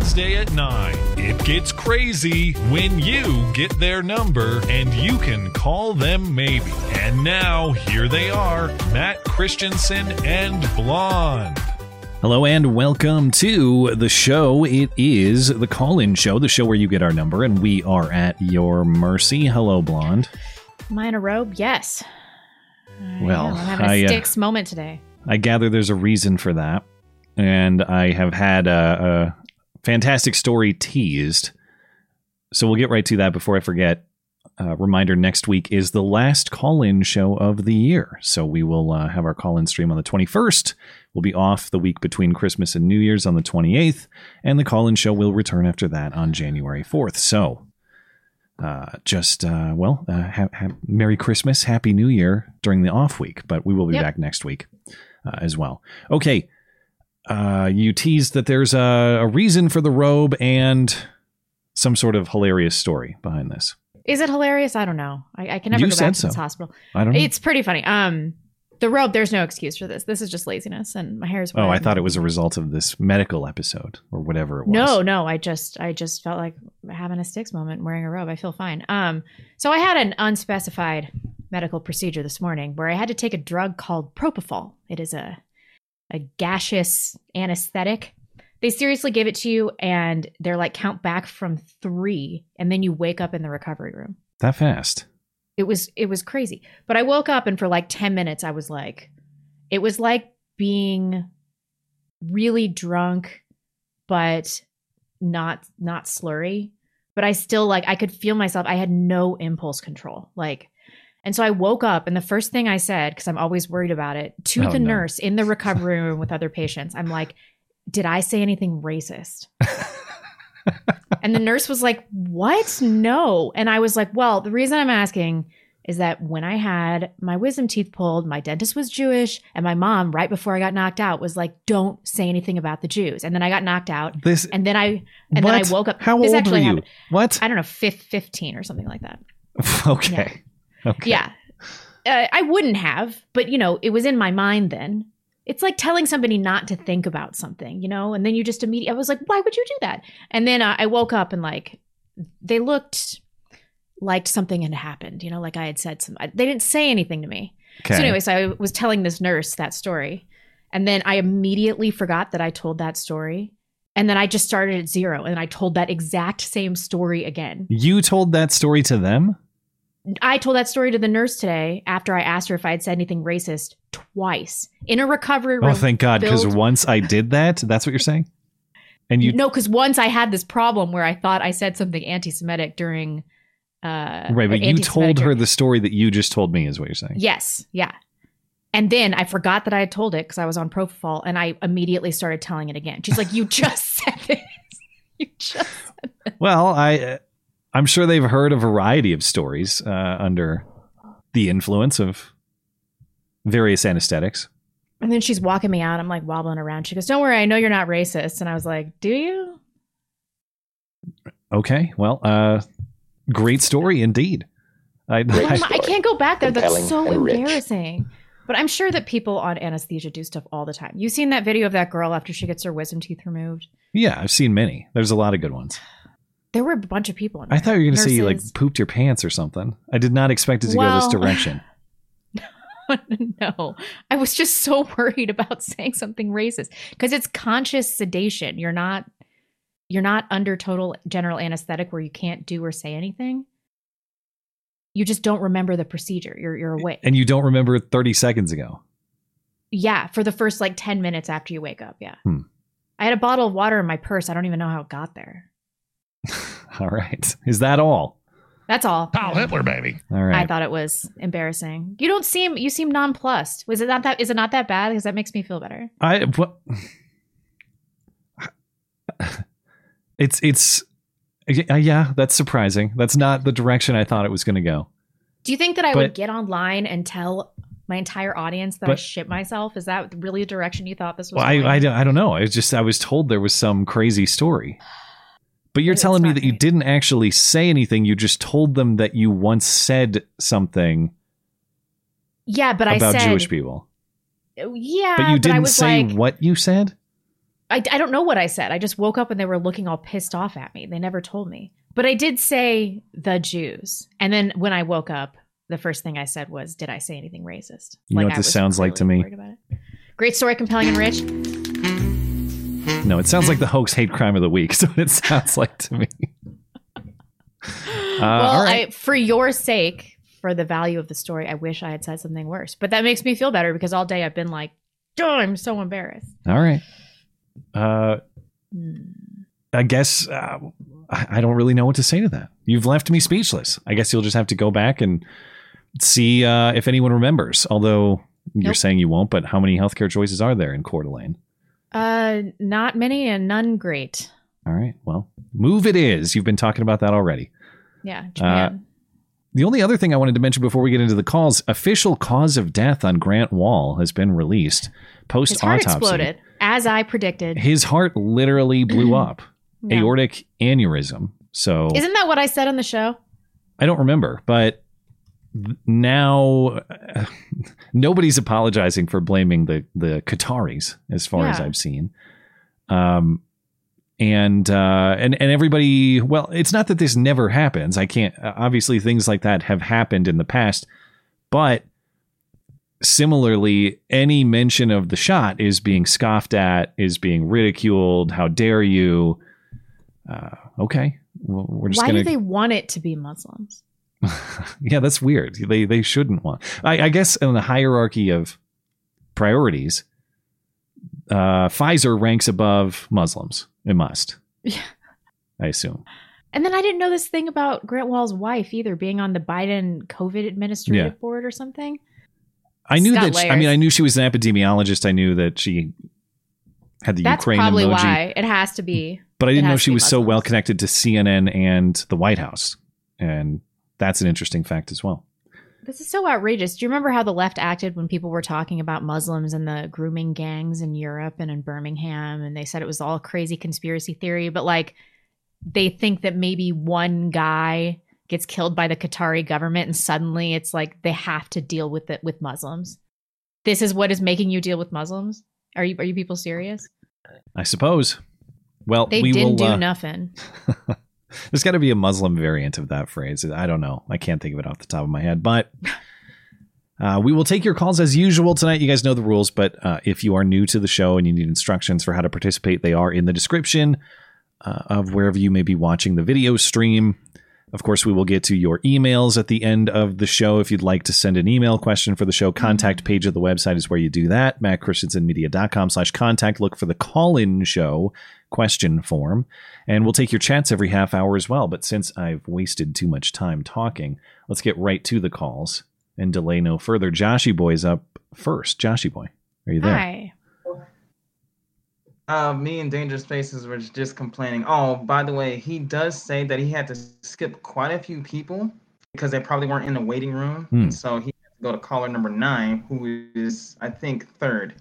Wednesday at 9, it gets crazy when you get their number and you can call them maybe. And now, here they are Matt Christiansen and Blonde. Hello and welcome to the show. It is the call in show, the show where you get our number and we are at your mercy. Hello, Blonde. Am I in a robe? Yes. I Well, am. I'm having I, a uh, sticks moment today. I gather there's a reason for that. And I have had a, a fantastic story teased. So we'll get right to that before I forget. Uh, reminder next week is the last call in show of the year. So we will uh, have our call in stream on the 21st. We'll be off the week between Christmas and New Year's on the 28th. And the call in show will return after that on January 4th. So uh, just, uh, well, uh, ha- ha- Merry Christmas, Happy New Year during the off week. But we will be Yep. back next week uh, as well. Okay. Uh, you teased that there's a, a reason for the robe and some sort of hilarious story behind this. Is it hilarious? I don't know. I, I can never You go back to so. this hospital. I don't know. It's pretty funny. Um, the robe. There's no excuse for this. This is just laziness, and my hair is. Oh. I thought it was a result of this medical episode or whatever it was. No, no. I just, I just felt like having a sticks moment, and wearing a robe. I feel fine. Um, so I had an unspecified medical procedure this morning where I had to take a drug called propofol. It is a, a gaseous anesthetic. They seriously give it to you, and they're like count back from three, and then you wake up in the recovery room. That fast. It was it was crazy. But I woke up and for like 10 minutes I was like it was like being really drunk but not not slurry. But I still like I could feel myself. I had no impulse control. Like and so I woke up and the first thing I said cuz I'm always worried about it to Oh, the no. nurse in the recovery room with other patients. I'm like did I say anything racist? and the nurse was like, What? No. And I was like, Well, the reason I'm asking is that when I had my wisdom teeth pulled, my dentist was Jewish, and my mom, right before I got knocked out, was like, Don't say anything about the Jews. And then I got knocked out. This. And then I and what? then I woke up. How this old were you? happened. What? I don't know, fif- 15 or something like that. okay. Okay. Yeah. Uh, I wouldn't have, but you know, it was in my mind then. It's like telling somebody not to think about something, you know, and then you just immediately, I was like, why would you do that? And then uh, I woke up and like, they looked like something had happened, you know, like I had said some, they didn't say anything to me. Okay. So, anyway, so I was telling this nurse that story. And then I immediately forgot that I told that story. And then I just started at zero and I told that exact same story again. you told that story to them? I told that story to the nurse today after I asked her if I had said anything racist twice in a recovery room. Oh, thank God. Because filled- once I did that, that's what you're saying? And you. no, because once I had this problem where I thought I said something anti-Semitic during. Uh, right, but you told her the story that you just told me, is what you're saying. Yes, yeah. And then I forgot that I had told it because I was on propofol, and I immediately started telling it again. She's like, "You just said this. You just." Well, I, uh, I'm sure they've heard a variety of stories uh, under the influence of various anesthetics. And then she's walking me out. I'm like wobbling around. She goes, "Don't worry, I know you're not racist." And I was like, "Do you?" Okay, well, uh, great story indeed. I, Great I- Um, I can't go back there. That's so and rich. embarrassing. But I'm sure that people on anesthesia do stuff all the time. You've seen that video of that girl after she gets her wisdom teeth removed. yeah, I've seen many. There's a lot of good ones. There were a bunch of people. In I thought you were going to say you like pooped your pants or something. I did not expect it to go this direction. no, I was just so worried about saying something racist because it's conscious sedation. You're not, you're not under total general anesthetic where you can't do or say anything. You just don't remember the procedure. You're you're awake. And you don't remember 30 seconds ago. Yeah, for the first like 10 minutes after you wake up. Yeah. Hmm. I had a bottle of water in my purse. I don't even know how it got there. All right. Is that all? That's all. Heil Hitler, baby. All I thought it was embarrassing. You don't seem you seem nonplussed. Was it not that is it not that bad? Because that makes me feel better. I what It's it's uh, yeah, that's surprising. That's not the direction I thought it was going to go. Do you think that I But- would get online and tell my entire audience that I shit myself? Is that really the direction you thought this was Well, I, going? I, don't- I don't know. I was just I was told there was some crazy story. But you're But telling me that you didn't actually say anything. You just told them that you once said something yeah, but I about said Jewish people. Yeah, But you I didn't was say like, what you said? I, I don't know what I said. I just woke up and they were looking all pissed off at me. They never told me. But I did say the Jews. And then when I woke up, the first thing I said was, Did I say anything racist? You know what I this sounds like to me? Great story, compelling and rich. No, it sounds like the hoax hate crime of the week. So it sounds like to me. Uh, well, right. I, for your sake, for the value of the story, I wish I had said something worse. But that makes me feel better because all day I've been like, oh, I'm so embarrassed. All right. Uh, Hmm. I guess uh, I I don't really know what to say to that. You've left me speechless. I guess you'll just have to go back and see uh, if anyone remembers. Although you're Nope. saying you won't, but how many healthcare choices are there in Coeur d'Alene? Uh, not many and none great. All right. Well, move it is. You've been talking about that already. Yeah, Uh, The only other thing I wanted to mention before we get into the calls official cause of death on Grant Wahl has been released post His heart autopsy. exploded, as I predicted. His heart literally blew up. Yeah. Aortic aneurysm. So Isn't that what I said on the show? I don't remember, but now uh, nobody's apologizing for blaming the the Qataris, as far as I've seen. Um, and uh, and and everybody. Well, it's not that this never happens. I can't. Obviously, things like that have happened in the past, but similarly, any mention of the shot is being scoffed at, is being ridiculed. How dare you? Uh, okay, well, we're just Why gonna do they want it to be Muslims? yeah, that's weird. They they shouldn't want. I, I guess in the hierarchy of priorities, uh, Pfizer ranks above Muslims. It must. Yeah. I assume. And then I didn't know this thing about Grant Wahl's wife either, being on the Biden COVID administrative Yeah. board or something. I knew It's that. She, I mean. I knew she was an epidemiologist. I knew that she had the That's Ukraine probably emoji, why it has to be. but I didn't know she was so well connected to CNN and the White House, and that's an interesting fact as well. This is so outrageous. Do you remember how the left acted when people were talking about Muslims and the grooming gangs in Europe and in Birmingham? And they said it was all crazy conspiracy theory, but like they think that maybe one guy gets killed by the Qatari government and suddenly it's like they have to deal with it with Muslims. This is what is making you deal with Muslims? Are you are you people serious? I suppose. Well, They we didn't will. do uh, nothing. There's got to be a Muslim variant of that phrase. I don't know. I can't think of it off the top of my head, but uh, we will take your calls as usual tonight. You guys know the rules, but uh, if you are new to the show and you need instructions for how to participate, they are in the description uh, of wherever you may be watching the video stream. Of course, we will get to your emails at the end of the show. If you'd like to send an email question for the show, contact page of the website is where you do that. MattChristiansenmedia.com slash contact. Look for the call-in show question form. And we'll take your chats every half hour as well. But since I've wasted too much time talking, let's get right to the calls and delay no further. Joshy Boy's up first. Joshy Boy, are you there? Hi. Uh, me and Dangerous Spaces were just complaining. Oh, by the way, he does say that he had to skip quite a few people because they probably weren't in the waiting room. Hmm. So he had to go to caller number nine, who is, I think, third.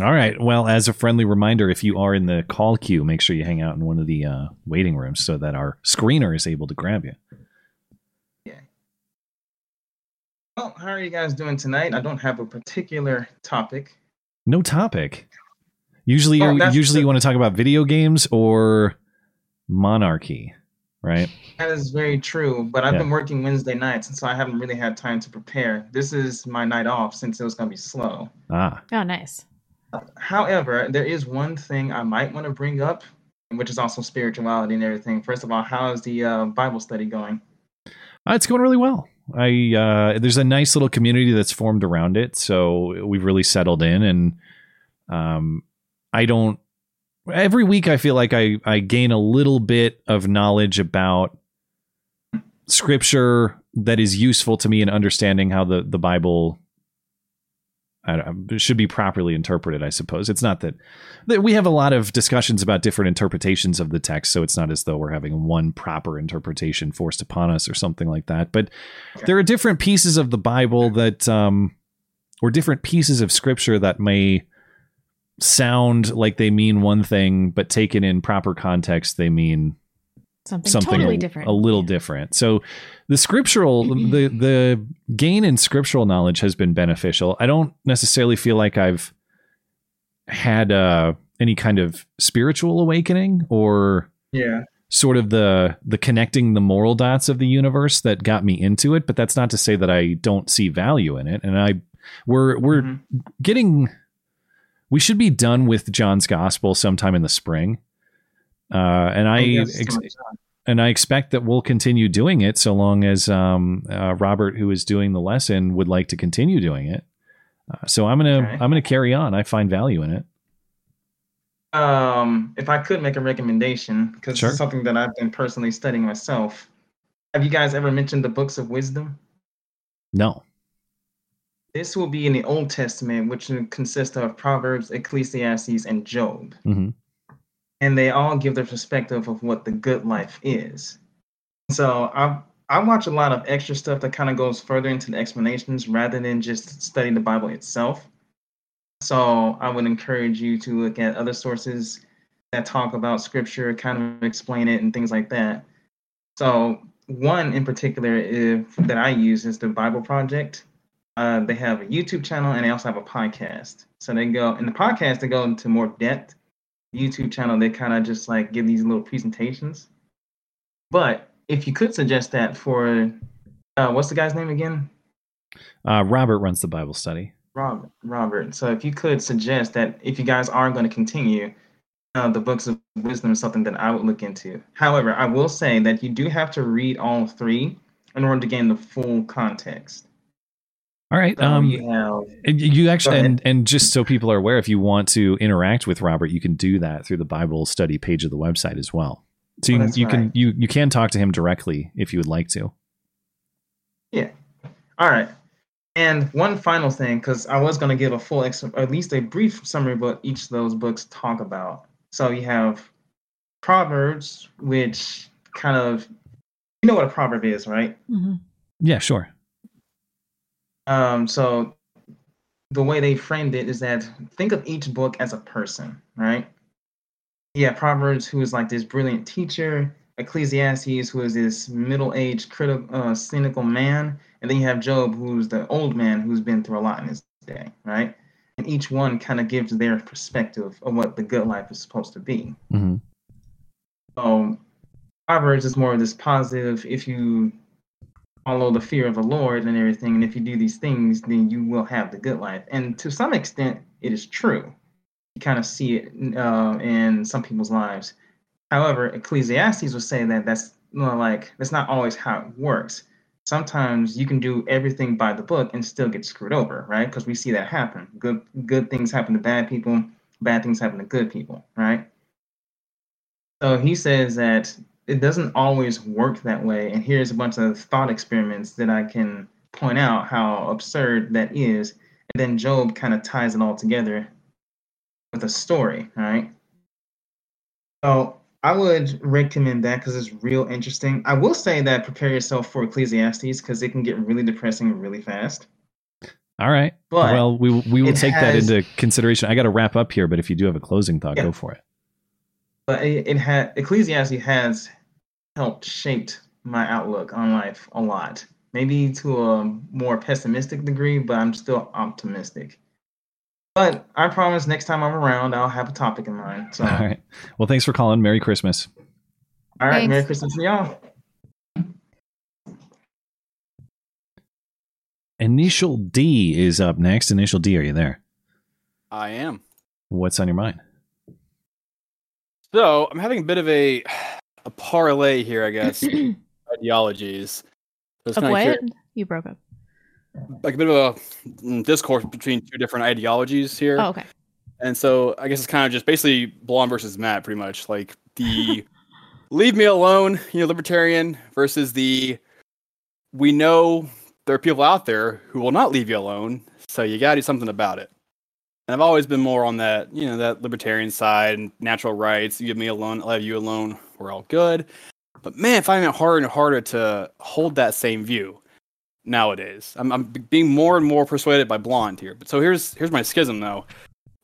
All right. Well, as a friendly reminder, if you are in the call queue, make sure you hang out in one of the uh, waiting rooms so that our screener is able to grab you. Yeah. Well, how are you guys doing tonight? I don't have a particular topic. No topic. Usually, Oh, you, that's usually the- you want to talk about video games or monarchy, right? That is very true, but I've Yeah. been working Wednesday nights, and so I haven't really had time to prepare. This is my night off since it was going to be slow. Ah, Oh, nice. However, there is one thing I might want to bring up, which is also spirituality and everything. First of all, how is the uh, Bible study going? Uh, it's going really well. I uh, there's a nice little community that's formed around it, so we've really settled in, and um, I don't. Every week, I feel like I I gain a little bit of knowledge about scripture that is useful to me in understanding how the the Bible should be properly interpreted. I suppose it's not that, that we have a lot of discussions about different interpretations of the text, so it's not as though we're having one proper interpretation forced upon us or something like that. But there are different pieces of the Bible that, um, or different pieces of Scripture that may sound like they mean one thing, but taken in proper context, they mean Something, something totally a, different. a little Yeah. different. So the scriptural the the gain in scriptural knowledge has been beneficial. I don't necessarily feel like I've had uh, any kind of spiritual awakening or Yeah. sort of the the connecting the moral dots of the universe that got me into it, but that's not to say that I don't see value in it. And I we're we're Mhm. getting we should be done with John's gospel sometime in the spring. Uh, and I Oh, yes, ex- and I expect that we'll continue doing it so long as um, uh, Robert, who is doing the lesson, would like to continue doing it. Uh, so I'm gonna Okay. I'm gonna carry on. I find value in it. Um, if I could make a recommendation, because Sure. it's something that I've been personally studying myself. Have you guys ever mentioned the books of wisdom? No, This will be in the Old Testament, which consists of Proverbs, Ecclesiastes, and Job. hmm and they all give their perspective of what the good life is. So I I watch a lot of extra stuff that kind of goes further into the explanations rather than just study the Bible itself. So I would encourage you to look at other sources that talk about scripture, kind of explain it and things like that. So one in particular if, that I use is the Bible Project. Uh, they have a YouTube channel and they also have a podcast. So they go in the podcast they go into more depth YouTube channel, they kind of just like give these little presentations. But if you could suggest that for, uh, what's the guy's name again? uh, Robert runs the Bible study. Robert. Robert. So if you could suggest that if you guys are going to continue, uh, the books of wisdom is something that I would look into. However, I will say that you do have to read all three in order to gain the full context. All right. So Um, you have and you actually and, and just so people are aware, if you want to interact with Robert, you can do that through the Bible study page of the website as well. So Oh, you, that's you can you you can talk to him directly if you would like to. Yeah. All right. And one final thing, because I was going to give a full, ex- or at least a brief summary of what each of those books talk about. So you have Proverbs, which kind of, you know what a proverb is, right? Mhm. Yeah, sure. Um, so the way they framed it is that think of each book as a person, right? Yeah, Proverbs, who is like this brilliant teacher, Ecclesiastes, who is this middle-aged, critical, uh, cynical man, and then you have Job, who's the old man who's been through a lot in his day, right? And each one kind of gives their perspective of what the good life is supposed to be. hmm So Proverbs is more of this positive, if you follow the fear of the Lord and everything, and if you do these things, then you will have the good life. And to some extent, it is true. You kind of see it uh, in some people's lives. However, Ecclesiastes will say that that's well, like that's not always how it works. Sometimes you can do everything by the book and still get screwed over, right? Because we see that happen. Good good things happen to bad people, bad things happen to good people, right? So he says that it doesn't always work that way. And here's a bunch of thought experiments that I can point out how absurd that is. And then Job kind of ties it all together with a story, right? So I would recommend that because it's real interesting. I will say that prepare yourself for Ecclesiastes because it can get really depressing really fast. All right. But well, we we will take has- that into consideration. I got to wrap up here, but if you do have a closing thought, Yeah. go for it. But it, it had Ecclesiastes has helped shaped my outlook on life a lot. Maybe to a more pessimistic degree, but I'm still optimistic. But I promise next time I'm around, I'll have a topic in mind. So, All right. Well, thanks for calling. Merry Christmas. all right, Thanks. Merry Christmas to y'all. Initial D is up next. Initial D, are you there? I am. What's on your mind? So I'm having a bit of a a parlay here, I guess. ideologies. So of what? curious- You broke up. like a bit of a mm, discourse between two different ideologies here. Oh, okay. And so I guess it's kind of just basically Blonde versus Matt, pretty much. Like the leave me alone, you know, libertarian versus the we know there are people out there who will not leave you alone. So you gotta do something about it. And I've always been more on that, you know, that libertarian side and natural rights. You give me alone, I leave you alone. We're all good. But man, finding it harder and harder to hold that same view nowadays. I'm, I'm being more and more persuaded by Blonde here. But so here's here's my schism though.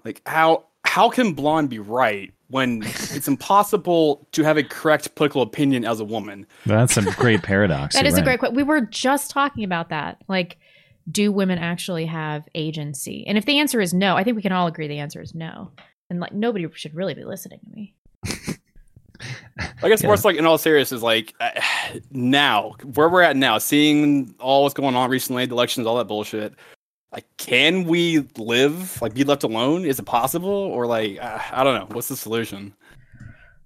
Like how how can Blonde be right when it's impossible to have a correct political opinion as a woman? That's a great paradox. that is You're a great question. We were just talking about that. Like, do women actually have agency? And if the answer is no, I think we can all agree the answer is no. And like, nobody should really be listening to me. I guess Yeah. more like in all seriousness, like uh, now where we're at now, seeing all what's going on recently, the elections, all that bullshit. Like, can we live like be left alone? Is it possible, or like uh, I don't know, what's the solution?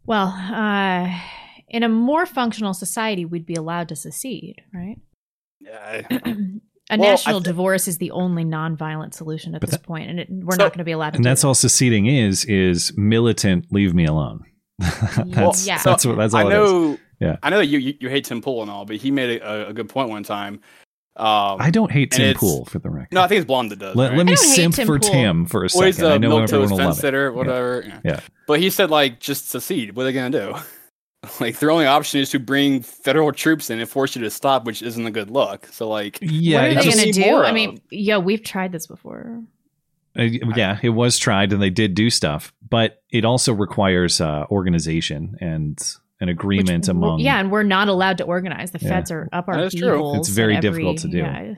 Well, uh, in a more functional society, we'd be allowed to secede, right? Yeah, a Well, national thi- divorce is the only nonviolent solution at But this that- point, and it, we're So- not going to be allowed to. And do that's that. all seceding is is militant. Leave me alone. that's yeah. that's what that's all I it is. know. Yeah. I know that you, you you hate Tim Pool and all, but he made a, a good point one time. Um, I don't hate Tim it's- Pool for the record. no, I think it's Blonde that does. let, right? let me I don't hate simp Tim for Pool. Tim for a Well, he's second. I a know milk everyone toast will fence love it. sitter, whatever. Yeah. Yeah. But he said like just secede. What are they gonna do? like their only option is to bring federal troops in and force you to stop, which isn't a good look. So like Yeah, what are it they going to do? I mean, yeah, we've tried this before. Uh, yeah, it was tried and they did do stuff, but it also requires uh, organization and an agreement w- among. yeah, and we're not allowed to organize. The Yeah. feds are up our That is true. It's very every- difficult to do. Yeah.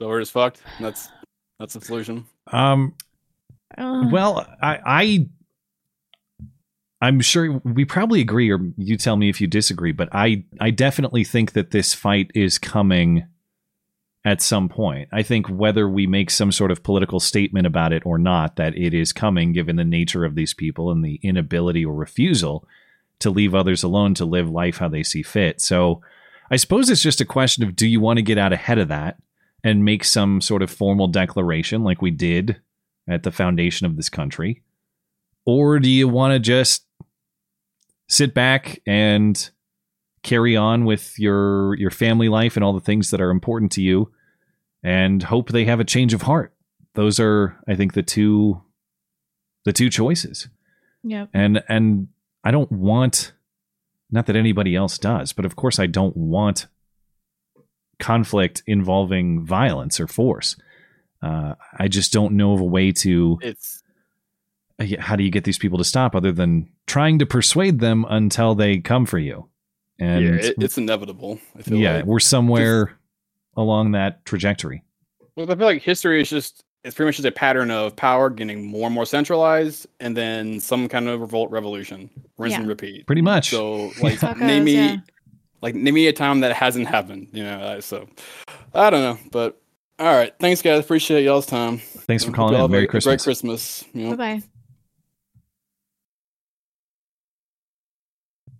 so we're just fucked. That's that's the solution. Um. Uh, Well, I, I, I'm sure we probably agree, or you tell me if you disagree. But I, I definitely think that this fight is coming at some point. I think whether we make some sort of political statement about it or not, that it is coming, given the nature of these people and the inability or refusal to leave others alone to live life how they see fit. So, I suppose it's just a question of do you want to get out ahead of that and make some sort of formal declaration like we did at the foundation of this country? Or do you want to just sit back and carry on with your your family life and all the things that are important to you and hope they have a change of heart? Those are I think the two the two choices. yeah. And and I don't want not that anybody else does, but of course I don't want conflict involving violence or force. Uh, I just don't know of a way to It's yeah, how do you get these people to stop other than trying to persuade them until they come for you and yeah, it, it's inevitable. I feel yeah like. we're somewhere along that trajectory Well, I feel like history is just it's pretty much just a pattern of power getting more and more centralized, and then some kind of revolt revolution, rinse Yeah. and repeat. pretty much So like Tacos, name me yeah. like name me a time that hasn't happened. You know, uh, so I don't know, but all right. Thanks, guys. Appreciate y'all's time. thanks for calling y'all in merry a christmas Great Christmas. You know. Bye bye.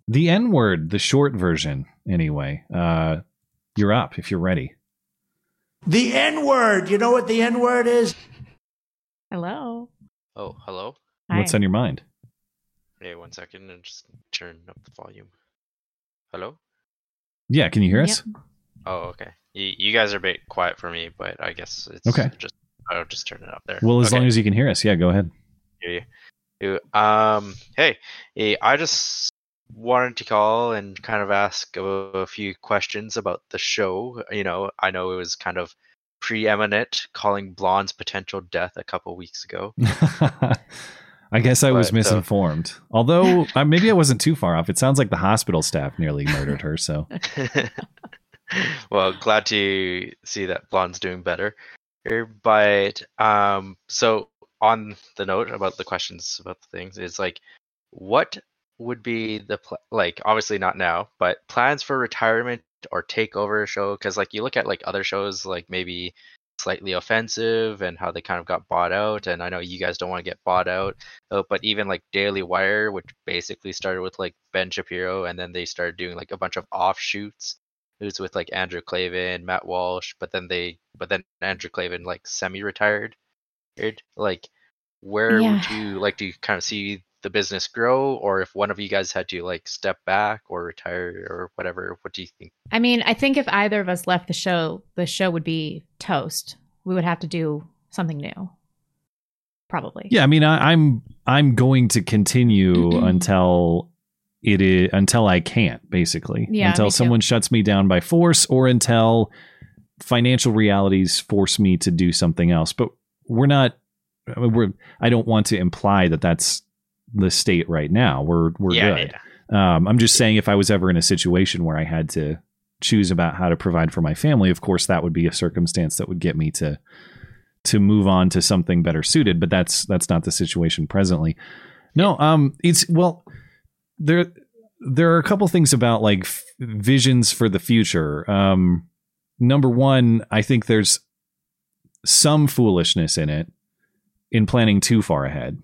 The n word the short version anyway uh you're up if you're ready The N word. You know what the N word is? Hello. Oh, hello. what's on your mind Hey, one second and just turn up the volume. Hello? yeah can you hear us Yep. Oh, okay. You, you guys are a bit quiet for me, but I guess it's Okay. just I'll just turn it up there. well as Okay. long as you can hear us yeah go ahead hear you. You- Um, hey, I just wanted to call and kind of ask a, a few questions about the show. You know, I know it was kind of preeminent calling Blonde's potential death a couple weeks ago. I guess I was But, uh, misinformed. Although uh, maybe I wasn't too far off. It sounds like the hospital staff nearly murdered her. So well, glad to see that Blonde's doing better. But um, so on the note about the questions about the things, is like, what would be the pl- like? Obviously not now, but plans for retirement or take over a show? Because like you look at like other shows, like maybe slightly offensive and how they kind of got bought out. And I know you guys don't want to get bought out, uh, but even like Daily Wire, which basically started with like Ben Shapiro, and then they started doing like a bunch of offshoots it was with like Andrew Klavan, Matt Walsh, but then they but then Andrew Klavan like semi-retired. Like where Yeah. would you like to kind of see the business grow or if one of you guys had to like step back or retire or whatever, what do you think? I mean, I think if either of us left the show, the show would be toast. We would have to do something new. Probably. Yeah, I mean, I, I'm I'm going to continue until it is until I can't, basically. Yeah, until me too. someone shuts me down by force, or until financial realities force me to do something else. But we're not. I mean, We're. I don't want to imply that that's the state right now. We're we're yeah, good. yeah. Um, I'm just saying, if I was ever in a situation where I had to choose about how to provide for my family, of course, that would be a circumstance that would get me to to move on to something better suited. But that's that's not the situation presently. No, um, it's well, there there are a couple things about like f- visions for the future. Um, number one, I think there's some foolishness in it in planning too far ahead.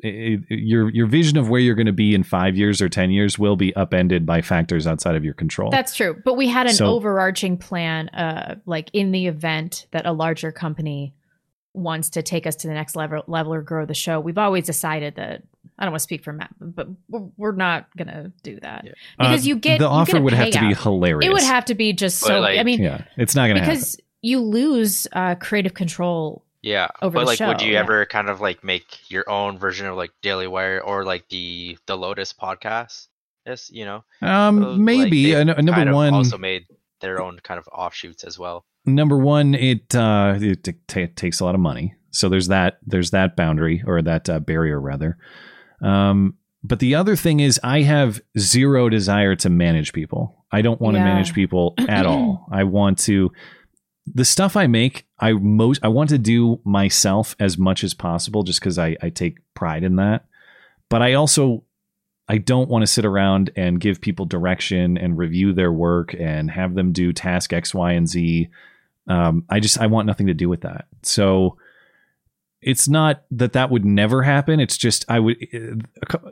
It- it- your your vision of where you're going to be in five years or ten years will be upended by factors outside of your control. That's true. But we had an So- overarching plan, uh, like in the event that a larger company wants to take us to the next level, level or grow the show. We've always decided that I don't want to speak for Matt, but we're, we're not gonna do that Yeah. because Uh, you get the you offer get a would have to be hilarious. It would have to be just But, so. like- I mean, yeah, it's not going to happen. because you lose uh, creative control. Yeah, but like, would you yeah. ever kind of like make your own version of like Daily Wire or like the the Lotus podcast? Yes, you know, Um, like, maybe they uh, number kind of one. also made their own kind of offshoots as well. number one, it uh, it t- takes a lot of money, so there's that there's that boundary or that uh, barrier rather. Um, but the other thing is, I have zero desire to manage people. I don't want to Yeah. manage people at all. I want to the stuff I make. I most I want to do myself as much as possible, just because I I take pride in that. But I also I don't want to sit around and give people direction and review their work and have them do task X, Y, and Z. Um, I just I want nothing to do with that. So it's not that that would never happen. It's just I would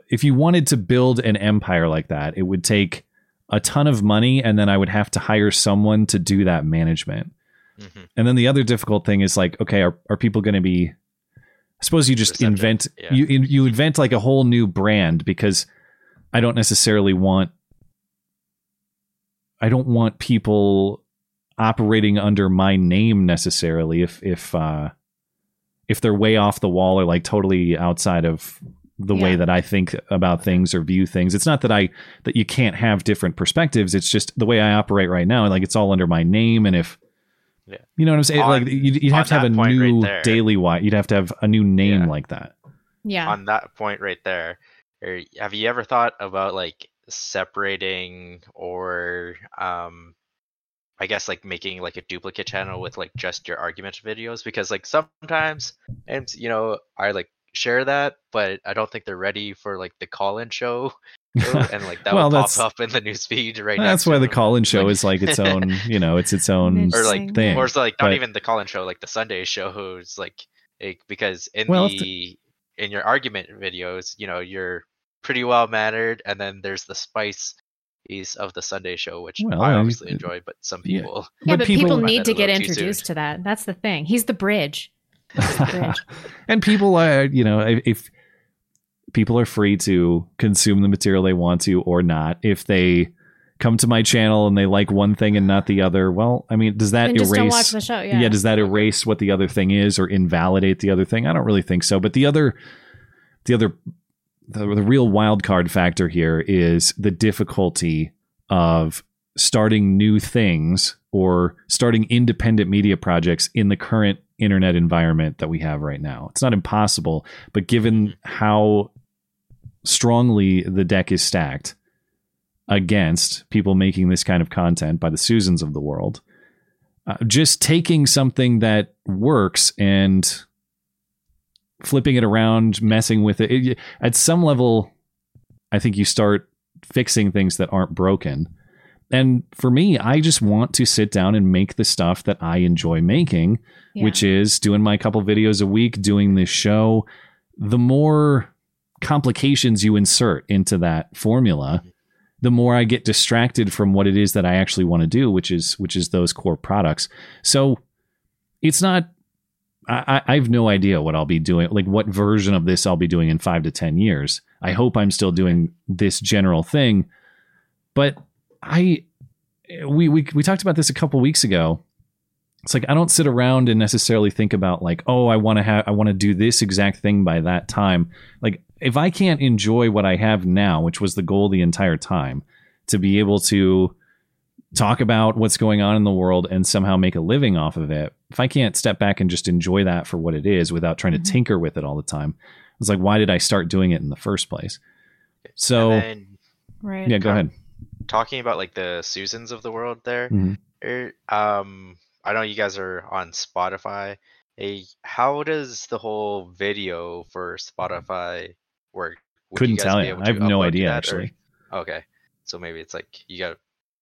if you wanted to build an empire like that, it would take a ton of money, and then I would have to hire someone to do that management. Hmm And then the other difficult thing is like, okay, are, are people going to be? I suppose you just Receptive, invent yeah. you you invent like a whole new brand because I don't necessarily want. I don't want people operating under my name necessarily if if uh if they're way off the wall or like totally outside of the way that I think about things or view things. It's not that I that you can't have different perspectives. It's just the way I operate right now. Like it's all under my name, and if Yeah. you know what I'm saying, On- like you'd, you'd have to have a that point right new there- daily white. You'd have to have a new name Yeah. like that. Yeah. On that point right there, are- have you ever thought about like separating or um I guess like making like a duplicate channel with like just your argument videos because like sometimes and you know I like share that but I don't think they're ready for like the call-in show and like that Well, will that's- pop up in the news feed right now. That's why the them. call-in show Like- is like its own. You know, it's its own or like thing. or it's like not but- even the call-in show like the sunday show who's like it, because in Well, if the in your argument videos you know you're pretty well mannered and then there's the spice piece of the sunday show which Well, i I- obviously enjoy but some people yeah, but people, Find need to get introduced to that. That's the thing. He's the bridge. He's the bridge. and people are, you know, if, if people are free to consume the material they want to or not, if they come to my channel and they like one thing and not the other, well, I mean, does that then just don't watch erase? the show. Yeah. does that erase what the other thing is or invalidate the other thing? I don't really think so. But the other, the other, the, the real wild card factor here is the difficulty of starting new things or starting independent media projects in the current internet environment that we have right now. It's not impossible, but given how strongly the deck is stacked against people making this kind of content by the Susans of the world, uh, just taking something that works and flipping it around, messing with it, it at some level, I think you start fixing things that aren't broken. And for me, I just want to sit down and make the stuff that I enjoy making, Yeah. which is doing my couple videos a week, doing this show. The more complications you insert into that formula, the more I get distracted from what it is that I actually want to do, which is which is those core products. So it's not I, I have no idea what I'll be doing, like what version of this I'll be doing in five to ten years. I hope I'm still doing this general thing, but I we we we talked about this a couple weeks ago. It's like I don't sit around and necessarily think about like, oh, I want to have I want to do this exact thing by that time. Like if I can't enjoy what I have now, which was the goal the entire time, to be able to talk about what's going on in the world and somehow make a living off of it. If I can't step back and just enjoy that for what it is without trying Mhm. to tinker with it all the time, it's like why did I start doing it in the first place? So then Right. yeah, go ahead. talking about like the Susans of the world there. Mhm. er, Um, I know you guys are on Spotify. A, how does the whole video for mm-hmm. Spotify work? Would Couldn't guys tell you. I have no idea that, or- actually. Okay, so maybe it's like you got,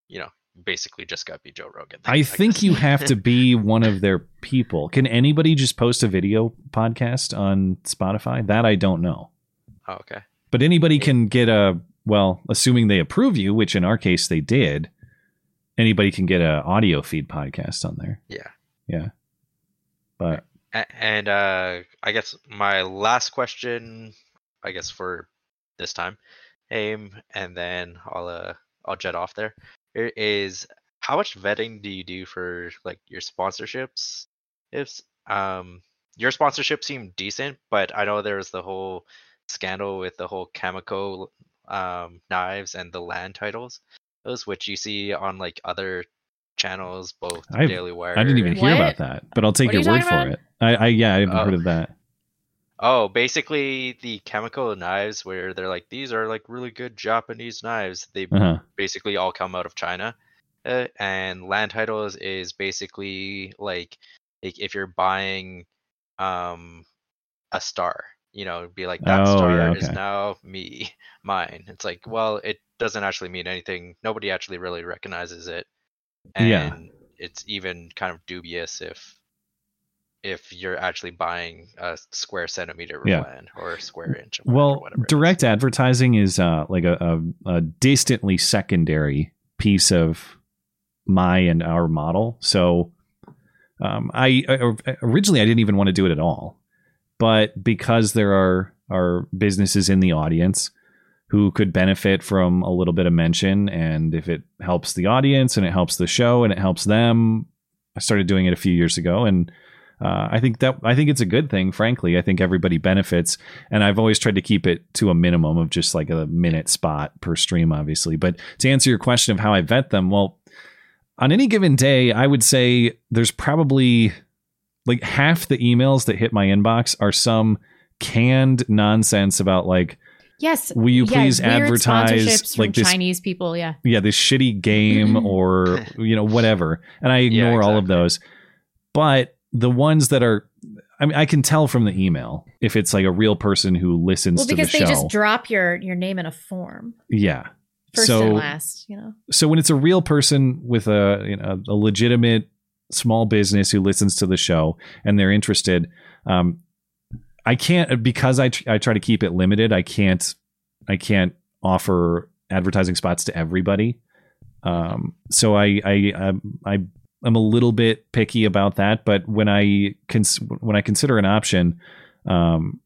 you know, basically just got to be Joe Rogan. then, I think guess. you have to be one of their people. Can anybody just post a video podcast on Spotify? That I don't know. Oh, okay. But anybody can get a well, assuming they approve you, which in our case they did. Anybody can get a audio feed podcast on there. Yeah. Yeah. But And uh, I guess my last question, I guess for this time, aim, and then I'll uh, I'll jet off there. Is how much vetting do you do for like your sponsorships? If um your sponsorship seemed decent, but I know there was the whole scandal with the whole Kamikoto um, knives and the land titles, those which you see on like other channels, both I've- Daily Wire. I didn't even hear What? about that. But I'll take your you word for about? it. I, I yeah, I haven't Oh. heard of that. Oh, basically the Kamikoto knives where they're like these are like really good Japanese knives. They Uh-huh. basically all come out of China. Uh, and land titles is basically like, like if you're buying um a star, you know, be like that Oh, star yeah, is now me, mine. It's like, well, it doesn't actually mean anything. Nobody actually really recognizes it. And Yeah. it's even kind of dubious if if you're actually buying a square centimeter of Yeah. land or a square inch of land or Well, whatever. it is. direct advertising is uh, like a, a, a distantly secondary piece of my and our model. So um, I, I originally I didn't even want to do it at all, but because there are are businesses in the audience who could benefit from a little bit of mention, and if it helps the audience and it helps the show and it helps them, I started doing it a few years ago, and uh, I think that I think it's a good thing. Frankly, I think everybody benefits and I've always tried to keep it to a minimum of just like a minute spot per stream, obviously. But to answer your question of how I vet them, well, on any given day, I would say there's probably like half the emails that hit my inbox are some canned nonsense about like, Yes. will you yeah, please weird advertise sponsorships from like this Chinese people? Yeah. yeah, this shitty game or you know whatever, and I Yeah, ignore all of those. But the ones that are, I mean, I can tell from the email if it's like a real person who listens Well, to the because they just drop your your name in a form, yeah. first so and last. You know. so when it's a real person with a you know a legitimate small business who listens to the show and they're interested, um, I can't because I tr- I try to keep it limited. I can't I can't offer advertising spots to everybody. Um, so I I I I'm a little bit picky about that. But when I cons- when I consider an option, um,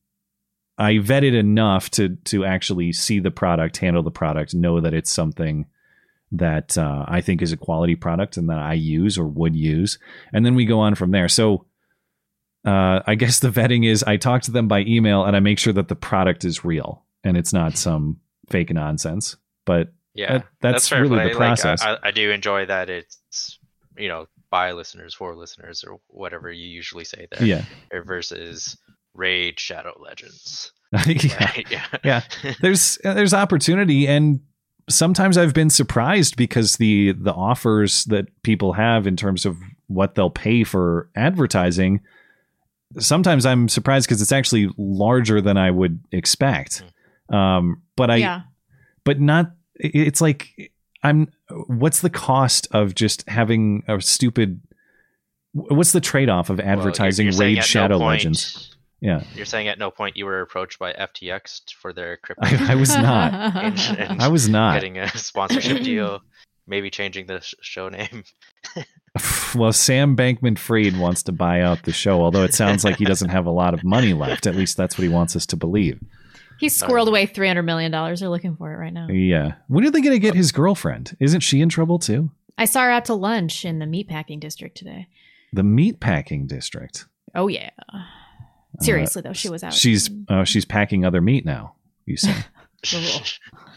I vet it enough to to actually see the product, handle the product, know that it's something that uh, I think is a quality product and that I use or would use, and then we go on from there. So. Uh, I guess the vetting is I talk to them by email and I make sure that the product is real and it's not some fake nonsense. But Yeah, that- that's fair really the Like, I- process. I, I do enjoy that it's you know by listeners for listeners or whatever you usually say there. yeah, uh, Versus Raid Shadow Legends. yeah. Right? Yeah. Yeah. there's there's opportunity and sometimes I've been surprised because the the offers that people have in terms of what they'll pay for advertising sometimes I'm surprised because it's actually larger than I would expect. Um, but I yeah. but not it's like I'm what's the cost of just having a stupid what's the trade-off of advertising you're Raid at no Shadow point- Legends? Yeah. You're saying at no point you were approached by FTX for their crypto I, I was not. and, and I was not. getting a sponsorship deal, maybe changing the sh- show name. Well, Sam Bankman Fried wants to buy out the show, although it sounds like he doesn't have a lot of money left. At least that's what he wants us to believe. He squirreled away three hundred million dollars. They're looking for it right now. Yeah. When are they going to get his girlfriend? Isn't she in trouble too? I saw her out to lunch in the meatpacking district today. The meatpacking district. Oh yeah. Seriously though, she was out. She's uh, she's packing other meat now. You say.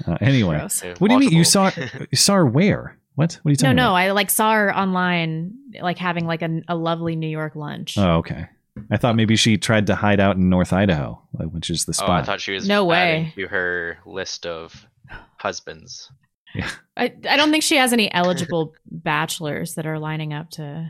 Uh, anyway, gross. What do you mean? You saw you saw her where? What? What are you No, talking no, about? I like saw her online, like having like a, a lovely New York lunch. Oh, okay. I thought maybe she tried to hide out in North Idaho, like, which is the spot. Oh, I thought she was No way. to her list of husbands. Yeah. I, I don't think she has any eligible bachelors that are lining up to.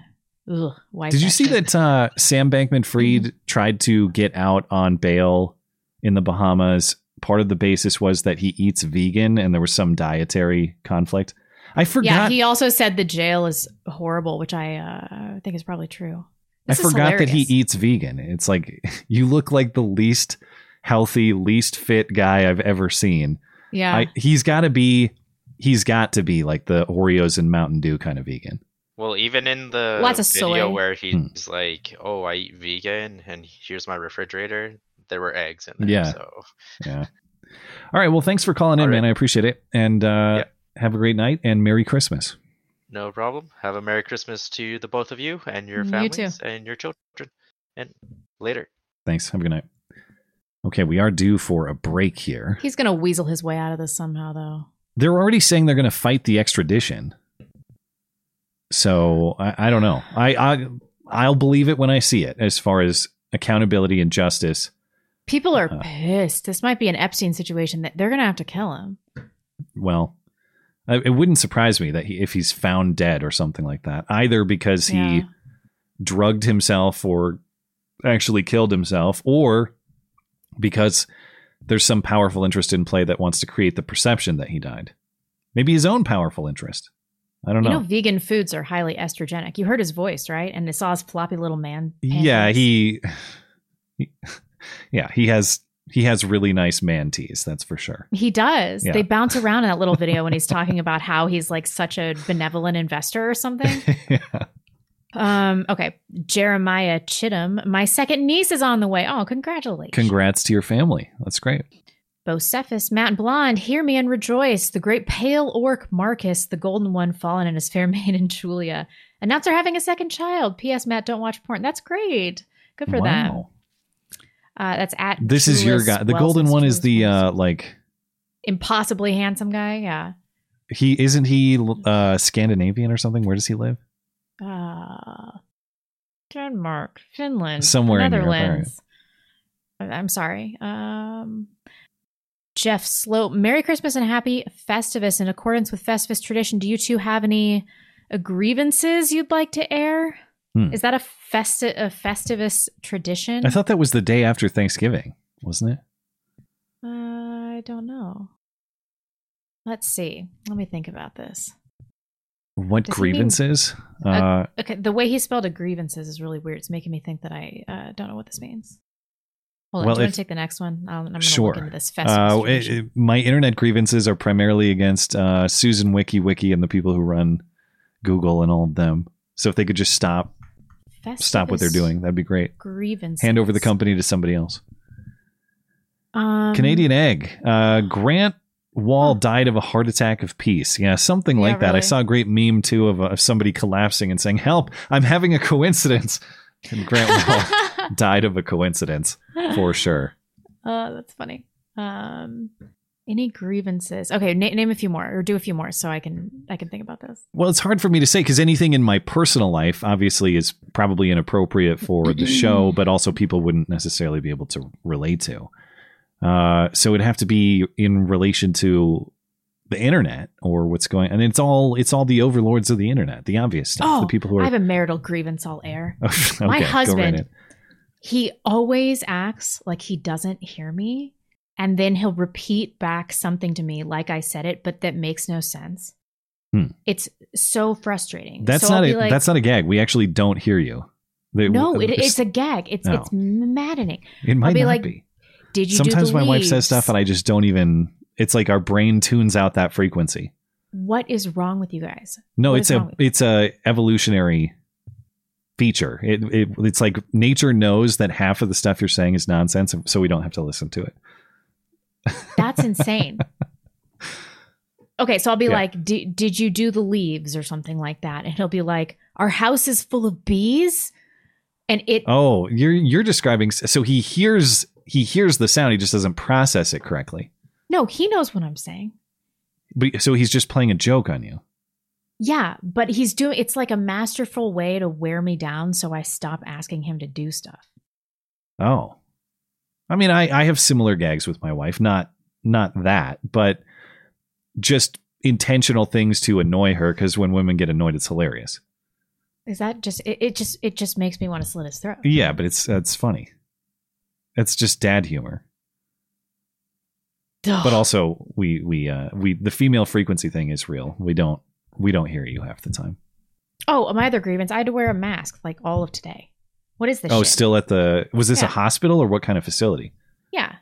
Ugh, Did you see shit. that uh, Sam Bankman Fried Mm-hmm. tried to get out on bail in the Bahamas? Part of the basis was that he eats vegan and there was some dietary conflict. I forgot. Yeah, he also said the jail is horrible, which I uh, think is probably true. I This is forgot that he eats vegan. It's like you look like the least healthy, least fit guy I've ever seen. Yeah, I, he's got to be. He's got to be like the Oreos and Mountain Dew kind of vegan. Well, even in the Lots of video soy. where Hmm. he's like, "Oh, I eat vegan, and here's my refrigerator," there were eggs in there. Yeah. So Yeah. All right. Well, thanks for calling in, All right. man. I appreciate it. And uh, have a great night and Merry Christmas. no problem. Have a Merry Christmas to the both of you and your You families too. and your children. And later. Thanks. Have a good night. Okay, we are due for a break here. he's gonna weasel his way out of this somehow, though. They're already saying they're going to fight the extradition. So I, I don't know. I, I I'll believe it when I see it. As far as accountability and justice, People are Uh. pissed. This might be an Epstein situation that they're gonna have to kill him. well, it wouldn't surprise me that he, if he's found dead or something like that, either because he drugged himself or actually killed himself, or because there's some powerful interest in play that wants to create the perception that he died. Maybe his own powerful interest. I don't know. You know. vegan foods are highly estrogenic. You heard his voice, right? And I saw his floppy little man. yeah, he, he, yeah, he has he has really nice man tees. That's for sure. He does. Yeah. They bounce around in that little video when he's talking about how he's like such a benevolent investor or something. yeah. Um, okay. Jeremiah Chittum. My second niece is on the way. Oh, congratulations. Congrats to your family. That's great. Bocephus, Matt and Blonde, hear me and rejoice. The great pale orc Marcus, the golden one, Follin in his fair maiden Julia. Announce they're having a second child. P.S. Matt, don't watch porn. That's great. Good for them. Uh, that's at. This is your guy. The Wells- golden one is the uh like impossibly handsome guy. Yeah. he isn't he uh Scandinavian or something? Where does he live? Uh, Denmark, Finland, Somewhere in Europe, all right. Netherlands. I- I'm sorry. Um, Jeff Slope. Merry Christmas and happy Festivus. In accordance with Festivus tradition, do you two have any grievances you'd like to air? Hmm. Is that a festi- a Festivus tradition? I thought that was the day after Thanksgiving, wasn't it? Uh, I don't know. Let's see. Let me think about this. What Does he mean- grievances? Uh, Okay, the way he spelled a grievances is really weird. It's making me think that I uh, don't know what this means. Hold on, Well, do you want to take the next one? I'll, I'm going to sure. look into this. Uh, it- it- my internet grievances are primarily against uh, Susan Wiki Wiki and the people who run Google and all of them. So if they could just stop stop what they're doing, that'd be great. Grievances. Hand over the company to somebody else. Um, Canadian Egg. Uh, Grant Wahl died of a heart attack of peace. Yeah, something Yeah, like that. I saw a great meme too of, uh, of somebody collapsing and saying, "Help! I'm having a coincidence." And Grant Wahl died of a coincidence for sure. Uh, that's funny. Um, any grievances? Okay, na- name a few more, or do a few more, so I can I can think about this. Well, it's hard for me to say because anything in my personal life obviously is probably inappropriate for the show, but also people wouldn't necessarily be able to relate to. Uh, so it'd have to be in relation to the internet or what's going, and it's all it's all the overlords of the internet, the obvious stuff, Oh, the people who I have a marital grievance I'll air. Okay, My husband. He always acts like he doesn't hear me, and then he'll repeat back something to me like I said it, but that makes no sense. Hmm. It's so frustrating. That's So not a like, that's not a gag. We actually don't hear you. They- no, it, it's- a gag. It's No. it's maddening. it might be not like, be. Did you? Sometimes my wife says stuff and I just don't even. It's like our brain tunes out that frequency. What is wrong with you guys? No, What it's a it's a evolutionary feature. It, it it's like nature knows that half of the stuff you're saying is nonsense, so we don't have to listen to it. That's insane. okay, so I'll be Yeah. like, "D- "Did you do the leaves or something like that?" And he'll be like, "Our house is full of bees," and it. Oh, you're you're describing. So he hears he hears the sound. He just doesn't process it correctly. No, he knows what I'm saying. But so he's just playing a joke on you. Yeah, but he's doing. It's like a masterful way to wear me down, so I stop asking him to do stuff. Oh, I mean, I I have similar gags with my wife. Not not that, but just intentional things to annoy her. Because when women get annoyed, it's hilarious. Is that just? It, it just. It just makes me want to slit his throat. Yeah, but it's it's funny. It's just dad humor. But also, we we uh we the female frequency thing is real. We don't we don't hear you half the time. Oh, my other grievance. I had to wear a mask like all of today. What is this? oh, shit? still at the was this a hospital or what kind of facility? Yeah.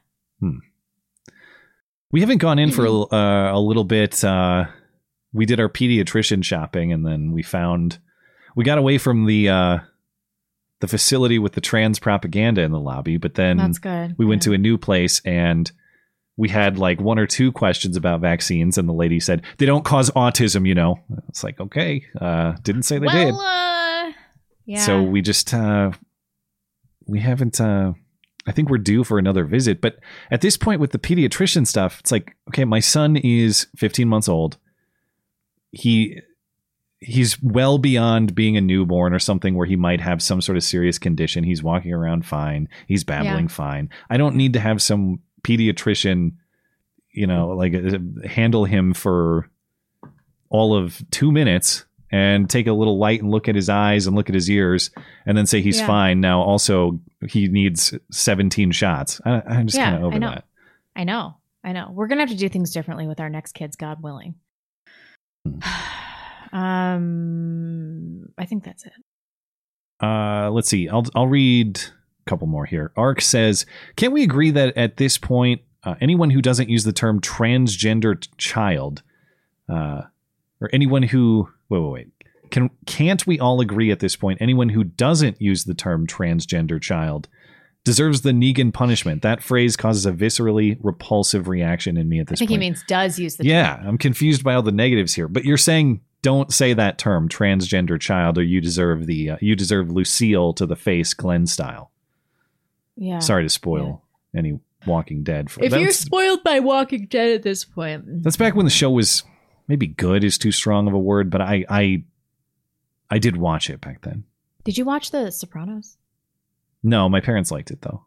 We haven't gone in for a, uh, a little bit. Uh, we did our pediatrician shopping, and then we found we got away from the uh, the facility with the trans propaganda in the lobby. But then That's good. we went to a new place, and we had like one or two questions about vaccines, and the lady said they don't cause autism. You know, it's like okay, uh, didn't say they well, did. uh, yeah. So we just uh we haven't uh I think we're due for another visit, but at this point with the pediatrician stuff, it's like okay, my son is 15 months old. He he's well beyond being a newborn or something where he might have some sort of serious condition. He's walking around fine. He's babbling Yeah. fine. I don't need to have some pediatrician, you know, like uh, handle him for all of 2 minutes and take a little light and look at his eyes and look at his ears and then say he's Yeah. fine. Now also he needs 17 shots. I, I'm just Yeah, kind of over I that. I know. I know. We're gonna have to do things differently with our next kids, God willing. um, I think that's it. Uh, let's see. I'll I'll read couple more here. Ark says, "Can't we agree that at this point, uh, anyone who doesn't use the term transgender t- child, uh, or anyone who wait wait wait, can can't we all agree at this point? Anyone who doesn't use the term transgender child deserves the Negan punishment. That phrase causes a viscerally repulsive reaction in me at this point. I think point. he means does use the yeah, I'm confused by all the negatives here. But you're saying don't say that term, transgender child, or you deserve the uh, you deserve Lucille to the face, Glenn style. Yeah. Sorry to spoil any Walking Dead. For, If you're spoiled by Walking Dead at this point, that's back when the show was maybe good is too strong of a word, but I I I did watch it back then. did you watch The Sopranos? No, my parents liked it though.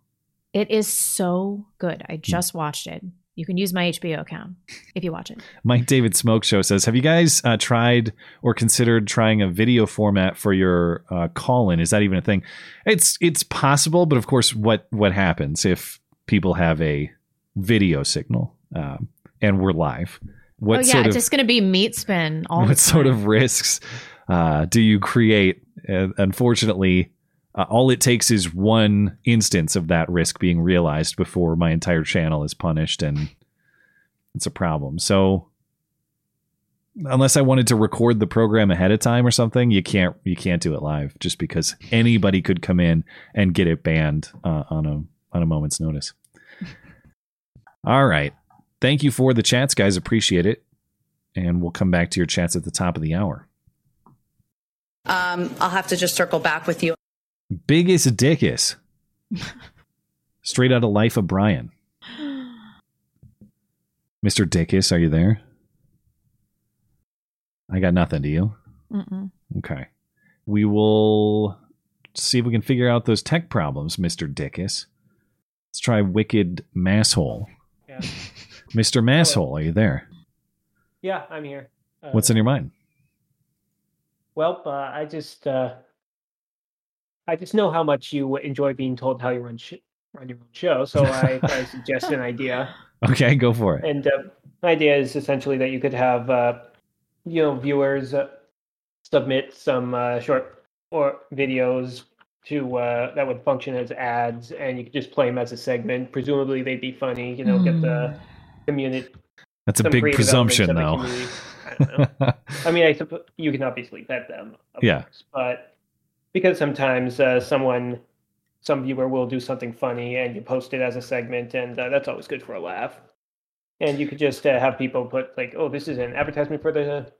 It is so good. Hmm. I just watched it. You can use my HBO account if you watch it. Mike David Smoke Show says, "Have you guys uh, tried or considered trying a video format for your uh, call-in? Is that even a thing? It's it's possible, but of course, what what happens if people have a video signal um, and we're live? What oh yeah, sort it's of just gonna be meat spin all what sort of risks uh, do you create? Uh, unfortunately." Uh, all it takes is one instance of that risk being realized before my entire channel is punished, and it's a problem. So, unless I wanted to record the program ahead of time or something, you can't you can't do it live just because anybody could come in and get it banned uh, on a on a moment's notice. All right, thank you for the chats, guys. Appreciate it, and we'll come back to your chats at the top of the hour. Um, I'll have to just circle back with you. Biggest dickus, straight out of Life of Brian. Mr. Dickus, are you there? I got nothing. Do you? Mm-mm. Okay. We will see if we can figure out those tech problems, Mr. Dickus. Let's try Wicked Masshole. Yeah. Mr. Masshole, are you there? Yeah, I'm here. Uh, What's in your mind? Well, uh, I just uh, I just know how much you enjoy being told how you run sh- run your own show, so I, I suggest an idea. Okay, go for it. And uh, the idea is essentially that you could have uh, you know viewers uh, submit some uh, short or videos to uh, that would function as ads, and you could just play them as a segment. Presumably, they'd be funny. You know, get the community. That's a big presumption, though. I. I mean, I suppose you can obviously vet them, Yeah. course, but because sometimes uh, someone, some viewer will do something funny and you post it as a segment, and uh, that's always good for a laugh. and you could just uh, have people put like, "Oh, this is an advertisement for the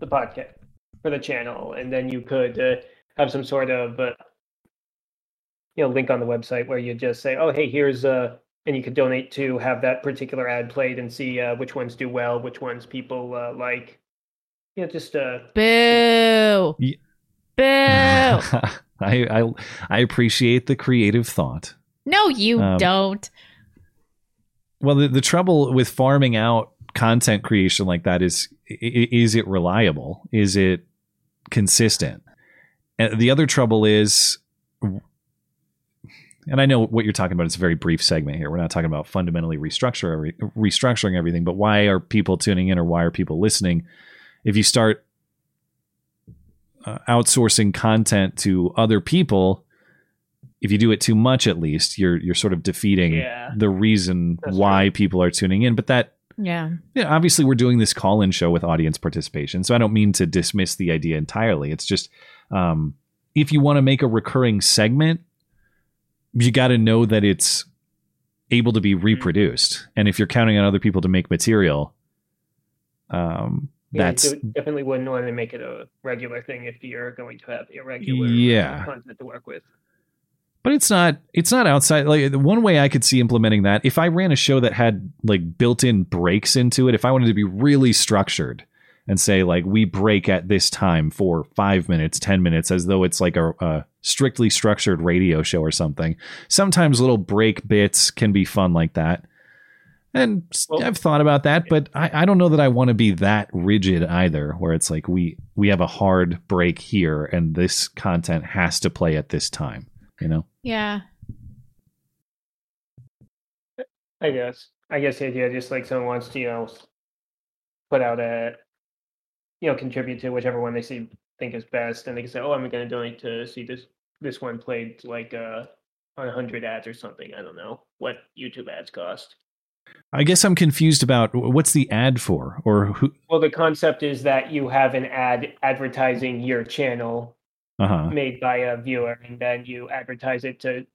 the podcast for the channel," and then you could uh, have some sort of uh, you know link on the website where you just say, "Oh, hey, here's uh," and you could donate to have that particular ad played and see uh, which ones do well, which ones people uh, like. You know, just uh, Boo. Ye- Boo. I, I I appreciate the creative thought. no, you Um, don't. Well, the, the trouble with farming out content creation like that is is it reliable? Is it consistent? And the other trouble is and I know what you're talking about It's a very brief segment here. We're not talking about fundamentally restructure restructuring everything, but why are people tuning in or why are people listening? If you start uh, outsourcing content to other people, if you do it too much, at least you're you're sort of defeating Yeah. the reason That's why people are tuning in. But that Yeah. yeah, obviously we're doing this call-in show with audience participation, so I don't mean to dismiss the idea entirely. It's just um, if you want to make a recurring segment, you got to know that it's able to be reproduced, and if you're counting on other people to make material, um, yeah, that's definitely wouldn't want to make it a regular thing if you're going to have irregular Yeah. content to work with. but it's not it's not outside like one way i could see implementing that if i ran a show that had like built-in breaks into it if i wanted to be really structured and say like we break at this time for five minutes ten minutes as though it's like a, a strictly structured radio show or something sometimes little break bits can be fun like that and Well- i've thought about that but I, I don't know that i want to be that rigid either where it's like we we have a hard break here and this content has to play at this time you know Yeah. I guess. I guess the idea just like someone wants to, you know, put out a, you know, contribute to whichever one they see think is best, and they can say, "Oh, I'm going to donate to see this this one played like uh on hundred ads or something." I don't know what YouTube ads cost. I guess I'm confused about what's the ad for, or who? Well, the concept is that you have an ad advertising your channel Uh huh. made by a viewer, and then you advertise it to,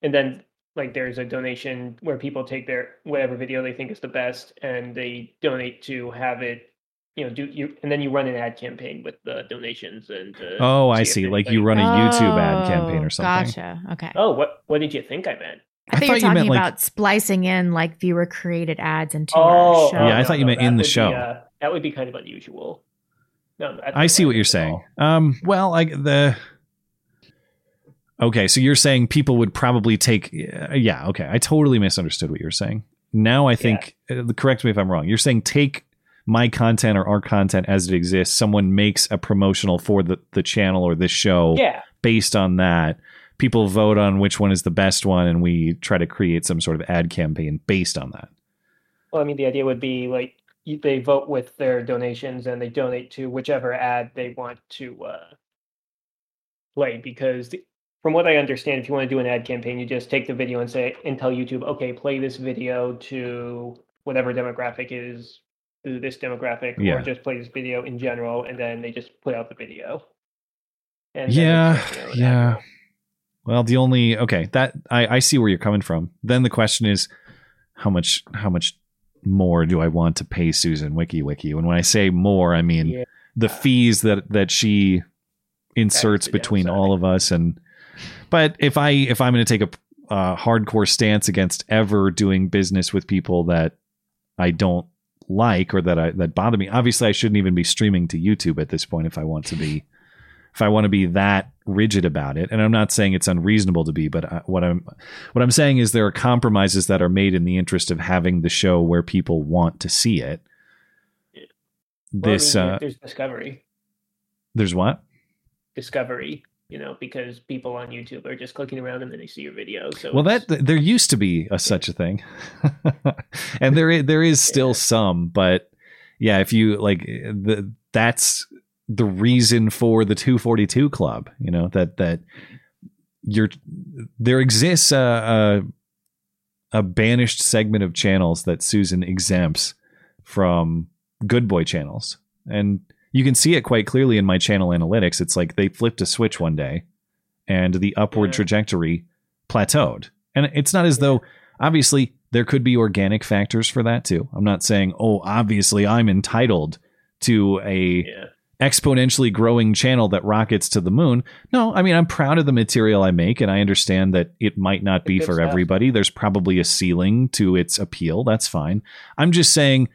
and then like there's a donation where people take their whatever video they think is the best, and they donate to have it, you know, do you, and then you run an ad campaign with the donations and. Uh, Oh, I see. Like you run a YouTube ad campaign Oh, or something. Gotcha. Okay. Oh, what what did you think I meant? I, I thought you were thought you meant, talking like- about splicing in like viewer created ads into Oh, our show. Yeah, I thought you meant in the would be, show. uh, that would be kind of unusual. No, that's I see what you're meant at all. saying. Um, well, like the. Okay, so you're saying people would probably take. Yeah, okay. I totally misunderstood what you're saying. Now I think. uh, correct me if I'm wrong. You're saying take my content or our content as it exists. Someone makes a promotional for the the channel or this show. Yeah, based on that people vote on which one is the best one and we try to create some sort of ad campaign based on that Well, I mean, the idea would be like they vote with their donations and they donate to whichever ad they want to uh, play. Because the, from what I understand, if you want to do an ad campaign, you just take the video and say and tell YouTube, okay, play this video to whatever demographic is this demographic, Yeah. or just play this video in general, and then they just put out the video. And yeah yeah. Well the only okay that I, I see where you're coming from then the question is how much how much more do i want to pay susan wiki wiki and when i say more i mean Yeah. the fees that that she inserts between downside. all of us and but if i if i'm going to take a uh, hardcore stance against ever doing business with people that i don't like or that i that bother me obviously i shouldn't even be streaming to youtube at this point if i want to be if i want to be that rigid about it and i'm not saying it's unreasonable to be but I, what i'm what i'm saying is there are compromises that are made in the interest of having the show where people want to see it Well, I this mean, uh there's discovery. there's what discovery, you know, because people on YouTube are just clicking around and then they see your video. So Well, that there used to be a such a thing, and there there is still Yeah. some, but yeah, if you like the that's the reason for the 242 club, you know that that you're there exists a, a a banished segment of channels that Susan exempts from good boy channels, and you can see it quite clearly in my channel analytics. It's like they flipped a switch one day, and the upward Yeah. trajectory plateaued. And it's not as though obviously there could be organic factors for that too. I'm not saying, oh, obviously I'm entitled to a Yeah. Exponentially growing channel that rockets to the moon. No, I mean, I'm proud of the material I make, and I understand that it might not be for stuff. everybody. There's probably a ceiling to its appeal. That's fine. I'm just saying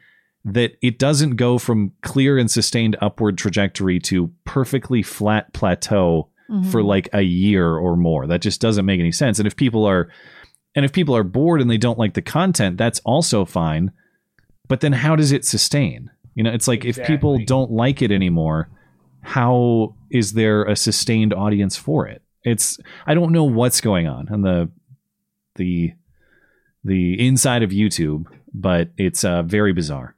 that it doesn't go from clear and sustained upward trajectory to perfectly flat plateau Mhm. for like a year or more. That just doesn't make any sense. And if people are and if people are bored and they don't like the content, that's also fine. But then how does it sustain? You know, it's like if people don't like it anymore, how is there a sustained audience for it? It's I don't know what's going on on the the the inside of YouTube, but it's uh, very bizarre.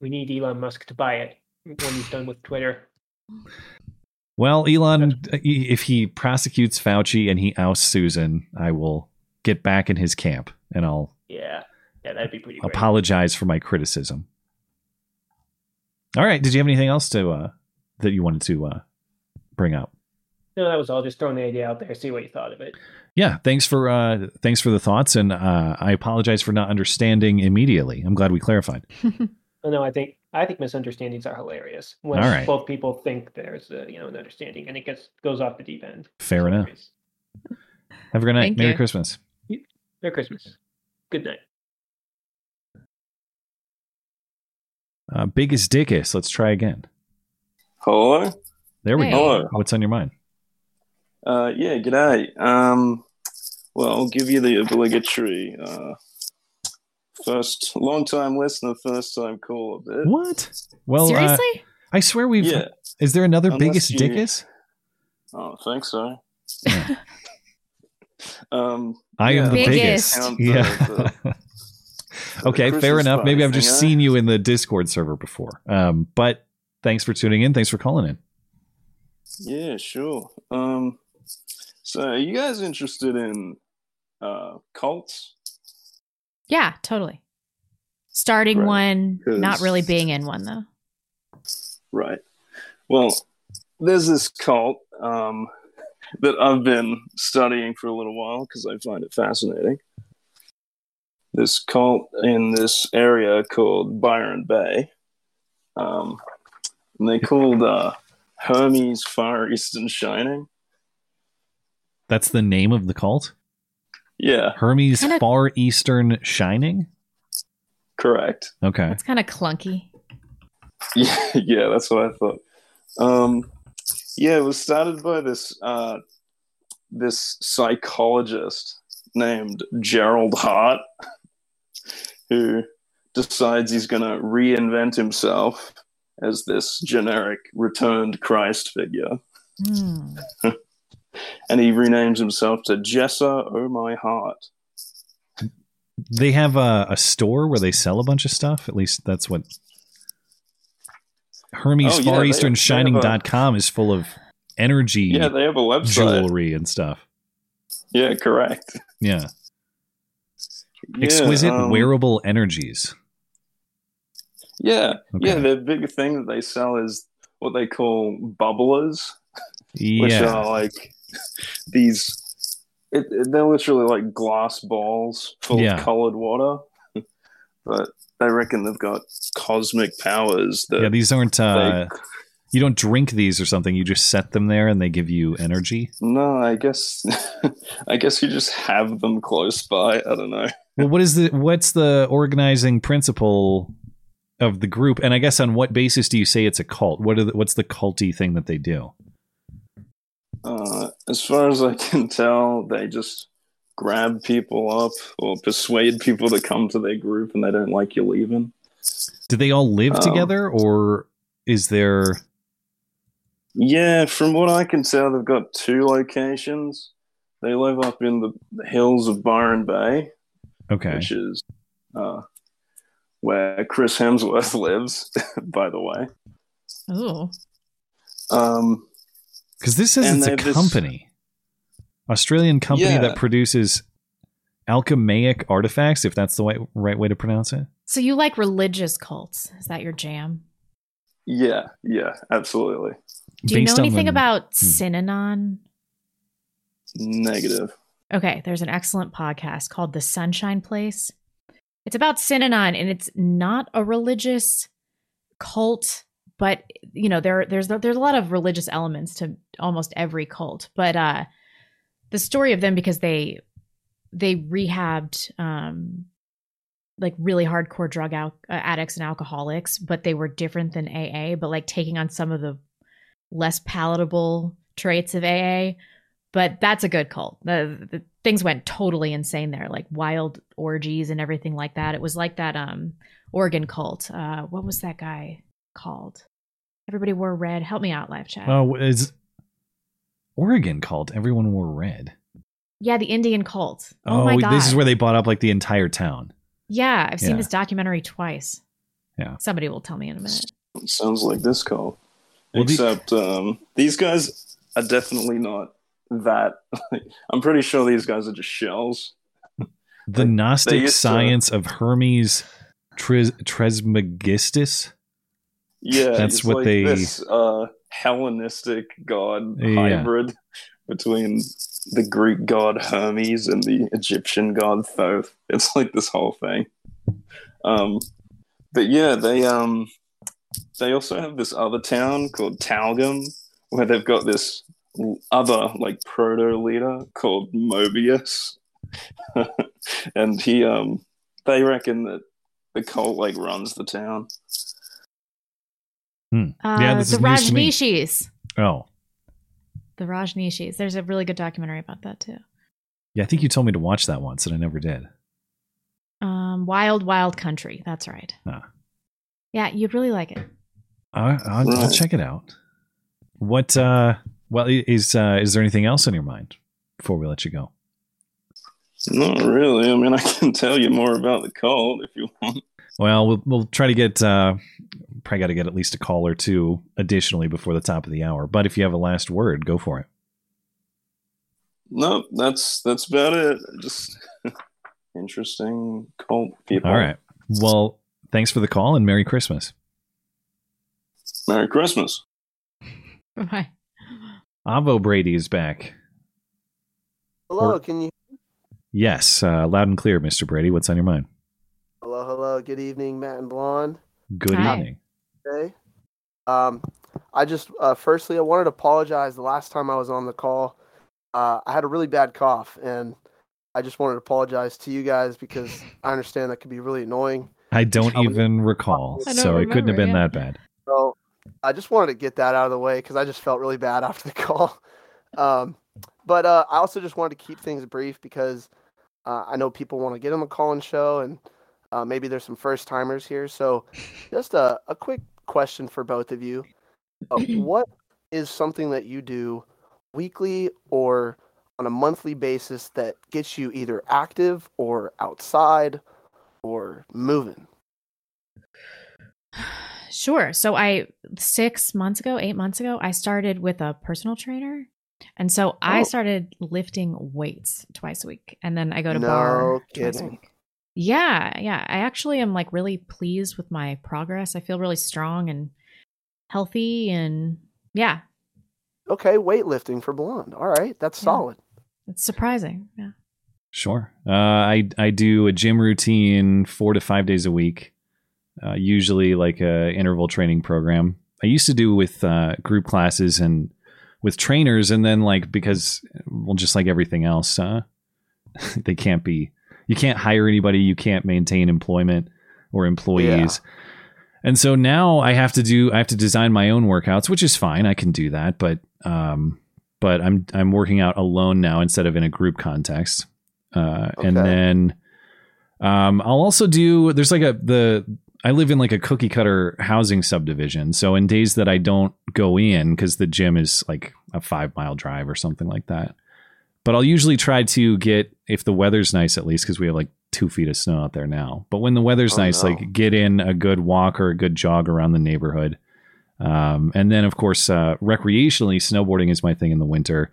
We need Elon Musk to buy it when he's done with Twitter. Well, Elon, if he prosecutes Fauci and he ousts Susan, I will get back in his camp and I'll Yeah. Yeah, that'd be pretty great. apologize for my criticism. All right. Did you have anything else to uh, that you wanted to uh, bring up? No, that was all. Just throwing the idea out there. See what you thought of it. Yeah. Thanks for uh, thanks for the thoughts, and uh, I apologize for not understanding immediately. I'm glad we clarified. Oh, no, I think I think misunderstandings are hilarious when All right. both people think there's a, you know an understanding and it gets goes off the deep end. Fair enough. Have a good night. Thank Merry you. Christmas. Merry Christmas. Good night. Uh, biggest dickus. Let's try again. Hello. There we Hey. go. Hello. What's on your mind? Uh, yeah, g'day. Um, well, I'll give you the obligatory uh, first long time listener, first time caller bit. What? Well, uh, Seriously? I swear we've. Yeah. Is there another Unless biggest you- dickus? Oh, I think so. Yeah. um, I am the Biggest. biggest. Yeah. the- okay, fair Christmas enough. Maybe I've just seen you in the Discord server before. Um, but thanks for tuning in. Thanks for calling in. Yeah, sure. Um, so are you guys interested in uh, cults? Yeah, totally. Starting Right. one, not really being in one though. Right. Well, there's this cult um, that I've been studying for a little while because I find it fascinating. This cult in this area called Byron Bay. Um, and they called uh, Hermes Far Eastern Shining. That's the name of the cult. Yeah, Hermes Kinda- Far Eastern Shining. correct. Okay. That's kind of clunky. Yeah, yeah, that's what I thought. Um, yeah, it was started by this uh, this psychologist named Gerald Hart, who decides he's going to reinvent himself as this generic returned Christ figure, Hmm. and he renames himself to Jessa Oh My Heart. They have a, a store where they sell a bunch of stuff. At least that's what Hermes Oh, Far they- Eastern they have a- Shining.com is full of energy Yeah, they have a website. jewelry and stuff. Yeah, correct. Yeah. Yeah, Exquisite um, wearable energies. Yeah, yeah. The big thing that they sell is what they call bubblers, which are like these. It, it- they're literally like glass balls full Yeah. of colored water, but they reckon they've got cosmic powers that Yeah, these aren't they. uh you don't drink these or something, you just set them there and they give you energy. no, I guess. I guess you just have them close by. I don't know. Well, what is the what's the organizing principle of the group? And I guess on what basis do you say it's a cult? What are the, what's the culty thing that they do? Uh, as far as I can tell, they just grab people up or persuade people to come to their group, and they don't like you leaving. Do they all live Um, together or is there Yeah, from what I can tell, they've got two locations. They live up in the, the hills of Byron Bay, Okay. which is uh, where Chris Hemsworth lives, by the way. Oh. Um, Cuz this says it's a have this- company. Australian company Yeah. that produces alchemaic artifacts if that's the way, right way to pronounce it. So you like religious cults? Is that your jam? yeah, yeah, absolutely. Do you Based know anything the- about Hmm. Synanon? Negative. Okay, there's an excellent podcast called The Sunshine Place. It's about Synanon, and it's not a religious cult, but you know there there's there's a lot of religious elements to almost every cult. But uh, the story of them because they they rehabbed um, like really hardcore drug al- uh, addicts and alcoholics, but they were different than AA, but like taking on some of the less palatable traits of AA. But that's a good cult. The, the things went totally insane there, like wild orgies and everything like that. It was like that um Oregon cult. Uh, what was that guy called? Everybody wore red. Help me out, live chat. Oh, is Oregon cult. Everyone Wore Red? yeah, the Indian cult. Oh, Oh, my god. this is where they bought up like the entire town. yeah, I've seen Yeah. this documentary twice. Yeah. Somebody will tell me in a minute. Sounds like this cult. Well, the- Except um, these guys are definitely not that. I'm pretty sure these guys are just shells. The Like, Gnostic used to- science of Hermes Tris- Trismegistus. Yeah, That's what like they- This uh, Hellenistic god Yeah. hybrid between the Greek god Hermes and the Egyptian god Thoth. It's like this whole thing. Um, but yeah, they um, they also have this other town called Talgum where they've got this other like proto leader called Mobius, and he um, they reckon that the cult like runs the town. Hmm. Uh, yeah, this the is news to me. Rajneeshis. Oh, The Rajneeshis. There's a really good documentary about that too. yeah. I think you told me to watch that once, and I never did. Um, Wild Wild Country. That's right. Ah. Yeah, you'd really like it. I, I'll, I'll check it out. What? uh Well, is uh is there anything else on your mind before we let you go? Not really. I mean, I can tell you more about the cult if you want. Well, we'll, we'll try to get uh probably got to get at least a call or two additionally before the top of the hour. But if you have a last word, go for it. Nope, that's that's about it. Just interesting cult people. All right. Well, thanks for the call and Merry Christmas. Merry Christmas. Bye. Avo Brady is back. Hello, Or- can you? Yes, uh, loud and clear, Mr. Brady. What's on your mind? Hello, hello. Good evening, Matt and Blonde. Good Hi. evening. Okay. Um, I just uh, firstly I wanted to apologize. The last time I was on the call, uh, I had a really bad cough, and I just wanted to apologize to you guys because I understand that could be really annoying. I don't even recall, I don't so it couldn't have been yeah. that bad. So I just wanted to get that out of the way because I just felt really bad after the call. Um, but uh, I also just wanted to keep things brief because uh, I know people want to get on the call and show, and uh, maybe there's some first timers here. So just a, a quick question for both of you: uh, What is something that you do weekly or on a monthly basis that gets you either active or outside or moving? Sure. So I six months ago, eight months ago, I started with a personal trainer. And so I Oh. started lifting weights twice a week. And then I go to No bar twice a kidding. week. Yeah, yeah. I actually am like really pleased with my progress. I feel really strong and healthy and yeah, Okay, weightlifting for blonde. All right, that's Yeah. solid. it's surprising. Yeah. Sure. Uh, I I do a gym routine four to five days a week, uh, usually like a interval training program. I used to do with uh, group classes and with trainers, and then like because well, just like everything else, uh, they can't be. You can't hire anybody. You can't maintain employment or employees. And so now I have to do I have to design my own workouts, which is fine. I can do that, but um but I'm I'm working out alone now instead of in a group context. Uh and then um I'll also do there's like a the I live in like a cookie cutter housing subdivision. So in days that I don't go in cuz the gym is like a 5 mile drive or something like that. But I'll usually try to get if the weather's nice at least cuz we have like 2 feet of snow out there now. But when the weather's Oh, nice no. like get in a good walk or a good jog around the neighborhood. Um, and then, of course, uh, recreationally, snowboarding is my thing in the winter.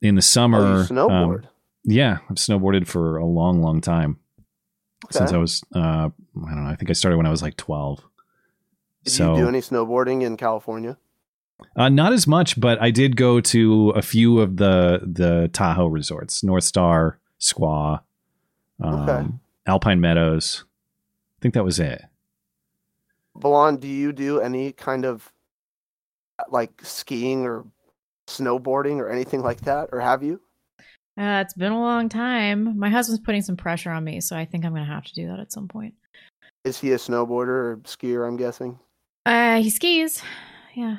In the summer, Oh, you um, snowboard. yeah, I've snowboarded for a long, long time since I was. Uh, I don't know. I think I started when I was like twelve. Did so you do any snowboarding in California? uh, not as much, but I did go to a few of the the Tahoe resorts, Northstar, Squaw, um, Okay. Alpine Meadows. I think that was it. Blonde, do you do any kind of like skiing or snowboarding or anything like that, or have you? Uh, it's been a long time. My husband's putting some pressure on me, so I think I'm gonna have to do that at some point. Is he a snowboarder or skier? I'm guessing. Uh, he skis. Yeah.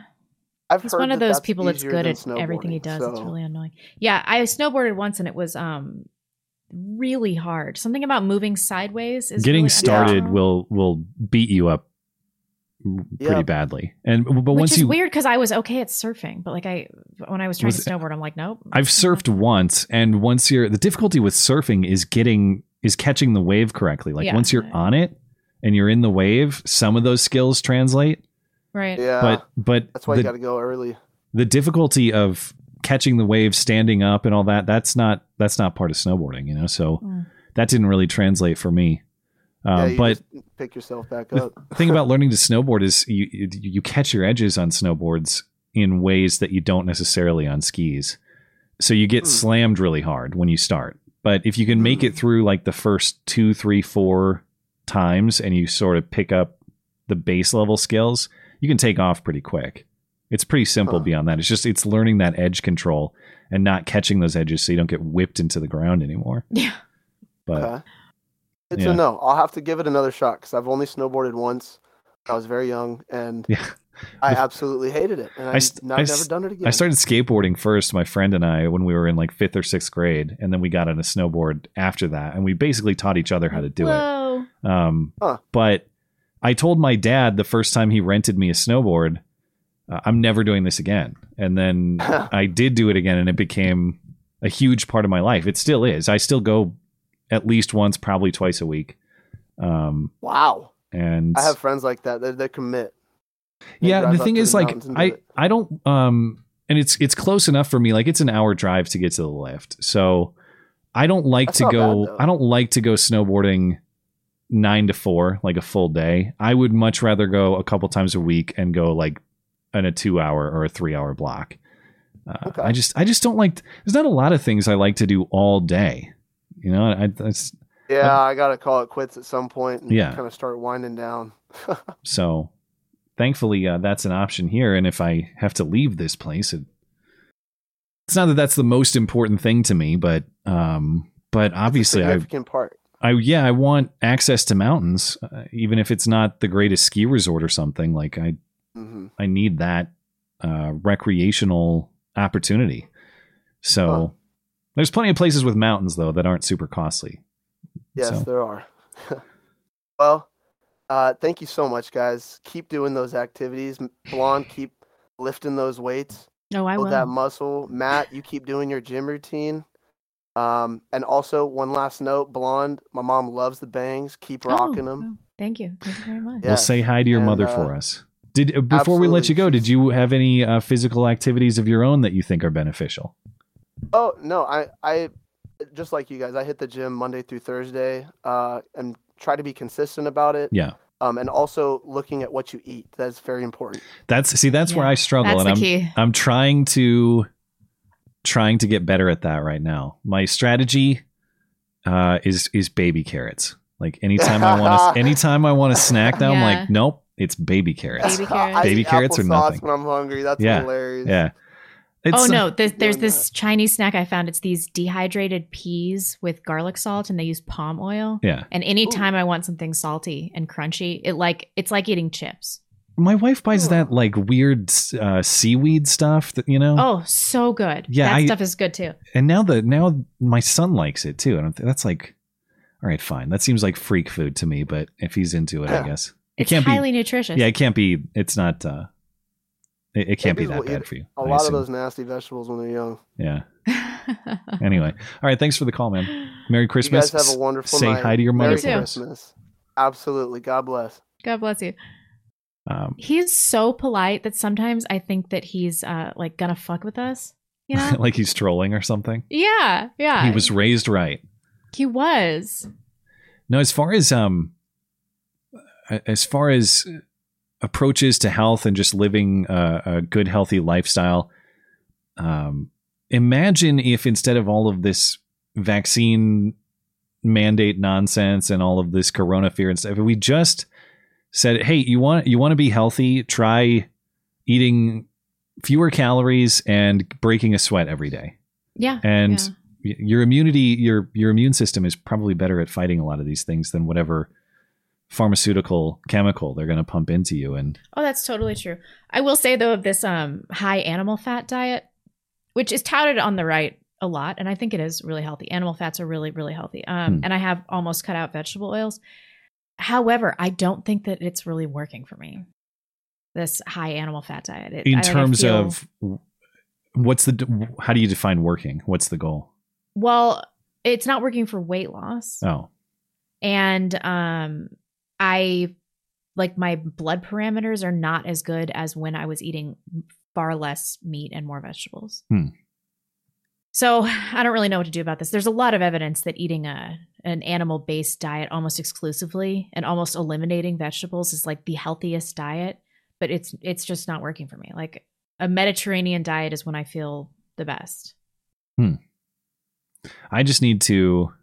I've He's heard one of that those people that's good at everything he snowboarding, does. It's really annoying. Yeah, I snowboarded once and it was um really hard. Something about moving sideways is Getting really started unnatural. will will beat you up pretty Yeah. badly. And but Which once is you weird because I was okay at surfing, but like I when I was trying Was- to snowboard, I'm like, nope. I've surfed once, and once you're the difficulty with surfing is getting is catching the wave correctly. Like Yeah. once you're on it and you're in the wave, some of those skills translate. Right. Yeah. But but that's why the, you got to go early. the difficulty of catching the wave, standing up, and all that that's not that's not part of snowboarding. You know, so Mm. that didn't really translate for me. yeah, Um, you but just pick yourself back up. the up. thing about learning to snowboard is you you you catch your edges on snowboards in ways that you don't necessarily on skis. So you get Hmm. slammed really hard when you start. But if you can make it through like the first two, three, four times and you sort of pick up the base level skills, you can take off pretty quick. It's pretty simple Huh. beyond that. It's just it's learning that edge control and not catching those edges so you don't get whipped into the ground anymore. Yeah. But okay. It's yeah. a no. I'll have to give it another shot because I've only snowboarded once. I was very young and yeah. I absolutely hated it, and I I've, st- I've never done it again. I started skateboarding first, my friend and I, when we were in like fifth or sixth grade, and then we got on a snowboard after that, and we basically taught each other how to do Whoa. it. Um, Huh. But I told my dad the first time he rented me a snowboard, uh, I'm never doing this again. And then I did do it again, and it became a huge part of my life. It still is. I still go at least once, probably twice a week. Um, Wow. and I have friends like that. They, they commit. They yeah the thing is the like and do i i don't um and it's it's close enough for me like it's an hour drive to get to the lift so i don't like That's to go bad, i don't like to go snowboarding nine to four like a full day i would much rather go a couple times a week and go like in a two hour or a three hour block uh, Okay. i just i just don't like there's not a lot of things i like to do all day you know i that's Yeah, I got to call it quits at some point and Yeah. kind of start winding down. So thankfully, uh, that's an option here. And if I have to leave this place, it, it's not that that's the most important thing to me, but um, but obviously, I, Significant part. I yeah, I want access to mountains, uh, even if it's not the greatest ski resort or something. Like I, hmm I need that uh, recreational opportunity. So Huh. there's plenty of places with mountains though that aren't super costly. Yes, So- there are. well, uh, thank you so much, guys. Keep doing those activities. M- Blonde, keep lifting those weights. Oh, I build will. that muscle. Matt, you keep doing your gym routine. Um, and also one last note, Blonde, my mom loves the bangs. Keep rocking them. Oh, thank you. Thank you very much. We'll say hi to your and, mother uh, for us. Did uh, before we let you go, did you have any uh, physical activities of your own that you think are beneficial? Oh no, I I just like you guys. I hit the gym Monday through Thursday, uh, and try to be consistent about it. Yeah. Um, and also looking at what you eat. That's very important. That's see, that's where I struggle, that's and the I'm key. I'm trying to trying to get better at that right now. My strategy uh, is is baby carrots. Like anytime I want to, anytime I want to snack now, I'm like, nope, it's baby carrots. Baby carrots. Baby carrots or nothing. when I'm hungry. That's Yeah, hilarious. Yeah. oh It's, uh, no, there's, there's this Chinese snack I found. It's these dehydrated peas with garlic salt, and they use palm oil. Yeah. And anytime I want something salty and crunchy, it like it's like eating chips. My wife buys that like weird uh, seaweed stuff that you know. Oh, so good. Yeah, that I- stuff is good too. And now the now my son likes it too, and I'm- that's like, all right, fine. That seems like freak food to me, but if he's into it, I guess it It's can't highly be. nutritious. Yeah, it can't be. It's not. uh It, it can't be Babies that bad for you. A I lot of those nasty vegetables when they're young. Yeah. Anyway, all right. Thanks for the call, man. Merry Christmas. You guys have a wonderful Say night. hi to your mother Merry. Christmas. Absolutely. God bless. God bless you. Um, He's so polite that sometimes I think that he's uh like gonna fuck with us. You know? like he's trolling or something. yeah, yeah. He was raised right. He was. No, as far as um, as far as approaches to health and just living a, a good, healthy lifestyle, um, imagine if instead of all of this vaccine mandate nonsense and all of this corona fear and stuff, if we just said, "Hey, you want you want to be healthy? Try eating fewer calories and breaking a sweat every day." Yeah. And yeah. your immunity, your your immune system is probably better at fighting a lot of these things than whatever pharmaceutical chemical they're going to pump into you. And Oh, that's totally true. I will say though, of this um high animal fat diet, which is touted on the right a lot, and I think it is really healthy. Animal fats are really, really healthy. Um, Hmm. and I have almost cut out vegetable oils. However, I don't think that it's really working for me. This high animal fat diet. It, in I- terms of what's the how do you define working? What's the goal? well, it's not working for weight loss. Oh, and um i like my blood parameters are not as good as when i was eating far less meat and more vegetables Hmm. So i don't really know what to do about this there's a lot of evidence that eating a an animal based diet almost exclusively and almost eliminating vegetables is like the healthiest diet but it's it's just not working for me like a mediterranean diet is when i feel the best hmm. I just need to.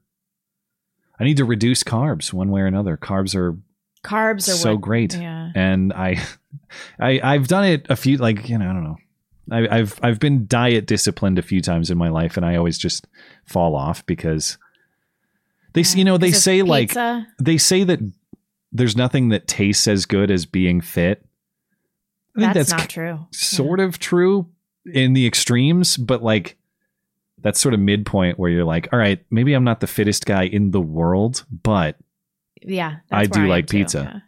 I need to reduce carbs one way or another. Carbs are carbs are so what- great, yeah and I, I I've done it a few like you know I don't know. I, I've I've been diet disciplined a few times in my life, and I always just fall off because they s you know they say like they say that there's nothing that tastes as good as being fit. I think that's, that's, not true. Sort of true in the extremes, but like that's sort of midpoint where you're like, all right, maybe I'm not the fittest guy in the world, but yeah I do like pizza.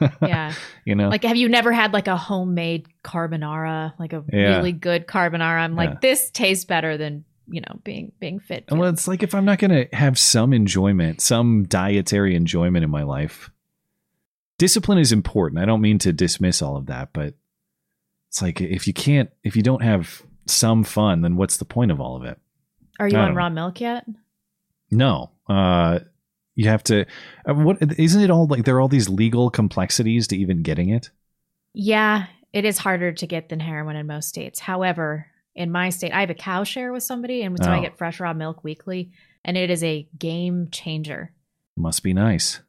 yeah. yeah. you know, Like, have you never had like a homemade carbonara, like a Yeah. really good carbonara? I'm like, Yeah. this tastes better than you know being being fit. Well, it's like if I'm not going to have some enjoyment, some dietary enjoyment in my life, discipline is important. I don't mean to dismiss all of that, but it's like if you can't, if you don't have some fun, then what's the point of all of it? Are you on know. raw milk yet? No. Uh, you have to. Uh, what isn't it all like? There are all these legal complexities to even getting it. Yeah, it is harder to get than heroin in most states. However, in my state, I have a cow share with somebody, and so I Oh. get fresh raw milk weekly, and it is a game changer. Must be nice.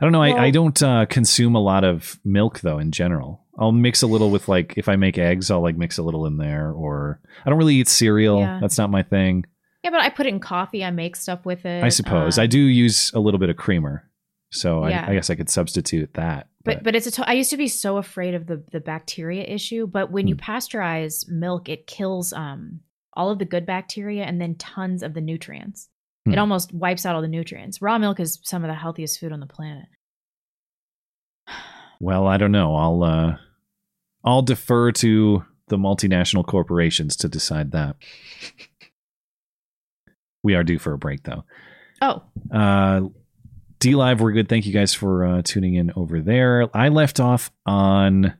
I don't know. I, I don't uh, consume a lot of milk though. In general, I'll mix a little with like if I make eggs, I'll like mix a little in there. Or I don't really eat cereal. Yeah. That's not my thing. Yeah, but I put it in coffee. I make stuff with it. I suppose I um, do use a little bit of creamer, so Yeah. I, I guess I could substitute that. But but it's a to- I used to be so afraid of the the bacteria issue, but when you Hmm. pasteurize milk, it kills um all of the good bacteria and then tons of the nutrients. It Hmm. almost wipes out all the nutrients. Raw milk is some of the healthiest food on the planet. Well, I don't know. I'll uh, I'll defer to the multinational corporations to decide that. we are due for a break, though. Oh, Uh, D Live, we're good. Thank you guys for uh, tuning in over there. I left off on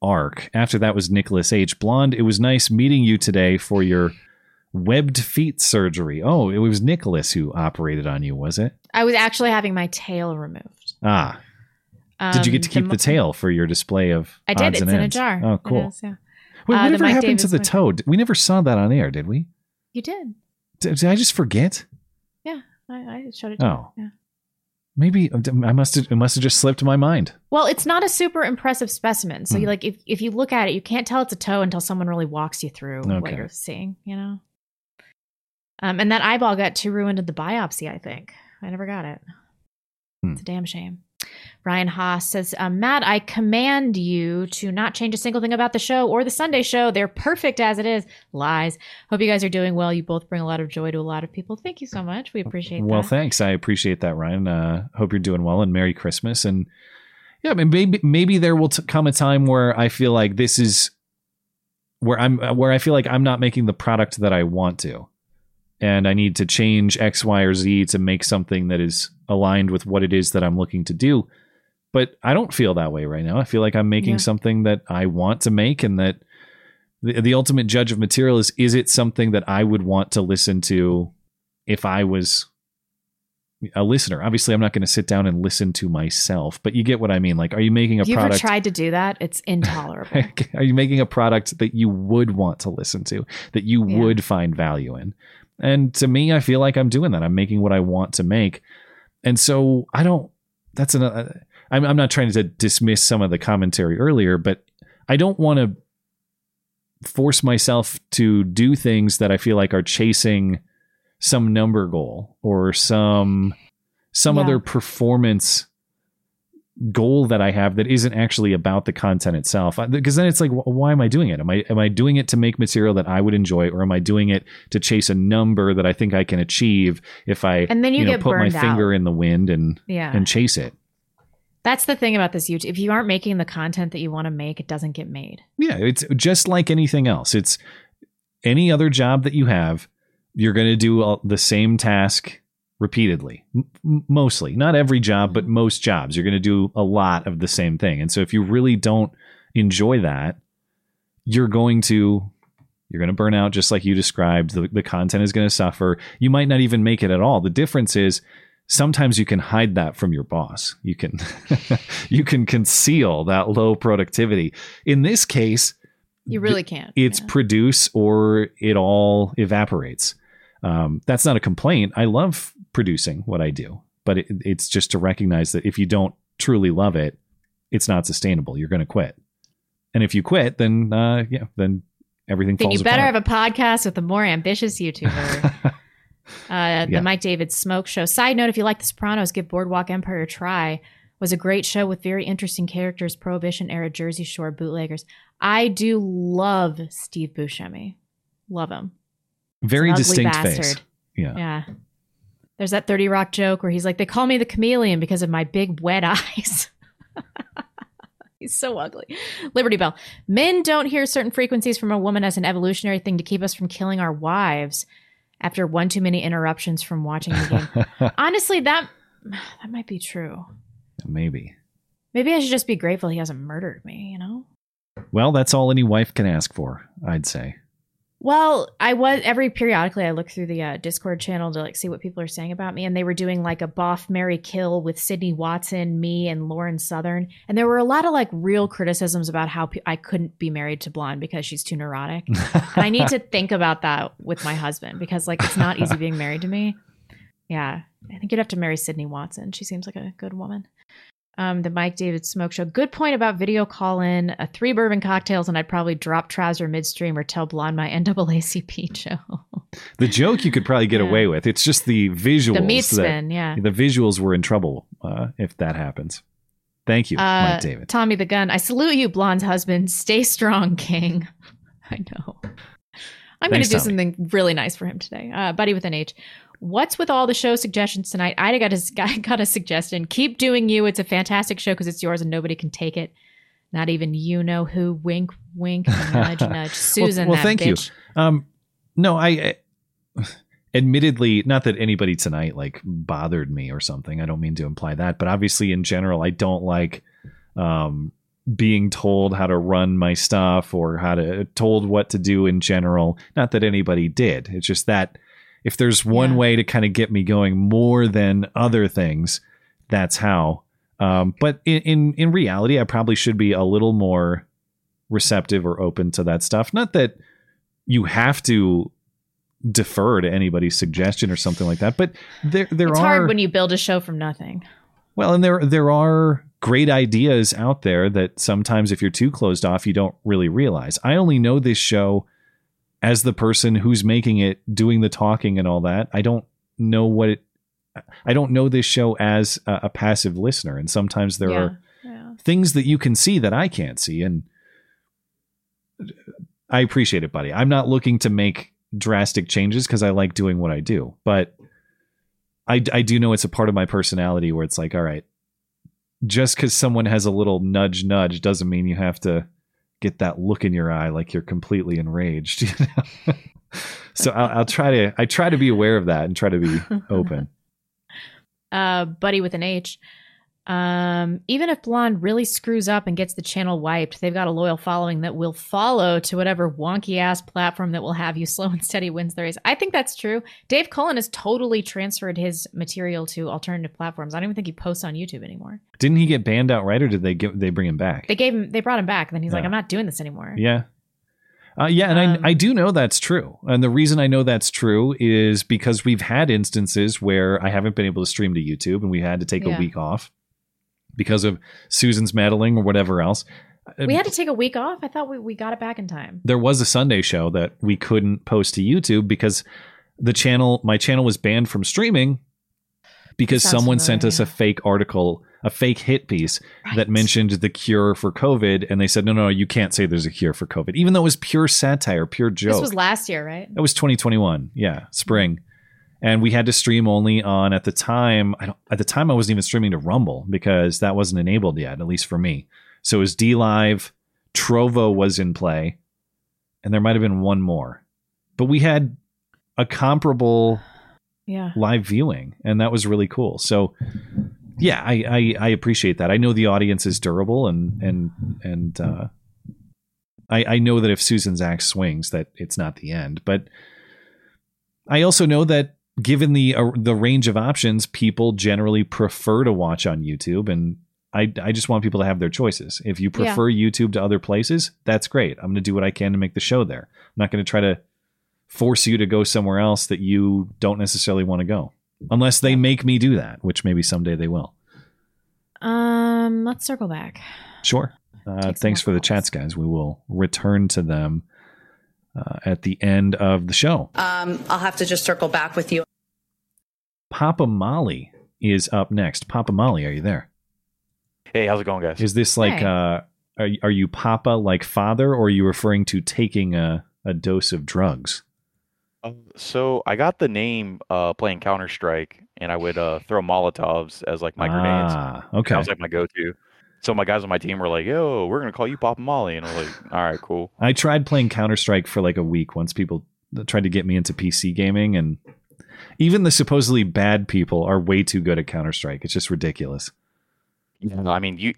Arc. After that was Nicholas H. Blonde. It was nice meeting you today for your webbed feet surgery. Oh, it was Nicholas who operated on you, was it? I was actually having my tail removed. Ah. Did you get to Um, keep mo- the tail for your display of I did. It's in a jar. Oh, cool. is, yeah. Wait, Uh, the whatever happened to the toad? We never saw that on air, did we? You did. Did, did I just forget? Yeah, I, I showed it to Oh. you. Yeah. Maybe I must have. It must have just slipped my mind. Well, it's not a super impressive specimen. So, Hmm. you like, if if you look at it, you can't tell it's a toe until someone really walks you through what you're seeing. You know. Um, and that eyeball got too ruined in the biopsy. I think I never got it. Hmm. It's a damn shame. Ryan Haas says, um, Matt, I command you to not change a single thing about the show or the Sunday show. They're perfect as it is. Lies. Hope you guys are doing well. You both bring a lot of joy to a lot of people. Thank you so much. We appreciate Well, that. Well, thanks. I appreciate that, Ryan. Uh, hope you're doing well and Merry Christmas. And yeah, I mean, maybe maybe there will t- come a time where I feel like this is where I'm where I feel like I'm not making the product that I want to, and I need to change X, Y, or Z to make something that is aligned with what it is that I'm looking to do. But I don't feel that way right now. I feel like I'm making Yeah. something that I want to make, and that the, the ultimate judge of material is is it something that I would want to listen to if I was a listener. Obviously, I'm not going to sit down and listen to myself, but you get what I mean. Like, are you making a If you ever product? tried to do that, it's intolerable. are you making a product that you would want to listen to, that you Yeah. would find value in? And to me, I feel like I'm doing that. I'm making what I want to make. And so I don't, that's an, uh, I'm, I'm not trying to dismiss some of the commentary earlier, but I don't want to force myself to do things that I feel like are chasing some number goal or some, some Yeah. other performance goal that I have that isn't actually about the content itself. Because then it's like, wh- why am I doing it? Am I am I doing it to make material that I would enjoy, or am I doing it to chase a number that I think I can achieve if I And then you know get put my burned finger in the wind and Yeah. and chase it? That's the thing about this YouTube. If you aren't making the content that you want to make, it doesn't get made. Yeah, it's just like anything else. It's any other job that you have, you're going to do all- the same task repeatedly. M- m- mostly, not every job, but mm-hmm. most jobs, you're going to do a lot of the same thing. And so if you really don't enjoy that, you're going to you're going to burn out just like you described. The, the content is going to suffer. You might not even make it at all. The difference is sometimes you can hide that from your boss. You can you can conceal that low productivity. In this case, You really can't. it's produce or it all evaporates. Um, that's not a complaint. I love producing what I do, but it, it's just to recognize that if you don't truly love it, it's not sustainable. You're going to quit, and if you quit, then uh, yeah, then everything Then falls you better apart. have a podcast with a more ambitious YouTuber. uh, the Yeah. Mike David Smoke Show. Side note: If you like The Sopranos, give Boardwalk Empire a try. Was a great show with very interesting characters, Prohibition era Jersey Shore bootleggers. I do love Steve Buscemi. Love him. Very He's an ugly distinct face. Yeah. Yeah. There's that 30 Rock joke where he's like, they call me the chameleon because of my big wet eyes. he's so ugly. Liberty Bell. Men don't hear certain frequencies from a woman as an evolutionary thing to keep us from killing our wives after one too many interruptions from watching the game. Honestly, that that might be true. Maybe. Maybe I should just be grateful he hasn't murdered me, you know? Well, that's all any wife can ask for, I'd say. Well, I was every periodically I look through the uh, Discord channel to like see what people are saying about me, and they were doing like a Boff Mary Kill with Sydney Watson, me, and Lauren Southern, and there were a lot of like real criticisms about how pe- I couldn't be married to blonde because she's too neurotic, and I need to think about that with my husband because like it's not easy being married to me. Yeah, I think you'd have to marry Sydney Watson. She seems like a good woman. Um, the Mike David Smoke Show. Good point about video call in. A three bourbon cocktails, and I'd probably drop trouser midstream or tell blonde my NAACP show. The joke you could probably get away with. It's just the visuals. The meat that- spin, yeah. The visuals were in trouble uh, if that happens. Thank you, Uh, Mike David. Tommy the Gun. I salute you, blonde's husband. Stay strong, King. I know. I'm going to do Tommy. something really nice for him today. Uh, Buddy with an H. What's with all the show suggestions tonight? I got a, I got a suggestion. Keep doing you. It's a fantastic show because it's yours and nobody can take it. Not even you know who. Wink, wink, nudge, nudge. Susan, well, that thank bitch. you. Um, no, I, I admittedly not that anybody tonight like bothered me or something. I don't mean to imply that, but obviously in general, I don't like um being told how to run my stuff or how to told what to do in general. Not that anybody did. It's just that if there's one way to kind of get me going more than other things, that's how. Um, but in, in in reality, I probably should be a little more receptive or open to that stuff. Not that you have to defer to anybody's suggestion or something like that, but there there are It's are hard when you build a show from nothing. well, and there there are great ideas out there that sometimes if you're too closed off, you don't really realize. I only know this show as the person who's making it, doing the talking and all that. I don't know what it I don't know this show as a, a passive listener, and sometimes there Yeah, are things that you can see that I can't see, and I appreciate it, buddy. I'm not looking to make drastic changes because I like doing what I do, but I, I do know it's a part of my personality where it's like, all right, just because someone has a little nudge nudge doesn't mean you have to get that look in your eye like you're completely enraged. You know? so I'll, I'll try to I try to be aware of that and try to be open. uh, Buddy with an H. Um, even if Blonde really screws up and gets the channel wiped, they've got a loyal following that will follow to whatever wonky ass platform that will have you slow and steady wins the race. I think that's true. Dave Cullen has totally transferred his material to alternative platforms. I don't even think he posts on YouTube anymore. Didn't he get banned outright, or did they get they bring him back? They gave him, they brought him back, and then he's like, I'm not doing this anymore. Yeah. Uh, yeah, and Um, I, I do know that's true. And the reason I know that's true is because we've had instances where I haven't been able to stream to YouTube and we had to take Yeah. a week off because of Susan's meddling or whatever else. Uh, We had to take a week off. I thought we, we got it back in time. there was a Sunday show that we couldn't post to YouTube because the channel, my channel was banned from streaming because someone sent us a fake article, a fake hit piece that mentioned the cure for COVID. And they said, no, no, you can't say there's a cure for COVID, even though it was pure satire, pure joke. This was last year, right? That was 2021. Yeah, spring. And we had to stream only on at the time. I don't, at the time I wasn't even streaming to Rumble because that wasn't enabled yet, at least for me. So it was D Live, Trovo was in play, and there might have been one more. But we had a comparable Yeah. live viewing, and that was really cool. So yeah, I, I I appreciate that. I know the audience is durable, and and and uh, I I know that if Susan's axe swings, that it's not the end. But I also know that given the uh, the range of options, people generally prefer to watch on YouTube, and I I just want people to have their choices. If you Yeah. prefer YouTube to other places, that's great. I'm going to do what I can to make the show there. I'm not going to try to force you to go somewhere else that you don't necessarily want to go, unless they make me do that, which maybe someday they will. Um, let's circle back. Sure. Uh, thanks for the chats, guys. We will return to them uh, at the end of the show. Um, I'll have to just circle back with you. Papa Molly is up next. Papa Molly, are you there? Hey, how's it going, guys? Is this like Hey. uh are are you Papa like father, or are you referring to taking a a dose of drugs? Uh, so I got the name uh, playing Counter Strike, and I would uh, throw Molotovs as like my grenades. Ah, okay. That was like my go-to. So my guys on my team were like, "Yo, we're gonna call you Papa Molly," and I was like, "All right, cool." I tried playing Counter Strike for like a week once people tried to get me into PC gaming, and even the supposedly bad people are way too good at Counter Strike. It's just ridiculous. Yeah, I mean, you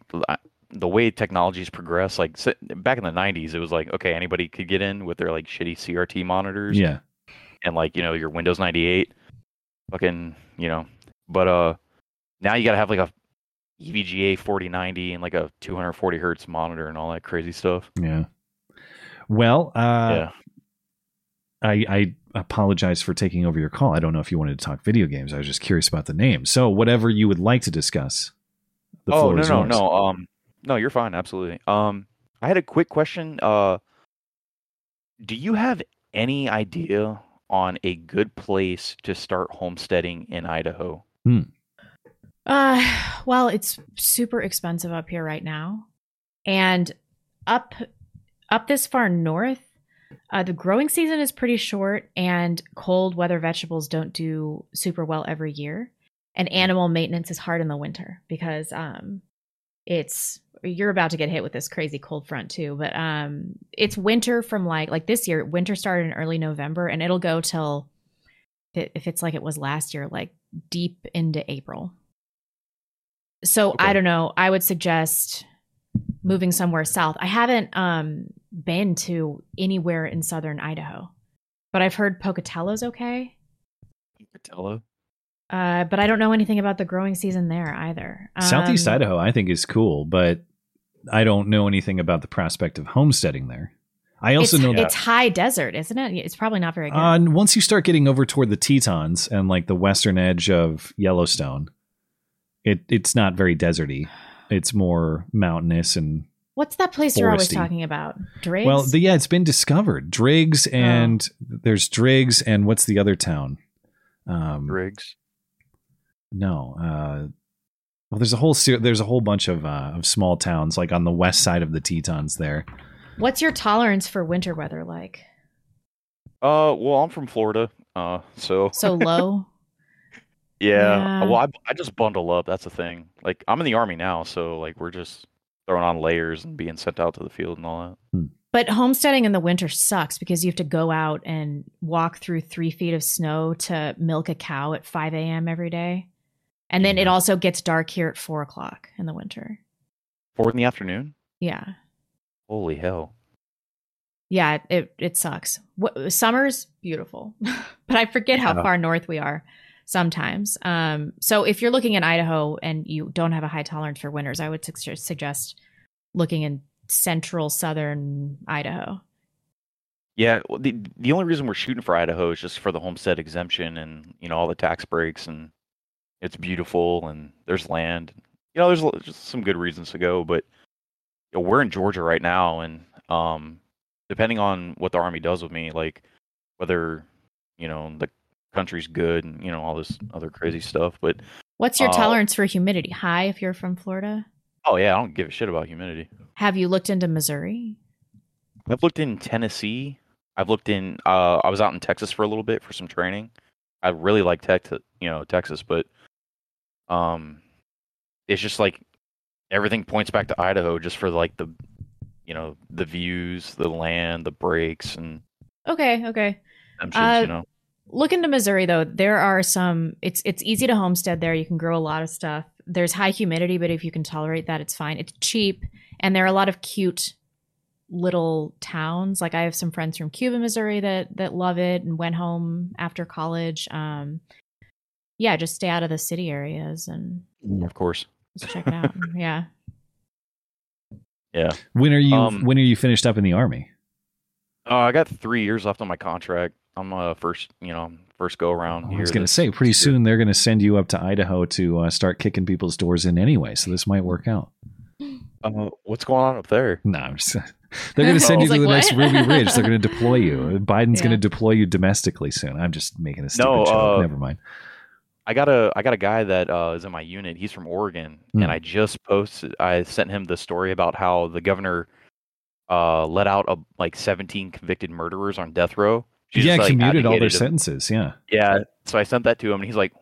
the way technology's progressed, like back in the '90s, it was like, okay, anybody could get in with their like shitty CRT monitors. Yeah. and like you know your Windows 98, fucking you know. But uh, now you gotta have like a EVGA 4090 and like a 240 hertz monitor and all that crazy stuff. Yeah. Well, uh, Yeah. I, I apologize for taking over your call. I don't know if you wanted to talk video games. I was just curious about the name. So, whatever you would like to discuss, the oh floor no is no yours. no um no you're fine absolutely um I had a quick question uh do you have any idea on a good place to start homesteading in Idaho? Hmm. Uh, well, it's super expensive up here right now, and up up this far north, uh, the growing season is pretty short, and cold weather vegetables don't do super well every year, and animal maintenance is hard in the winter because um, it's you're about to get hit with this crazy cold front too, but um, it's winter from like like this year. Winter started in early November, and it'll go till if it's like it was last year, like deep into April. So I don't know. I would suggest moving somewhere south. I haven't um been to anywhere in southern Idaho, but I've heard Pocatello's okay. Pocatello. Uh, but I don't know anything about the growing season there either. Southeast Um, Idaho, I think, is cool, but I don't know anything about the prospect of homesteading there. I also it's, know that it's high desert, isn't it? It's probably not very good. Uh, and once you start getting over toward the Tetons and like the western edge of Yellowstone, it it's not very deserty. It's more mountainous and What's that place you're always talking about? Driggs? well, the, yeah, it's been discovered. Driggs Oh. and there's Driggs and what's the other town? Um, Driggs. No, uh, well, there's a whole ser- there's a whole bunch of uh, of small towns like on the west side of the Tetons there. What's your tolerance for winter weather like? Uh, well, I'm from Florida, uh, so So low? yeah. Yeah. Well, I I just bundle up. That's the thing. Like I'm in the army now, so like we're just throwing on layers and being sent out to the field and all that. Hmm. But homesteading in the winter sucks because you have to go out and walk through three feet of snow to milk a cow at 5 a.m. every day. And then it mm-hmm. also gets dark here at four o'clock in the winter. Four in the afternoon. Yeah. Holy hell! Yeah, it it sucks. Wh- Summer's beautiful, but I forget how far north we are sometimes. Um, so if you're looking in Idaho and you don't have a high tolerance for winters, I would su- suggest looking in central southern Idaho. Yeah, well, the the only reason we're shooting for Idaho is just for the homestead exemption and you know all the tax breaks and it's beautiful and there's land. You know, there's just some good reasons to go, but you know, we're in Georgia right now, and um, depending on what the army does with me, like whether you know the country's good and you know all this other crazy stuff, but What's your uh, tolerance for humidity? High if you're from Florida. Oh yeah, I don't give a shit about humidity. Have you looked into Missouri? I've looked in Tennessee. I've looked in. Uh, I was out in Texas for a little bit for some training. I really like tech, you know, Texas, but um, it's just like everything points back to Idaho just for like the, you know, the views, the land, the breaks, and Okay, okay. exemptions. Uh, you know, Look into Missouri though. There are some. It's it's easy to homestead there. You can grow a lot of stuff. There's high humidity, but if you can tolerate that, it's fine. It's cheap, and there are a lot of cute little towns. Like I have some friends from Cuba, Missouri that that love it and went home after college. Um, yeah, just stay out of the city areas and of course. just check it out. yeah. Yeah. When are you Um, when are you finished up in the army? Uh, I got three years left on my contract. I'm a first, you know, first go around I was going to say pretty soon they're going to send you up to Idaho to uh, start kicking people's doors in anyway, so this might work out. Uh, what's going on up there? No, I'm just, they're going to send you He's to the like, next Ruby Ridge. They're going to deploy you. Biden's Yeah. going to deploy you domestically soon. I'm just making a stupid No, joke. uh, Never mind. I got a I got a guy that uh, is in my unit. He's from Oregon, Hmm. and I just posted. I sent him the story about how the governor uh, let out a, like 17 convicted murderers on death row. Yeah, just, like, commuted all their sentences. Yeah, Yeah, so I sent that to him, and he's like,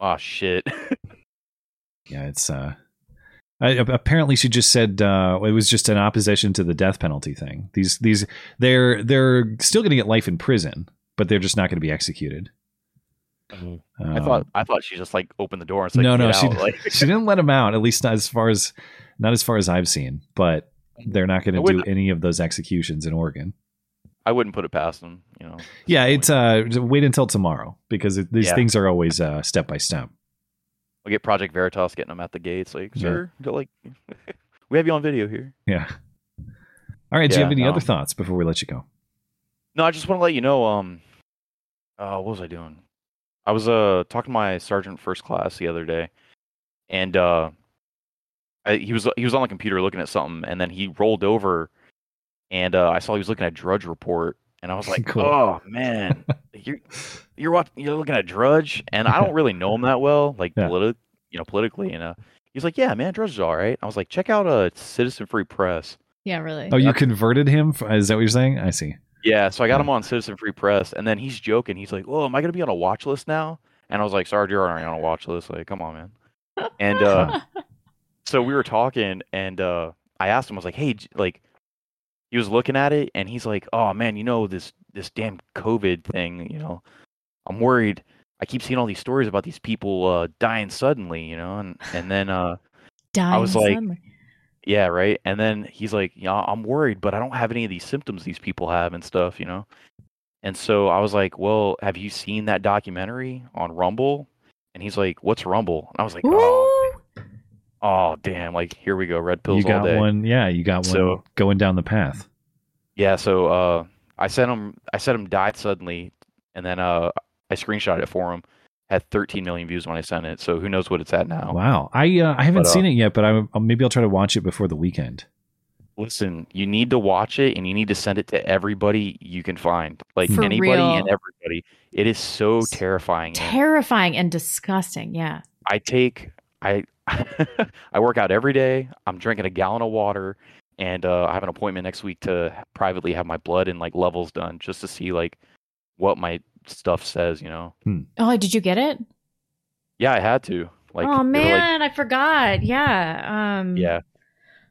"Oh shit." yeah. It's uh, I, apparently she just said uh, it was just an opposition to the death penalty thing. These these they're they're still going to get life in prison, but they're just not going to be executed. I Um, thought I thought she just like opened the door and said, no, no, she out," like, she didn't let him out. At least not as far as not as far as I've seen. But they're not going to do any of those executions in Oregon. I wouldn't put it past them. You know. Yeah, it's uh wait until tomorrow because it, these Yeah. things are always uh step by step. We'll get Project Veritas getting them at the gates. Like, Yeah. sir, go like, we have you on video here. Yeah. All right. do you have any no. other thoughts before we let you go? No, I just want to let you know. Um, uh, what was I doing? I was uh talking to my sergeant first class the other day, and uh, I, he was he was on the computer looking at something, and then he rolled over, and uh, I saw he was looking at Drudge Report, and I was like, Cool. oh man, you're you're watch, you're looking at Drudge, and I don't really know him that well, like Yeah. politi- you know, politically, and uh, he's like, yeah, man, Drudge is all right. I was like, check out uh Citizen Free Press. Yeah, really. Oh, you converted him? Is that what you're saying? I see. Yeah, so I got him on Citizen Free Press, and then he's joking. He's like, "Oh, am I gonna be on a watch list now?" And I was like, "Sarge, you're already on a watch list. Like, come on, man." And uh, so we were talking, and uh, I asked him, I was like, "Hey, like," he was looking at it, and he's like, "Oh man, you know this this damn COVID thing. You know, I'm worried. I keep seeing all these stories about these people uh, dying suddenly. You know, and and then uh, Dying I was like, suddenly. yeah, right. And then he's like, yeah, I'm worried, but I don't have any of these symptoms these people have and stuff, you know? And so I was like, well, have you seen that documentary on Rumble? And he's like, what's Rumble? And I was like, oh, oh, damn. Like, here we go. Red pills you got all day. one. Yeah, you got one So- going down the path. Yeah. So uh, I sent him, I said him died suddenly. And then uh, I screenshot it for him. Had 13 million views when I sent it. So who knows what it's at now. Wow. I uh, I haven't But, uh, seen it yet, but I uh, maybe I'll try to watch it before the weekend. Listen, you need to watch it and you need to send it to everybody you can find. Like For anybody real. and everybody. It is so terrifying. and Terrifying and disgusting. Yeah. I take I I work out every day. I'm drinking a gallon of water and uh, I have an appointment next week to privately have my blood and like levels done just to see like what my stuff says, you know. Oh, did you get it? Yeah, I had to. Like oh they were like- man, I forgot. Yeah. Um Yeah.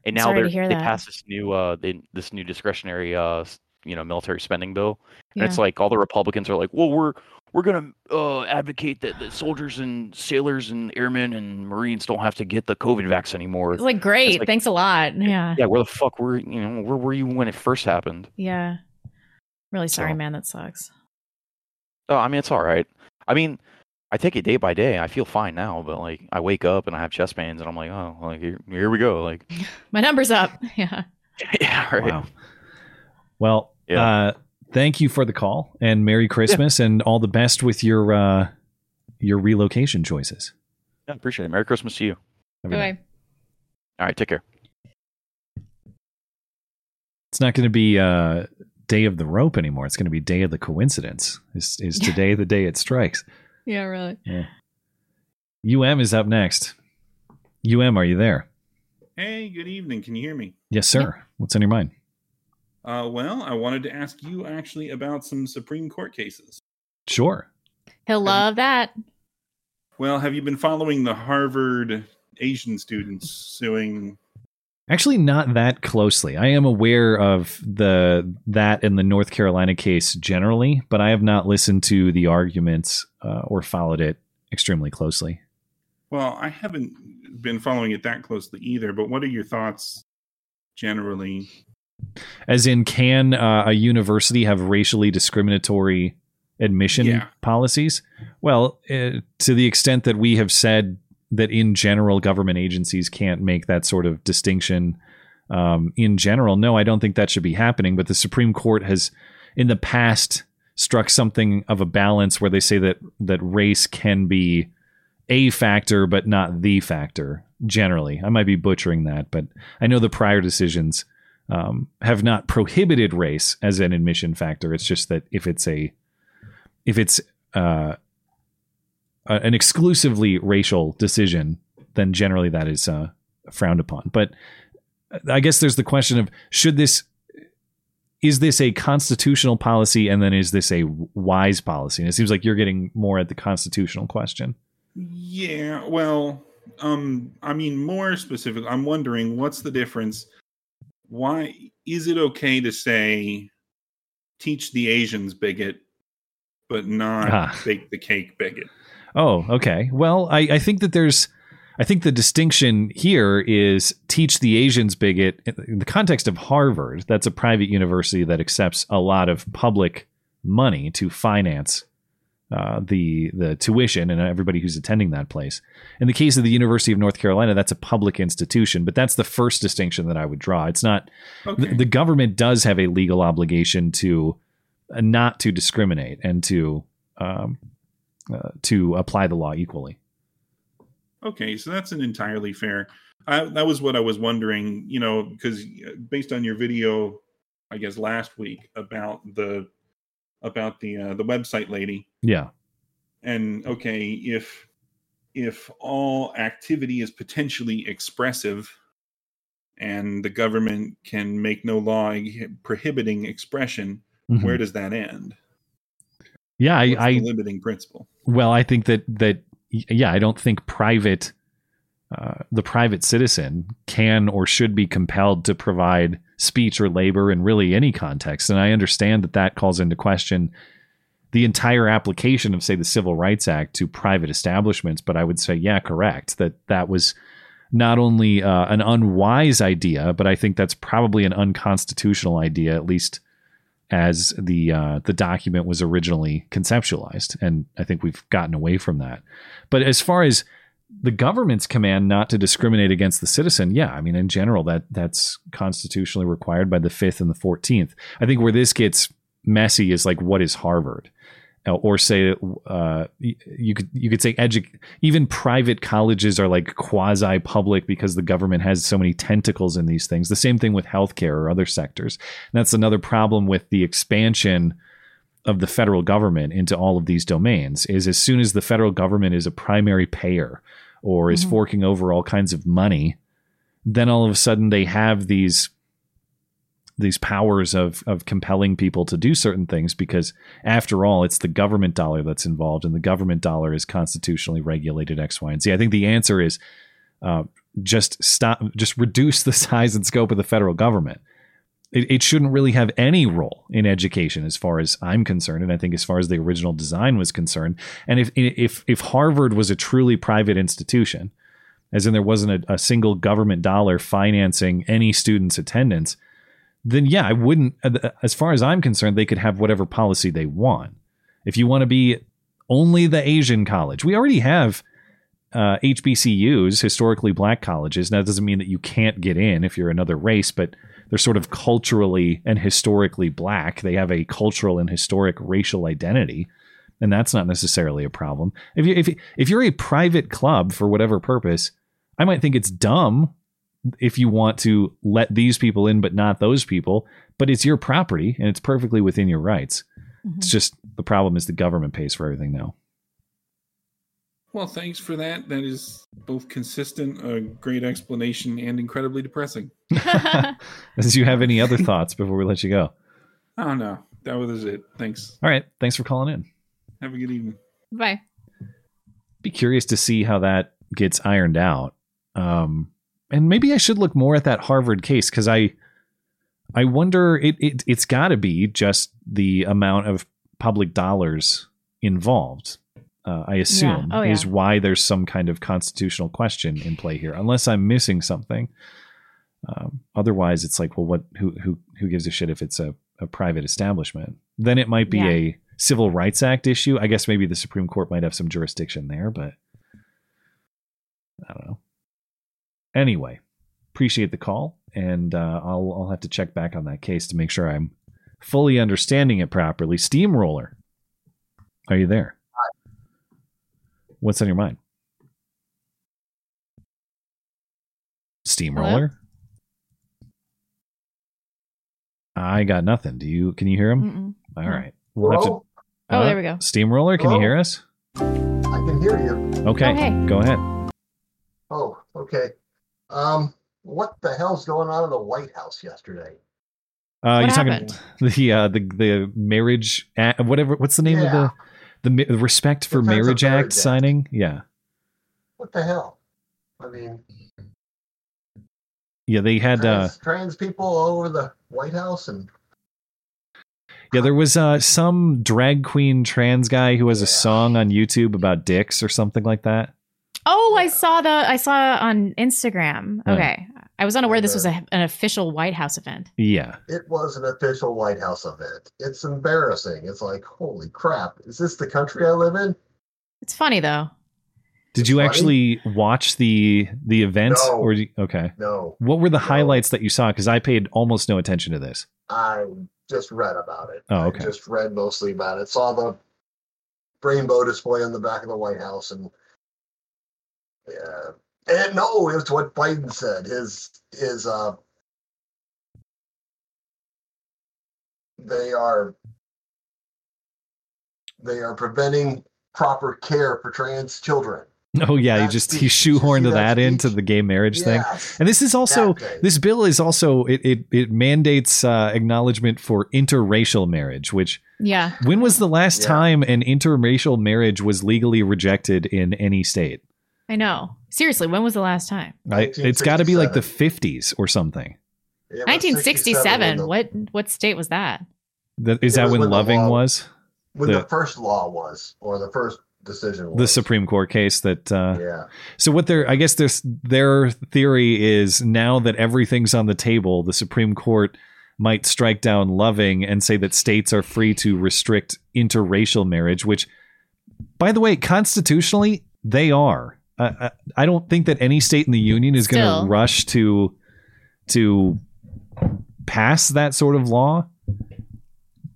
And now they're hear they passed this new uh they, this new discretionary uh you know military spending bill, and it's like all the Republicans are like, well, we're we're gonna uh, advocate that the soldiers and sailors and airmen and Marines don't have to get the COVID vaccine anymore. It's like great. like- Thanks a lot. Yeah. yeah, where the fuck were you know where were you when it first happened? Yeah. Really sorry, So- man. That sucks. Oh, I mean, it's all right. I mean, I take it day by day. I feel fine now, but like I wake up and I have chest pains, and I'm like, oh, like here, here we go. Like, My number's up. Yeah. yeah, right. Wow. Well, uh, thank you for the call and Merry Christmas and all the best with your uh, your relocation choices. Yeah, appreciate it. Merry Christmas to you. Have a good night. Bye. All right, take care. It's not going to be uh, day of the rope anymore. It's going to be day of the coincidence. Is is today the day it strikes? Yeah, really. Yeah. UM is up next. UM, are you there? Hey, good evening. Can you hear me? Yes, sir. What's on your mind? Uh, well, I wanted to ask you actually about some Supreme Court cases. Sure. He'll love that. Well, have you been following the Harvard Asian students suing? Actually, not that closely. I am aware of the that and the North Carolina case generally, but I have not listened to the arguments uh, or followed it extremely closely. Well, I haven't been following it that closely either, but what are your thoughts generally? As in, can uh, a university have racially discriminatory admission Yeah. policies? Well, uh, to the extent that we have said that in general, government agencies can't make that sort of distinction. Um, in general, no, I don't think that should be happening. But the Supreme Court has, in the past, struck something of a balance where they say that that race can be a factor, but not the factor. Generally, I might be butchering that, but I know the prior decisions um, have not prohibited race as an admission factor. It's just that if it's a if it's uh, an exclusively racial decision, then generally that is uh, frowned upon. But I guess there's the question of should this is this a constitutional policy, and then is this a wise policy? And it seems like you're getting more at the constitutional question. Yeah, well, um, I mean, more specific, I'm wondering what's the difference? Why is it okay to say teach the Asians bigot, but not Ah. bake the cake bigot? Oh, okay. Well, I, I think that there's, I think the distinction here is teach the Asians bigot in the context of Harvard. That's a private university that accepts a lot of public money to finance uh, the the tuition and everybody who's attending that place. In the case of the University of North Carolina, that's a public institution, but that's the first distinction that I would draw. It's not the, the government does have a legal obligation to uh, not to discriminate and to um, uh, to apply the law equally. Okay, so that's an entirely fair. I, that was what I was wondering, you know, because based on your video, I guess last week about the about the uh, the website lady, Yeah. and okay, if if all activity is potentially expressive, and the government can make no law prohibiting expression, Mhm. where does that end? Yeah, I, What's I the limiting principle. Well, I think that that yeah, I don't think private uh, the private citizen can or should be compelled to provide speech or labor in really any context. And I understand that that calls into question the entire application of say the Civil Rights Act to private establishments. But I would say, yeah, correct that that was not only uh, an unwise idea, but I think that's probably an unconstitutional idea, at least as the uh, the document was originally conceptualized, and I think we've gotten away from that. But as far as the government's command not to discriminate against the citizen, yeah, I mean in general that that's constitutionally required by the Fifth and the Fourteenth. I think where this gets messy is like what is Harvard, Uh, or say uh, you could you could say edu- even private colleges are like quasi public because the government has so many tentacles in these things. The same thing with healthcare or other sectors. And that's another problem with the expansion of the federal government into all of these domains is as soon as the federal government is a primary payer or is Mhm. forking over all kinds of money, then all of a sudden they have these these powers of of compelling people to do certain things because after all it's the government dollar that's involved and the government dollar is constitutionally regulated X, Y, and Z. I think the answer is uh, just stop, just reduce the size and scope of the federal government. It, it shouldn't really have any role in education as far as I'm concerned, and I think as far as the original design was concerned. And if if if Harvard was a truly private institution, as in there wasn't a, a single government dollar financing any student's attendance, then yeah, I wouldn't. uh, As far as I'm concerned, they could have whatever policy they want. If you want to be only the Asian college, we already have uh, HBCUs, historically black colleges. Now, that doesn't mean that you can't get in if you're another race, but they're sort of culturally and historically black. They have a cultural and historic racial identity, and that's not necessarily a problem. If you if if you're a private club for whatever purpose, I might think it's dumb if you want to let these people in but not those people. But it's your property and it's perfectly within your rights. Mm-hmm. It's just the problem is the government pays for everything now. Well, thanks for that. That is both consistent, a great explanation, and incredibly depressing. Does you have any other thoughts before we let you go? Oh no, that was it. Thanks. All right. Thanks for calling in. Have a good evening. Bye. Be curious to see how that gets ironed out. Um, and maybe I should look more at that Harvard case because I, I wonder it, it it's got to be just the amount of public dollars involved. Uh, I assume Oh, is yeah. why there's some kind of constitutional question in play here, unless I'm missing something. Um, otherwise, it's like, well, what? Who who who gives a shit if it's a, a private establishment? Then it might be Yeah. a Civil Rights Act issue. I guess maybe the Supreme Court might have some jurisdiction there, but I don't know. Anyway, appreciate the call, and uh, I'll I'll have to check back on that case to make sure I'm fully understanding it properly. Steamroller, are you there? What's on your mind? Steamroller. I got nothing. Do you? Can you hear him? Mm-mm. All right. We'll have to. Hello? Oh, there we go. Steamroller, can you Hello? hear us? I can hear you. Okay. Oh, hey. Go ahead. Oh, okay. Um, what the hell's going on in the White House yesterday? Uh, What you're happened? talking the uh, the the marriage act, whatever. What's the name of the the the Respect for Defense of Marriage Marriage Act Act. signing? Yeah, What the hell? I mean, yeah. They had uh, trans, trans people all over the White House, and yeah. There was uh, some drag queen trans guy who has a song on YouTube about dicks or something like that. Oh, I saw the I saw it on Instagram. Yeah. Okay. I was unaware this was a, an official White House event. Yeah. it was an official White House event. It's embarrassing. It's like, holy crap! Is this the country I live in? It's funny though. Did you funny. actually watch the the event? No. Or did- okay. No, What were the highlights that you saw? Because I paid almost no attention to this. I just read about it. Oh, okay. I just read mostly about it. Saw the rainbow display on the back of the White House, and yeah, and no, it was what Biden said. His his uh, they are they are preventing proper care for trans children. Oh yeah, he just speech- he shoehorned that that into the gay marriage thing. And this is also this bill is also it it, it mandates uh, acknowledgement for interracial marriage. Which Yeah. when was the last Yeah. time an interracial marriage was legally rejected in any state? I know. Seriously, when was the last time? I, it's got to be like the fifties or something. 1967. the- What what state was that? That, is It that when when Loving law- was when the, the- first law was, or the first decision was. the Supreme Court case that? Uh, Yeah. So what their I guess their their theory is now that everything's on the table, the Supreme Court might strike down Loving and say that states are free to restrict interracial marriage, which, by the way, constitutionally they are. I, I, don't think that any state in the union is going to rush to to pass that sort of law.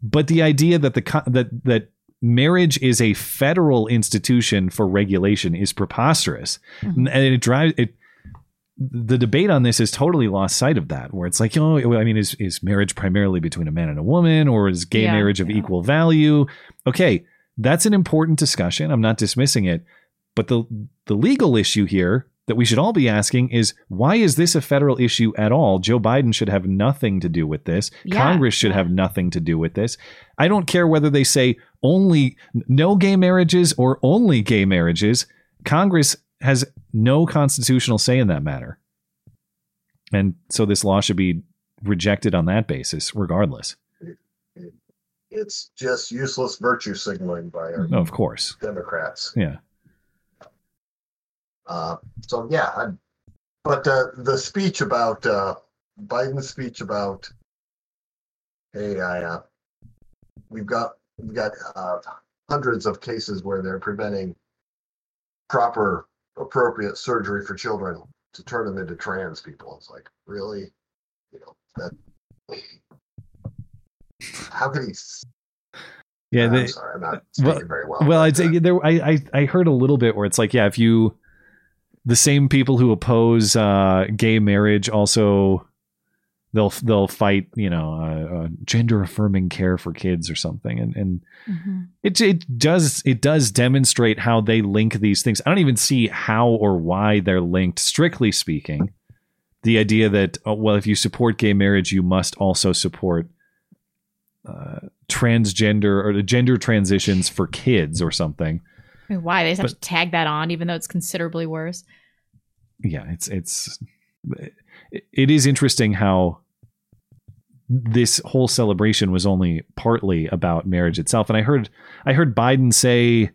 But the idea that the that that marriage is a federal institution for regulation is preposterous, mm-hmm. and it drives it. The debate on this has totally lost sight of that, where it's like, oh, I mean, is is marriage primarily between a man and a woman, or is gay Yeah, marriage of equal value? Okay, that's an important discussion. I'm not dismissing it, but the the legal issue here that we should all be asking is why is this a federal issue at all? Joe Biden should have nothing to do with this. Yeah, Congress should have nothing to do with this. I don't care whether they say only no gay marriages or only gay marriages. Congress has no constitutional say in that matter. And so this law should be rejected on that basis, regardless. It's just useless virtue signaling by our No, of course. Democrats. Yeah. Uh, so yeah, I, but uh, the speech about uh, Biden's speech about, hey, I, uh, we've got we've got uh, hundreds of cases where they're preventing proper, appropriate surgery for children to turn them into trans people. It's like really, you know that. How could he? Yeah, I'm sorry, I'm not speaking very well. Well, I'd say there. I, I I heard a little bit where it's like, yeah, if you, the same people who oppose uh, gay marriage also, they'll they'll fight, you know, uh, uh, gender affirming care for kids or something, and and it it does it does demonstrate how they link these things. I don't even see how or why they're linked. Strictly speaking, the idea that oh, well, if you support gay marriage, you must also support uh, transgender or gender transitions for kids or something. I mean, why they just have But- to tag that on, even though it's considerably worse. Yeah, it's it's it- it is interesting how this whole celebration was only partly about marriage itself. And I heard I heard Biden say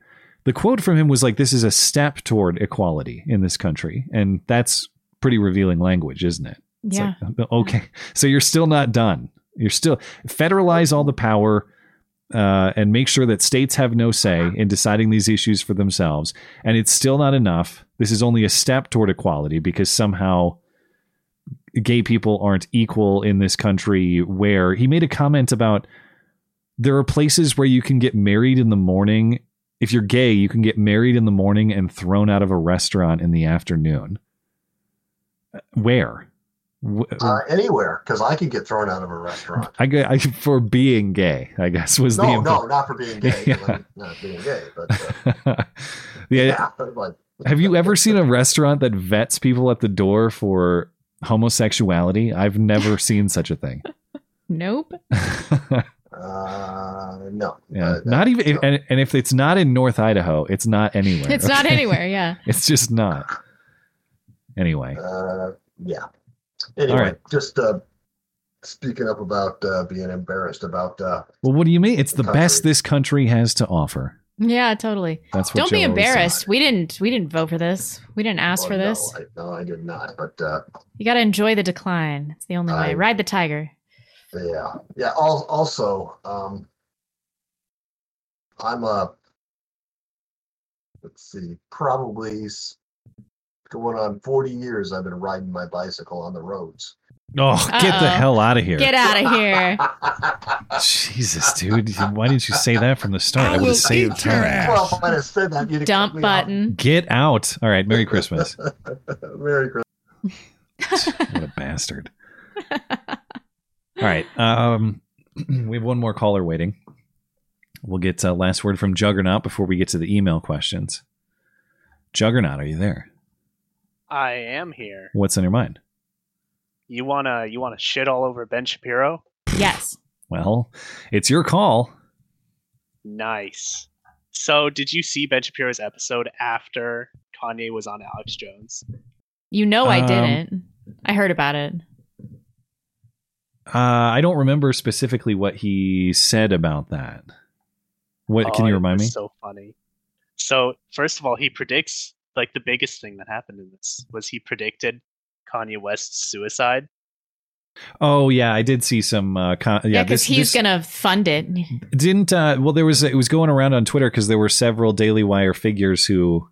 the quote from him was like, "This is a step toward equality in this country," and that's pretty revealing language, isn't it? It's Yeah. like, okay, so you're still not done. You're still federalize all the power uh, and make sure that states have no say in deciding these issues for themselves. And it's still not enough. This is only a step toward equality because somehow gay people aren't equal in this country. Where he made a comment about there are places where you can get married in the morning. If you're gay, you can get married in the morning and thrown out of a restaurant in the afternoon. Where? Wh- Uh, anywhere, because I could get thrown out of a restaurant. I, gu- I for being gay, I guess was the No, no, not for being gay. 'cause Yeah. Not being gay, but uh, yeah. yeah, like Have you ever seen a restaurant that vets people at the door for homosexuality? I've never seen such a thing. Nope. uh, no. Yeah, not even. If, and, and if it's not in North Idaho, it's not anywhere. It's not anywhere, yeah. It's just not. Anyway, Uh, yeah. Anyway, All right. just uh, speaking up about uh, being embarrassed about. Uh, well, what do you mean? It's the country. best this country has to offer. Yeah, totally. That's what Don't be Joe always embarrassed. We didn't we didn't vote for this. We didn't ask oh, for this. No I, no, I did not. But uh, You got to enjoy the decline. It's the only way. Ride the tiger. yeah, yeah. Also, um, I'm a. Let's see, probably s- going on 40 years. I've been riding my bicycle on the roads. Oh, get the Uh-oh. hell out of here! Get out of here. Jesus, dude, why didn't you say that from the start? I, would have saved time. Well, if I'd have said that, you'd Dump cut me off. button. Get out! All right, Merry Christmas. Merry Christmas. what a bastard. All right. Um, we have one more caller waiting. We'll get uh, last word from Juggernaut before we get to the email questions. Juggernaut, are you there? I am here. What's on your mind? You wanna you wanna shit all over Ben Shapiro? Yes. Well, it's your call. Nice. So, did you see Ben Shapiro's episode after Kanye was on Alex Jones? You know I Um, didn't. I heard about it. Uh, I don't remember specifically what he said about that. What can Oh, you it remind was me? So funny. So, first of all, he predicts like the biggest thing that happened in this was he predicted Kanye West's suicide. oh yeah, I did see some. Uh, con- yeah, Yeah, because this- he's this- gonna fund it. didn't uh well there was it was going around on twitter because there were several daily wire figures who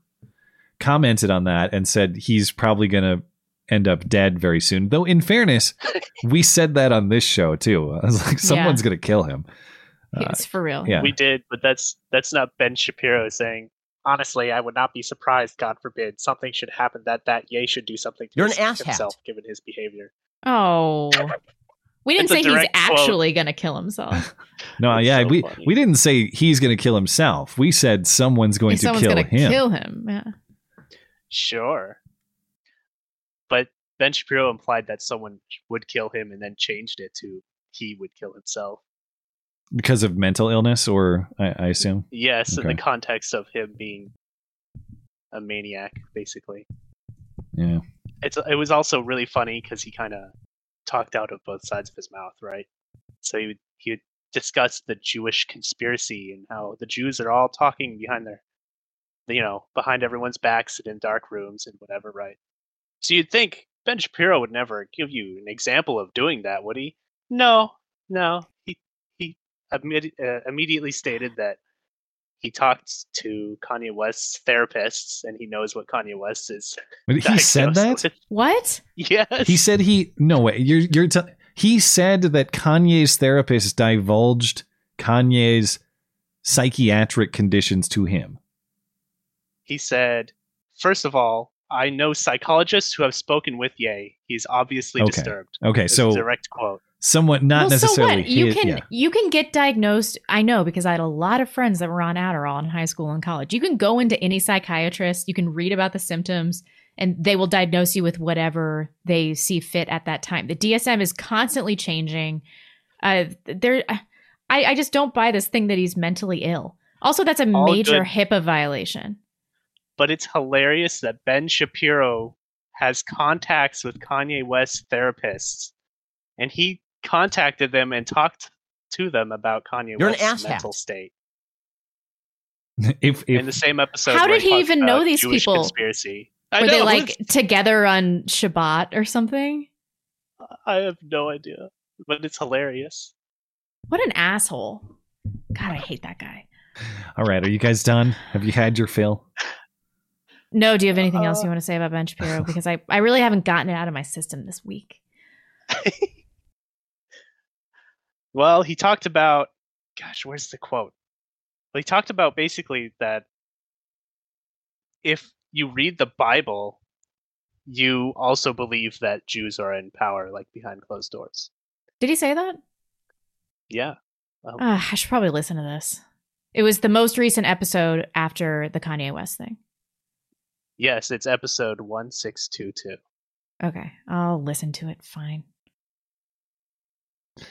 commented on that and said he's probably gonna end up dead very soon though in fairness we said that on this show too i was like someone's gonna kill him Uh, It's for real. yeah We did, but that's that's not Ben Shapiro saying. Honestly, I would not be surprised. God forbid something should happen that that Ye should do something to You're an his- asshat. himself, given his behavior. Oh. We didn't say he's actually gonna kill himself. no yeah we we didn't say he's gonna kill himself we said someone's going If to someone's kill gonna him kill him. Yeah. Sure. But Ben Shapiro implied that someone would kill him and then changed it to he would kill himself. Because of mental illness or i, I assume Yes, in the context of him being a maniac, basically. yeah It's it was also really funny because he kind of talked out of both sides of his mouth, right? So he would he would discuss the Jewish conspiracy and how the Jews are all talking behind their, you know, behind everyone's backs and in dark rooms and whatever, right? So you'd think Ben Shapiro would never give you an example of doing that, would he? No, no. He he uh, immediately stated that he talked to Kanye West's therapists and he knows what Kanye West is. But he said that? with. What? Yes. He said he no way. You're you're t- he said that Kanye's therapist divulged Kanye's psychiatric conditions to him. he said, first of all, I know psychologists who have spoken with Ye. He's obviously Okay. disturbed. Okay, This so- direct quote. Somewhat not well, necessarily. So what? You his- can yeah. you can get diagnosed. I know because I had a lot of friends that were on Adderall in high school and college. You can go into any psychiatrist. You can read about the symptoms, and they will diagnose you with whatever they see fit at that time. The DSM is constantly changing. Uh, there, I, I just don't buy this thing that he's mentally ill. Also, that's a All major good. HIPAA violation. But it's hilarious that Ben Shapiro has contacts with Kanye West therapists, and he contacted them and talked to them about Kanye You're West's mental state if in the same episode. How did he even know these Jewish people? Conspiracy. I Were they like it's- together on Shabbat or something? I have no idea, but it's hilarious. What an asshole! God, I hate that guy. All right, are you guys done? Have you had your fill? No, do you have anything else Uh, you want to say about Ben Shapiro? Because I, I really haven't gotten it out of my system this week. Well, he talked about, gosh, where's the quote? Well, he talked about basically that if you read the Bible, you also believe that Jews are in power, like behind closed doors. Did he say that? Yeah. Um, Ah, I should probably listen to this. It was the most recent episode after the Kanye West thing. Yes, it's episode 1622. Okay, I'll listen to it. Fine.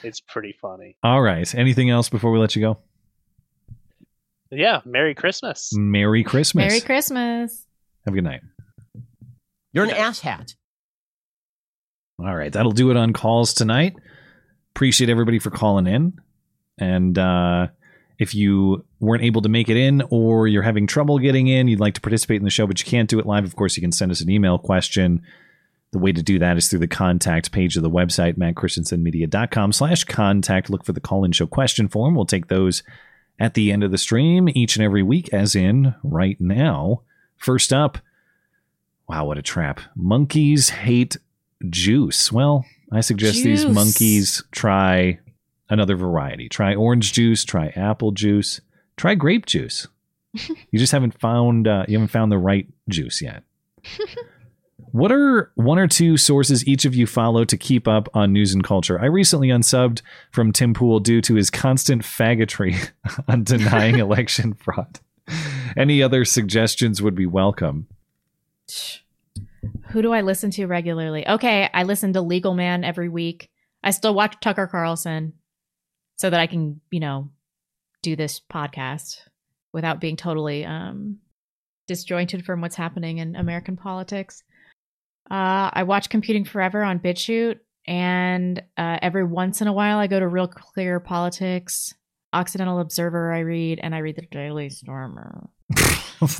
It's pretty funny. All right. Anything else before we let you go? Yeah, Merry Christmas. Merry Christmas. Merry Christmas. Have a good night. You're an asshat. All right, that'll do it on calls tonight. Appreciate everybody for calling in. And uh, if you weren't able to make it in or you're having trouble getting in, you'd like to participate in the show, but you can't do it live, of course, you can send us an email question. The way to do that is through the contact page of the website, mattchristiansenmedia.com slash contact. Look for the call-in show question form. We'll take those at the end of the stream each and every week, as in right now. First up, wow, what a trap. Monkeys hate juice. Well, I suggest these monkeys try another variety. Try orange juice, try apple juice, try grape juice. you just haven't found uh, you haven't found the right juice yet. What are one or two sources each of you follow to keep up on news and culture? I recently unsubbed from Tim Pool due to his constant faggotry on denying election fraud. Any other suggestions would be welcome. Who do I listen to regularly? Okay, I listen to Legal Man every week. I still watch Tucker Carlson so that I can, you know, do this podcast without being totally um disjointed from what's happening in American politics. Uh, I watch Computing Forever on BitChute, and uh, every once in a while I go to Real Clear Politics, Occidental Observer. I read, and I read the Daily Stormer.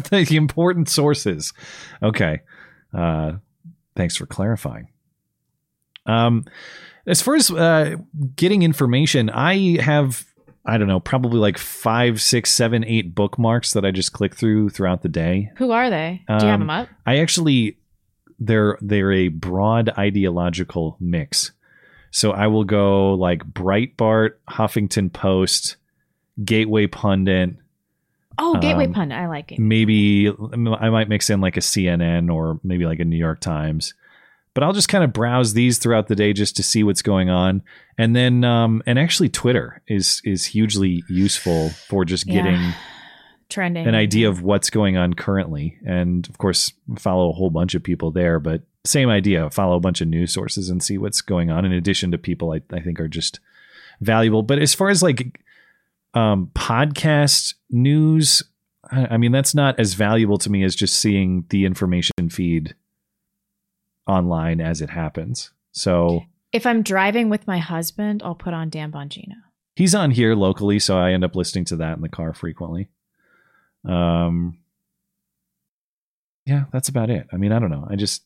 the important sources. Okay. Uh, thanks for clarifying. Um, as far as uh, getting information, I have I don't know, probably like five, six, seven, eight bookmarks that I just click through throughout the day. Who are they? Do you have Um, them up? I actually they're they're a broad ideological mix. So I will go like Breitbart, Huffington Post, Gateway Pundit, Oh, Gateway um, Pundit. I like it. maybe I might mix in like a CNN or maybe like a New York Times. But I'll just kind of browse these throughout the day just to see what's going on. And then um and actually Twitter is is hugely useful for just Yeah. getting Trending. an idea of what's going on currently. And of course, follow a whole bunch of people there, but same idea. Follow a bunch of news sources and see what's going on in addition to people I, I think are just valuable. But as far as like um, podcast news, I, I mean, that's not as valuable to me as just seeing the information feed online as it happens. So If I'm driving with my husband, I'll put on Dan Bongino. He's on here locally, so I end up listening to that in the car frequently. Um, yeah, that's about it. I mean, I don't know. I just,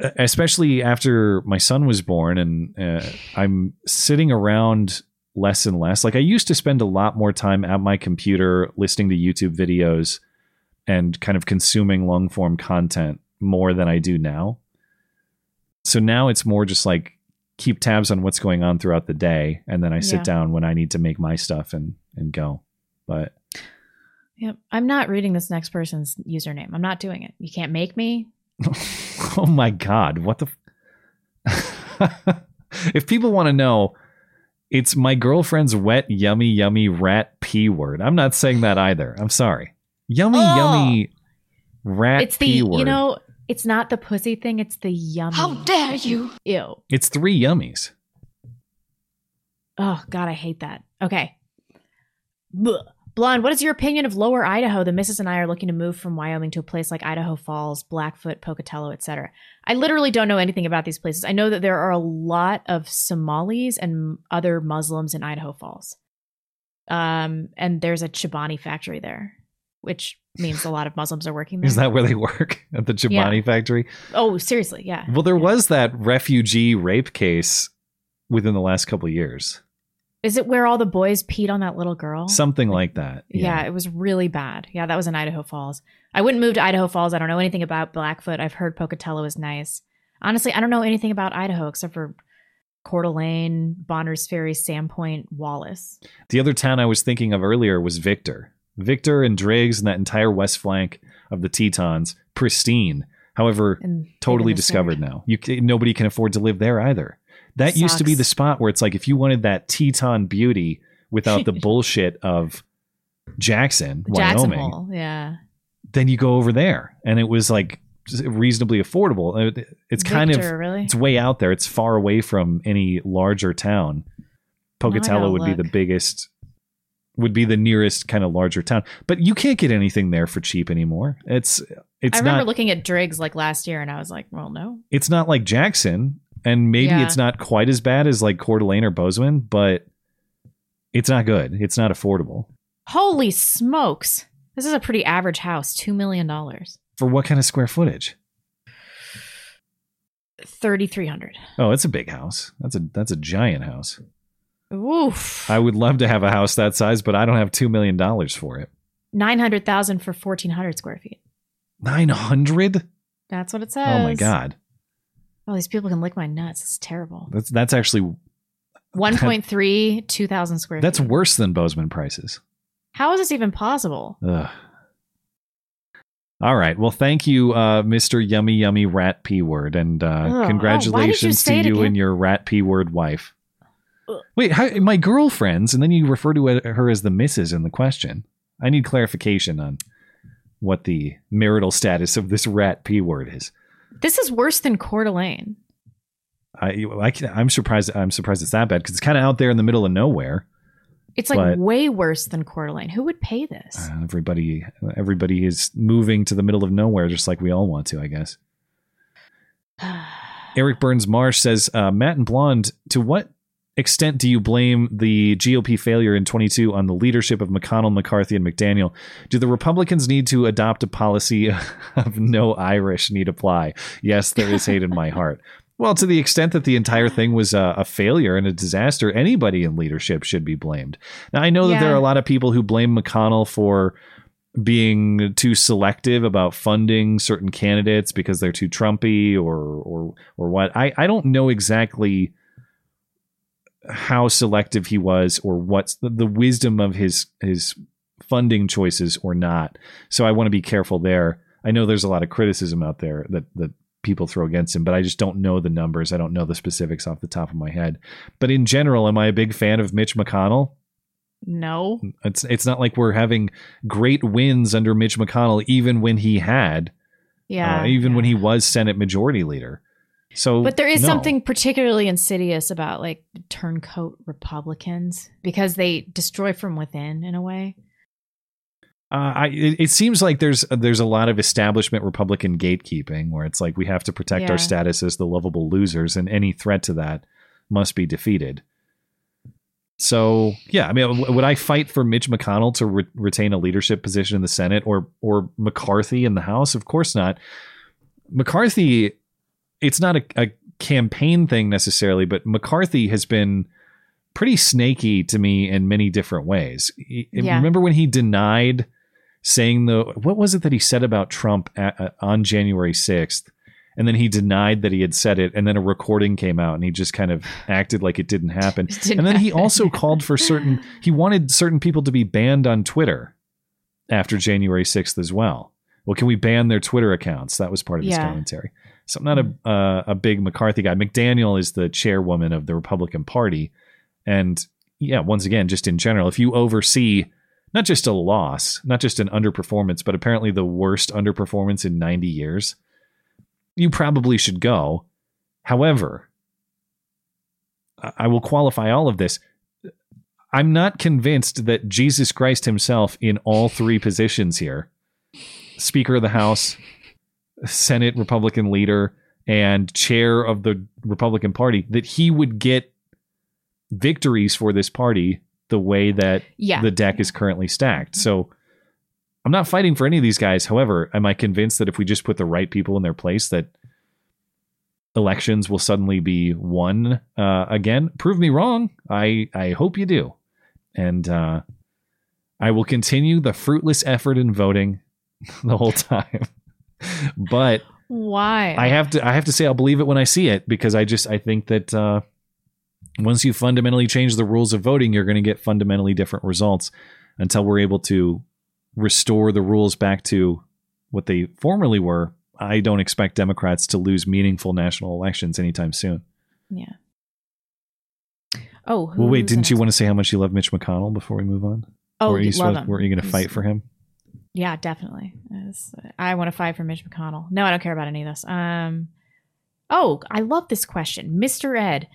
especially after my son was born, and uh, I'm sitting around less and less. Like I used to spend a lot more time at my computer listening to YouTube videos and kind of consuming long form content more than I do now. So now it's more just like keep tabs on what's going on throughout the day, and then I sit Yeah. down when I need to make my stuff and and go. But Yep. I'm not reading this next person's username. I'm not doing it. You can't make me. oh my god, what the? F- if people want to know, it's my girlfriend's wet, yummy, yummy rat p word. I'm not saying that either. I'm sorry. Yummy, oh! yummy rat it's the p word. you know, it's not the pussy thing, it's the yummy. How dare you? Ew. it's three yummies. Oh God, I hate that. Okay. Blech. Blonde, what is your opinion of Lower Idaho? The missus and I are looking to move from Wyoming to a place like Idaho Falls, Blackfoot, Pocatello, etc. I literally don't know anything about these places. I know that there are a lot of Somalis and other Muslims in Idaho Falls. Um, and there's a Chobani factory there, which means a lot of Muslims are working there. Is that where they work at the Chobani Yeah. factory? Oh, seriously, yeah. Well, there was that refugee rape case within the last couple of years. Is it where all the boys peed on that little girl? Something like that. Yeah. it was really bad. Yeah, that was in Idaho Falls. I wouldn't move to Idaho Falls. I don't know anything about Blackfoot. I've heard Pocatello is nice. Honestly, I don't know anything about Idaho except for Coeur d'Alene, Bonners Ferry, Sandpoint, Wallace. The other town I was thinking of earlier was Victor. Victor and Driggs and that entire west flank of the Tetons, pristine. However, And totally discovered now. You nobody can afford to live there either. That used to be the spot where it's like if you wanted that Teton beauty without the bullshit of Jackson, Wyoming. Yeah. then you go over there, and it was like reasonably affordable. Uh, It's kind Victor, of really? it's way out there. It's far away from any larger town. Pocatello would be the biggest, would be the nearest kind of larger town. But you can't get anything there for cheap anymore. It's it's I remember not looking at Driggs like last year and I was like, well, no. it's not like Jackson, and maybe Yeah. it's not quite as bad as like Coeur d'Alene or Bozeman, but it's not good. It's not affordable Holy smokes. This is a pretty average house. $2 million. for what kind of square footage. 3300 Oh, it's a big house. That's a that's a giant house. Oof. I would love to have a house that size, but I don't have two million dollars for it. 900000 for 1400 square feet. Nine hundred? That's what it says. Oh my god, Oh, these people can lick my nuts. It's terrible. that's that's actually 1.3, 2,000 square that's feet. worse than Bozeman prices. How is this even possible? Ugh. All right. Well, thank you, uh, Mr. Yummy Yummy Rat P Word, and uh, Ugh. Oh, you congratulations say to you again? and your Rat P Word wife. Wait, how, my girlfriends, and then you refer to her as the Mrs. in the question. I need clarification on what the marital status of this Rat P Word is. This is worse than Coeur d'Alene. I, I can, I'm surprised. I'm surprised it's that bad because it's kind of out there in the middle of nowhere. It's like But- way worse than Coeur d'Alene. Who would pay this? Uh, everybody, everybody is moving to the middle of nowhere, just like we all want to, I guess. Eric Burns Marsh says, uh, Matt and Blonde, to what extent do you blame the GOP failure in 22 on the leadership of McConnell, McCarthy, and McDaniel? Do the Republicans need to adopt a policy of no Irish need apply? Yes, there is hate in my heart. Well, to the extent that the entire thing was a, a failure and a disaster, anybody in leadership should be blamed. Now, I know that there are a lot of people who blame McConnell for being too selective about funding certain candidates because they're too Trumpy or or or what. I, I don't know exactly how selective he was or what's the, the wisdom of his his funding choices or not. So I want to be careful there. I know there's a lot of criticism out there that that people throw against him, but I just don't know the numbers. I don't know the specifics off the top of my head. But in general, am I a big fan of Mitch McConnell? No. It's it's not like we're having great wins under Mitch McConnell, even when he had, Yeah. uh, even when he was Senate Majority Leader. So, But there is no. something particularly insidious about like turncoat Republicans because they destroy from within in a way. Uh, I it, it seems like there's there's a lot of establishment Republican gatekeeping where it's like we have to protect Yeah. our status as the lovable losers, and any threat to that must be defeated. So yeah, I mean, w- would I fight for Mitch McConnell to re- retain a leadership position in the Senate or or McCarthy in the House? Of course not. McCarthy, it's not a, a campaign thing necessarily, but McCarthy has been pretty snaky to me in many different ways. He- Yeah. Remember when he denied saying the what was it that he said about Trump at, uh, on January sixth, and then he denied that he had said it, and then a recording came out, and he just kind of acted like it didn't happen. didn't and then he happen. also called for certain he wanted certain people to be banned on Twitter after January sixth as well. Well, can we ban their Twitter accounts? That was part of his Yeah. commentary. So I'm not a uh, a big McCarthy guy. McDaniel is the chairwoman of the Republican Party, and yeah, once again, just in general, if you oversee not just a loss, not just an underperformance, but apparently the worst underperformance in 90 years, you probably should go. However, I I will qualify all of this. I'm not convinced that Jesus Christ himself in all three positions here Speaker of the House, Senate Republican leader, and chair of the Republican Party that he would get victories for this party the way that Yeah. the deck is currently stacked. So I'm not fighting for any of these guys. However, am I convinced that if we just put the right people in their place that elections will suddenly be won uh, again? Prove me wrong. I I hope you do. And uh, I will continue the fruitless effort in voting the whole time. But Why? I have to I have to say I'll believe it when I see it because I just I think that uh, once you fundamentally change the rules of voting, you're going to get fundamentally different results until we're able to restore the rules back to what they formerly were. I don't expect Democrats to lose meaningful national elections anytime soon. Yeah. Oh, well, wait, didn't you want to say how much you love Mitch McConnell before we move on? Oh, were you, love him. were you going to fight for him? Yeah, definitely. Yes. I want to fight for Mitch McConnell. No, I don't care about any of this. Um, oh, I love this question, Mr. Ed.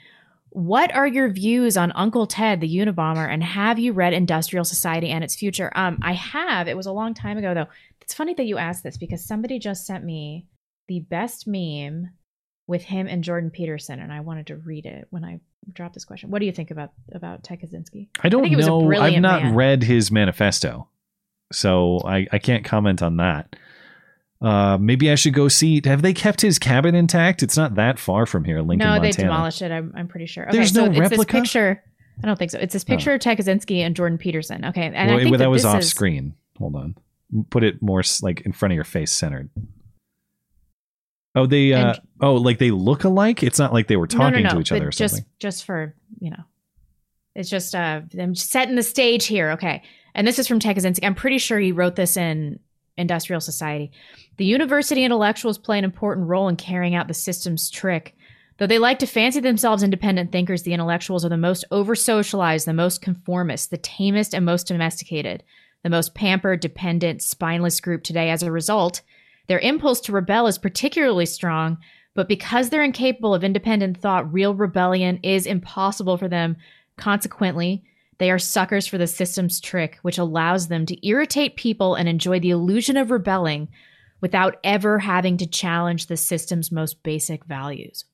What are your views on Uncle Ted, the Unabomber, and have you read Industrial Society and its future? Um, I have. It was a long time ago, though. It's funny that you asked this because somebody just sent me the best meme with him and Jordan Peterson, and I wanted to read it when I dropped this question. What do you think about about Ted Kaczynski? I don't was a know. I've not man. read his manifesto, so I, I can't comment on that. Uh, maybe I should go see. Have they kept his cabin intact? It's not that far from here, Lincoln, no, Montana. they demolished it. I'm, I'm pretty sure. Okay, There's so no it's replica? this picture. I don't think so. It's this picture of Ted Kaczynski and Jordan Peterson. Okay, and Well, I think that, that, was off is, screen. Hold on. Put it more like in front of your face, centered. Oh, they. Uh, And- oh, like they look alike. It's not like they were No, no, talking no, to each other or just something. just for you know, it's just uh them setting the stage here. Okay, and this is from Ted I'm pretty sure he wrote this in Industrial Society. The university intellectuals play an important role in carrying out the system's trick. Though they like to fancy themselves independent thinkers, the intellectuals are the most over socialized, the most conformist, the tamest and most domesticated, the most pampered, dependent, spineless group today. As a result, their impulse to rebel is particularly strong, but because they're incapable of independent thought, real rebellion is impossible for them. Consequently, they are suckers for the system's trick, which allows them to irritate people and enjoy the illusion of rebelling without ever having to challenge the system's most basic values.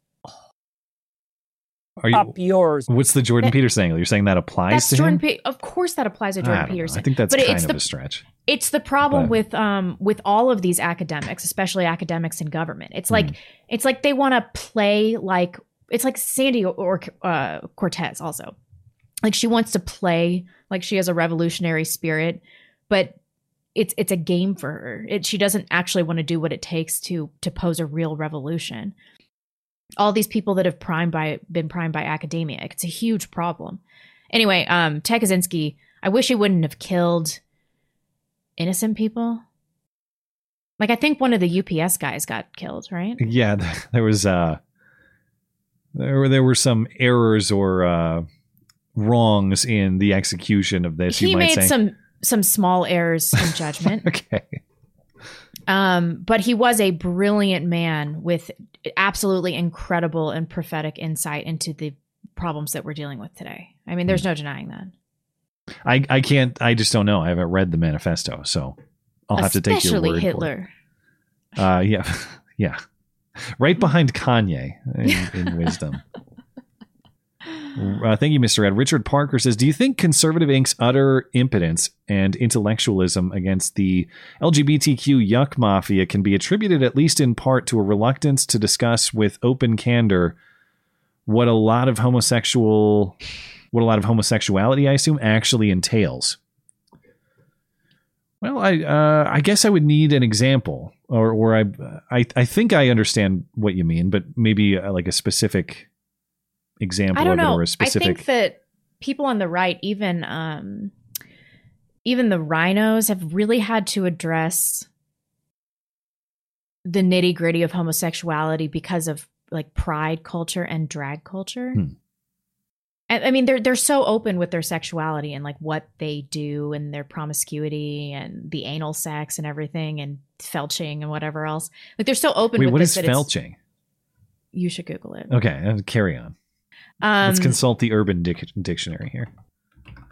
Are you, yours. What's the Jordan That- Peterson angle? You're saying that applies That's to Jordan. him? Pe- of course, that applies to Jordan don't. Peterson. I think that's but kind it's of the, a stretch. It's the problem But- with um with all of these academics, especially academics in government. It's like it's like they want to play like it's like Sandy or uh, Cortez also. Like she wants to play like she has a revolutionary spirit, but it's it's a game for her. It, she doesn't actually want to do what it takes to to pose a real revolution. All these people that have primed by been primed by academia, it's a huge problem. Anyway, um, Ted Kaczynski, I wish he wouldn't have killed innocent people. Like I think one of the UPS guys got killed, right? Yeah, there was uh there were there were some errors or uh wrongs in the execution of this. he you might made say. some some small errors in judgment. okay. Um, but he was a brilliant man with absolutely incredible and prophetic insight into the problems that we're dealing with today. I mean, there's no denying that. I I can't. I just don't know. I haven't read the manifesto, so I'll have to take your Especially word Hitler. for it. Uh, yeah, yeah, right behind Kanye in, in wisdom. Uh, thank you, Mr. Ed. Richard Parker says, "Do you think conservative Inc.'s utter impotence and intellectualism against the LGBTQ yuck mafia can be attributed, at least in part, to a reluctance to discuss with open candor what a lot of homosexual, what a lot of homosexuality, I assume, actually entails?" Well, I uh, I guess I would need an example, or or I I I think I understand what you mean, but maybe uh, like a specific example I don't of it know. or a I specific. I think that people on the right, even um, even the RINOs, have really had to address the nitty gritty of homosexuality because of like pride culture and drag culture. Hmm. And, I mean, they're they're so open with their sexuality and like what they do and their promiscuity and the anal sex and everything and felching and whatever else. Like they're so open. Wait, with what this is felching? You should Google it. Okay, uh, carry on. Um, Let's consult the Urban Dic- Dictionary here.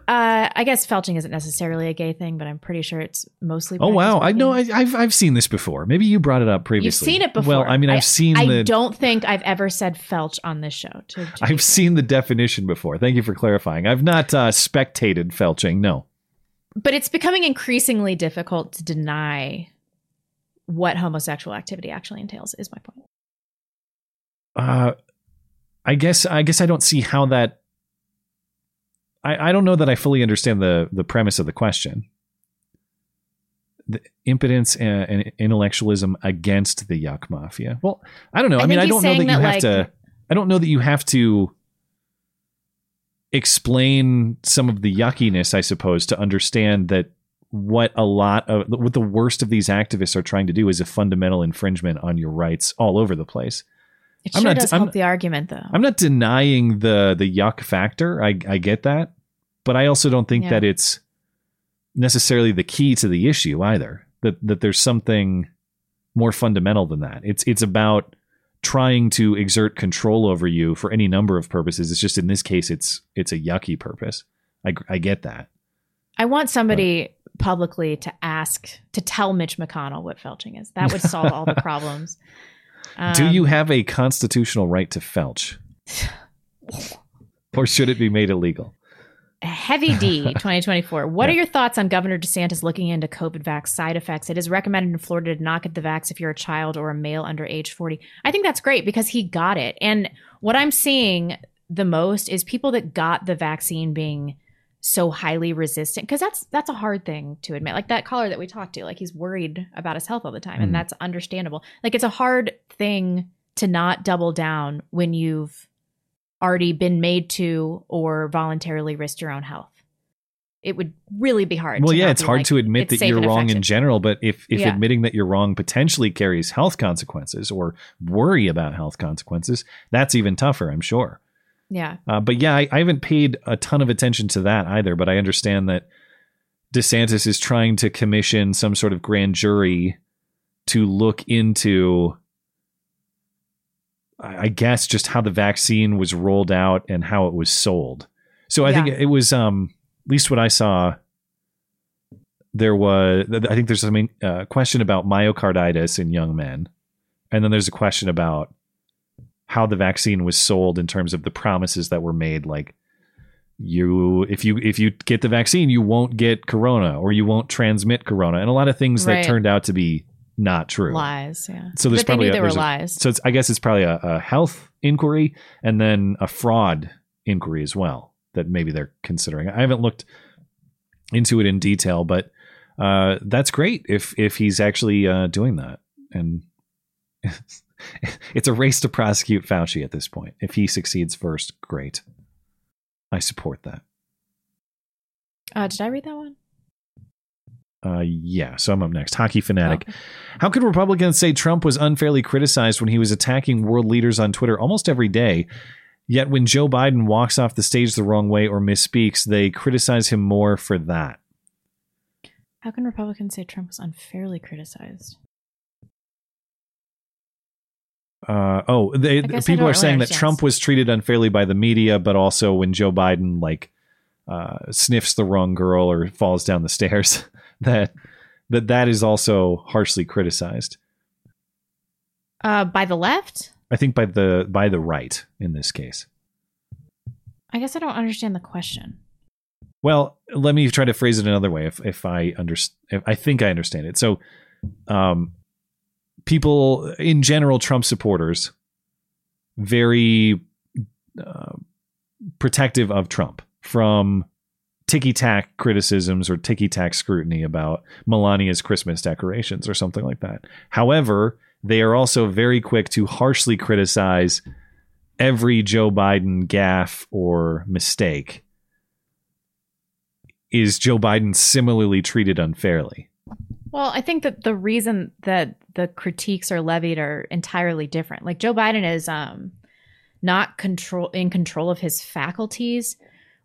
Uh, I guess felching isn't necessarily a gay thing, but I'm pretty sure it's mostly. Oh wow, I know. I, I've I've seen this before. Maybe you brought it up previously. You've seen it before. Well, I mean, I've seen I the. don't think I've ever said felch on this show. To, to I've seen the definition before. Thank you for clarifying. I've not uh, spectated felching. No. but it's becoming increasingly difficult to deny what homosexual activity actually entails. Is my point. Uh, I guess I guess I don't see how that. I, I don't know that I fully understand the the premise of the question. The impotence and, and intellectualism against the yuck mafia. Well, I don't know. I, I mean, I don't know that you that, have like- to. I don't know that you have to explain some of the yuckiness. I suppose to understand that what a lot of what the worst of these activists are trying to do is a fundamental infringement on your rights all over the place. It I'm sure not- does I'm- help the argument, though. I'm not denying the the yuck factor. I I get that, but I also don't think Yeah. that it's necessarily the key to the issue either. That that there's something more fundamental than that. It's it's about trying to exert control over you for any number of purposes. It's just in this case, it's it's a yucky purpose. I I get that. I want somebody publicly to ask to tell Mitch McConnell what felching is. That would solve all the problems. Do Um, you have a constitutional right to felch, or should it be made illegal? Heavy D 2024. What Yeah. are your thoughts on Governor DeSantis looking into COVID vax side effects? It is recommended in Florida to not get the vax if you're a child or a male under age 40. I think that's great because he got it. And what I'm seeing the most is people that got the vaccine being so highly resistant because that's that's a hard thing to admit. Like that caller that we talked to, like he's worried about his health all the time Mhm. and that's understandable. Like it's a hard thing to not double down when you've already been made to or voluntarily risked your own health. It would really be hard. Well, yeah, it's hard like, to admit that you're wrong in general, but if if Yeah. admitting that you're wrong potentially carries health consequences or worry about health consequences, that's even tougher, I'm sure. Yeah. Uh, but yeah, I, I haven't paid a ton of attention to that either. But I understand that DeSantis is trying to commission some sort of grand jury to look into, I I guess, just how the vaccine was rolled out and how it was sold. So I think it was, um, at least what I saw, there was, I think there's some uh, question about myocarditis in young men. And then there's a question about how the vaccine was sold in terms of the promises that were made like you if you if you get the vaccine you won't get corona or you won't transmit corona and a lot of things Right. that turned out to be not true Lies, yeah. so there's But probably a, they were there's a- lies. so it's, i guess it's probably a, a health inquiry and then a fraud inquiry as well that maybe they're considering i haven't looked into it in detail but uh, that's great if if he's actually uh, doing that and it's a race to prosecute Fauci at this point. If he succeeds first, great. I support that. Uh, did I read that one? Uh, yeah, so I'm up next. Hockey fanatic. How could Republicans say Trump was unfairly criticized when he was attacking world leaders on Twitter almost every day? Yet when Joe Biden walks off the stage the wrong way or misspeaks, they criticize him more for that. How can Republicans say Trump was unfairly criticized? Uh, oh, they, I guess I people are saying that. Trump was treated unfairly by the media, but also when Joe Biden like uh, sniffs the wrong girl or falls down the stairs, that that that is also harshly criticized. Uh, by the left? I think by the by the right in this case. I guess I don't understand the question. Well, let me try to phrase it another way. If if I understand, I think I understand it. So, um, people in general, Trump supporters, very uh, protective of Trump from ticky tack criticisms or ticky tack scrutiny about Melania's Christmas decorations or something like that. However, they are also very quick to harshly criticize every Joe Biden gaffe or mistake. Is Joe Biden similarly treated unfairly? Well, I think that the reason that the critiques are levied are entirely different. Like Joe Biden is um not control in control of his faculties,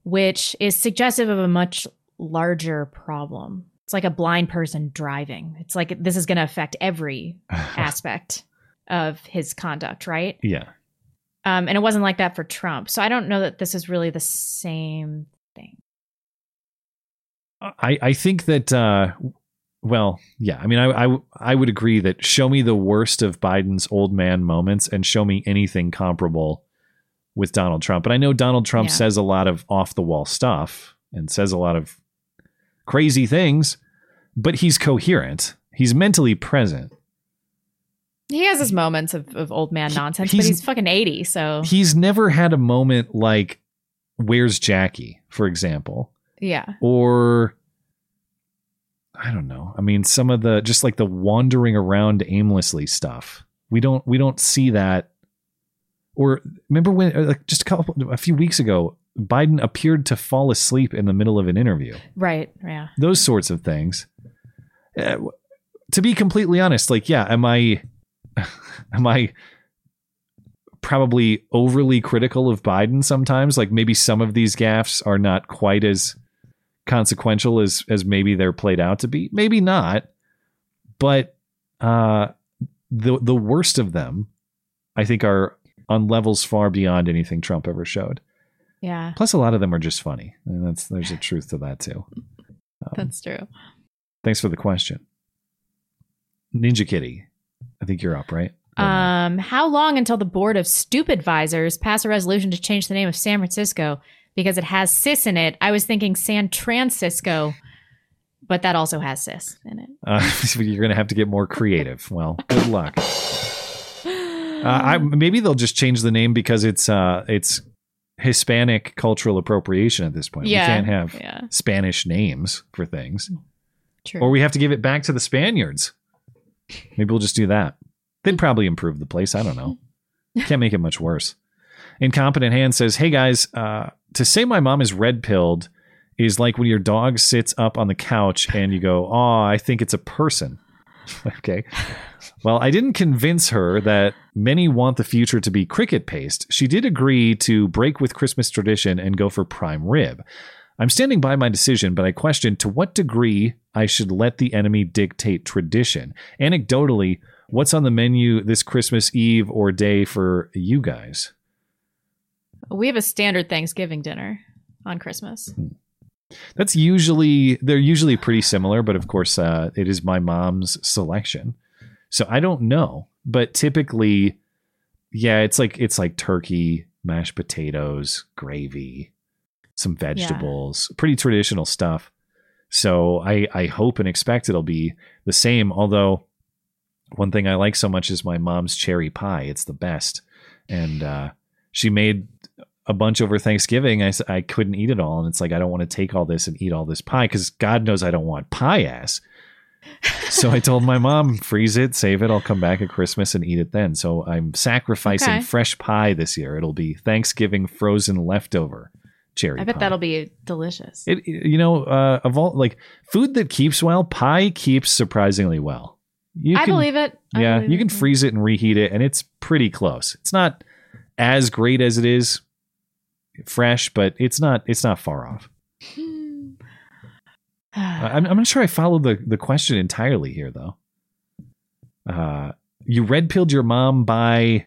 which is suggestive of a much larger problem. It's like a blind person driving. It's like this is going to affect every aspect of his conduct, right? Yeah. Um, and it wasn't like that for Trump. So I don't know that this is really the same thing. I, I think that uh, well, yeah. I mean, I, I I would agree that show me the worst of Biden's old man moments and show me anything comparable with Donald Trump. But I know Donald Trump Yeah. says a lot of off the wall stuff and says a lot of crazy things, but he's coherent. He's mentally present. He has his moments of, of old man nonsense, he's- but he's fucking 80. So He's never had a moment like "Where's Jackie," for example. yeah. or I don't know. I mean, some of the just like the wandering around aimlessly stuff. We don't we don't see that. Or remember when uh, like just a couple a few weeks ago, Biden appeared to fall asleep in the middle of an interview. Right. Yeah. Those sorts of things. Uh, to be completely honest, like yeah, am I am I probably overly critical of Biden sometimes? Like maybe some of these gaffes are not quite as consequential as as maybe they're played out to be. Maybe not. But uh the the worst of them I think are on levels far beyond anything Trump ever showed. Yeah. Plus a lot of them are just funny. And that's there's a truth to that too. That's true. Thanks for the question. Ninja Kitty. I think you're up, right? Um, how long until the board of stupid advisors pass a resolution to change the name of San Francisco because it has cis in it? I was thinking San Francisco, but that also has cis in it. Uh, so you're going to have to get more creative. Well, good luck. Uh, I, maybe they'll just change the name because it's uh, it's Hispanic cultural appropriation at this point. Yeah, we can't have yeah. Spanish names for things, True. or we have to give it back to the Spaniards. Maybe we'll just do that. They'd probably improve the place. I don't know. Can't make it much worse. Incompetent Hand says, Hey guys, uh, to say my mom is red pilled is like when your dog sits up on the couch and you go, Oh, I think it's a person. okay. Well, I didn't convince her that many want the future to be cricket paste. She did agree to break with Christmas tradition and go for prime rib. I'm standing by my decision, but I question to what degree I should let the enemy dictate tradition. Anecdotally, what's on the menu this Christmas Eve or day for you guys? We have a standard Thanksgiving dinner on Christmas. That's usually they're usually pretty similar, but of course, uh, it is my mom's selection, so I don't know. But typically, yeah, it's like it's like turkey, mashed potatoes, gravy, some vegetables, pretty traditional stuff. So I I hope and expect it'll be the same. Although one thing I like so much is my mom's cherry pie. It's the best, and uh, she made a bunch over Thanksgiving. I, I couldn't eat it all. And it's like, I don't want to take all this and eat all this pie because God knows I don't want pie ass. so I told my mom, freeze it, save it. I'll come back at Christmas and eat it then. So I'm sacrificing Okay. fresh pie this year. It'll be Thanksgiving frozen leftover cherry I bet pie. that'll be delicious. It, you know, uh, of all like food that keeps well, pie keeps surprisingly well. You I can- believe it. I yeah, believe you it, can freeze it and reheat it, and it's pretty close. It's not as great as it is fresh, but it's not it's not far off. Uh, I'm, I'm not sure I followed the the question entirely here, though. Uh, you red pilled your mom by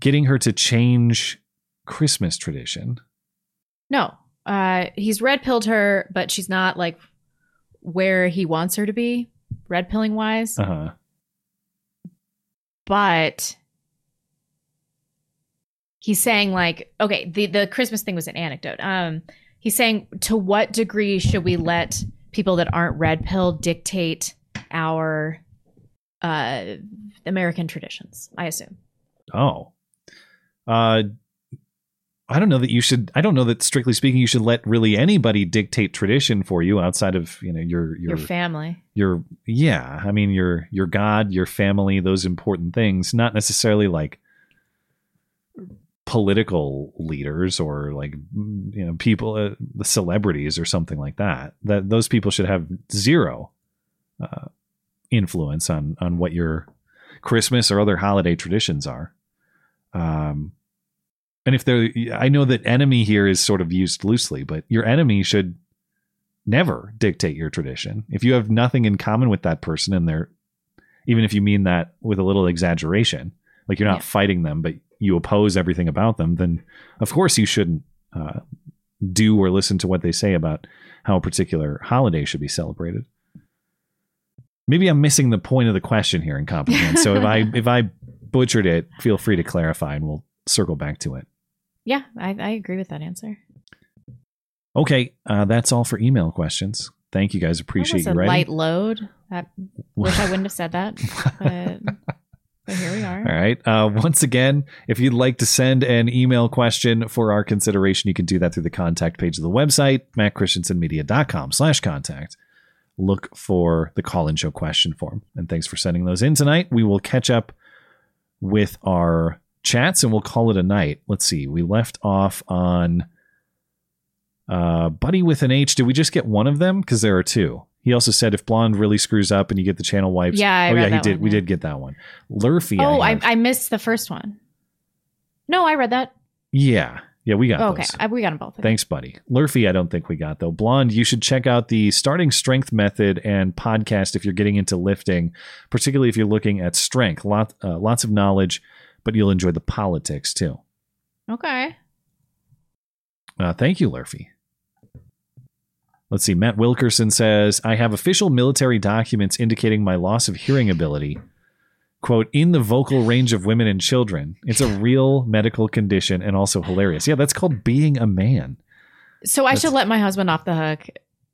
getting her to change Christmas tradition. No, uh, he's red pilled her, but she's not like where he wants her to be, red pilling wise. Uh huh. But he's saying like, okay, the the Christmas thing was an anecdote. Um, he's saying to what degree should we let people that aren't red pill dictate our uh American traditions? I assume. Oh. Uh I don't know that you should I don't know that strictly speaking you should let really anybody dictate tradition for you outside of, you know, your your Your family. your yeah, I mean your your god, your family, those important things, not necessarily like political leaders or like you know people uh, the celebrities or something like that. That those people should have zero uh, influence on on what your Christmas or other holiday traditions are. Um, and if they're, I know that enemy here is sort of used loosely, but your enemy should never dictate your tradition. If you have nothing in common with that person, and they're, even if you mean that with a little exaggeration, like you're not fighting them, but you oppose everything about them, then of course you shouldn't uh, do or listen to what they say about how a particular holiday should be celebrated. Maybe I'm missing the point of the question here in comprehend. so if I if I butchered it, feel free to clarify, and we'll circle back to it. Yeah, I, I agree with that answer. Okay, uh, that's all for email questions. Thank you guys. That Appreciate was you a writing. light load. I wish I wouldn't have said that, but, here we are. All right. Uh, once again, if you'd like to send an email question for our consideration, you can do that through the contact page of the website, mattchristiansenmedia.com slash contact. Look for the call-in show question form. And thanks for sending those in tonight. We will catch up with our chats and we'll call it a night. Let's see. We left off on uh, Buddy with an H. Did we just get one of them? Because there are two. He also said if Blonde really screws up and you get the channel wipes. Yeah, I oh yeah, he did. one, we yeah. did get that one. Lurfy. Oh, I I. I missed the first one. No, I read that. yeah, yeah, we got Oh, okay, I, we got them both. Thanks, buddy. Lurfy, I don't think we got though. Blonde, you should check out the starting strength method and podcast if you're getting into lifting, particularly if you're looking at strength. Lot, uh, lots of knowledge, but you'll enjoy the politics too. Okay. Uh, thank you, Lurfy. Let's see. Matt Wilkerson says, I have official military documents indicating my loss of hearing ability. Quote, in the vocal range of women and children. It's a real medical condition and also hilarious. Yeah, that's called being a man. So I should let my husband off the hook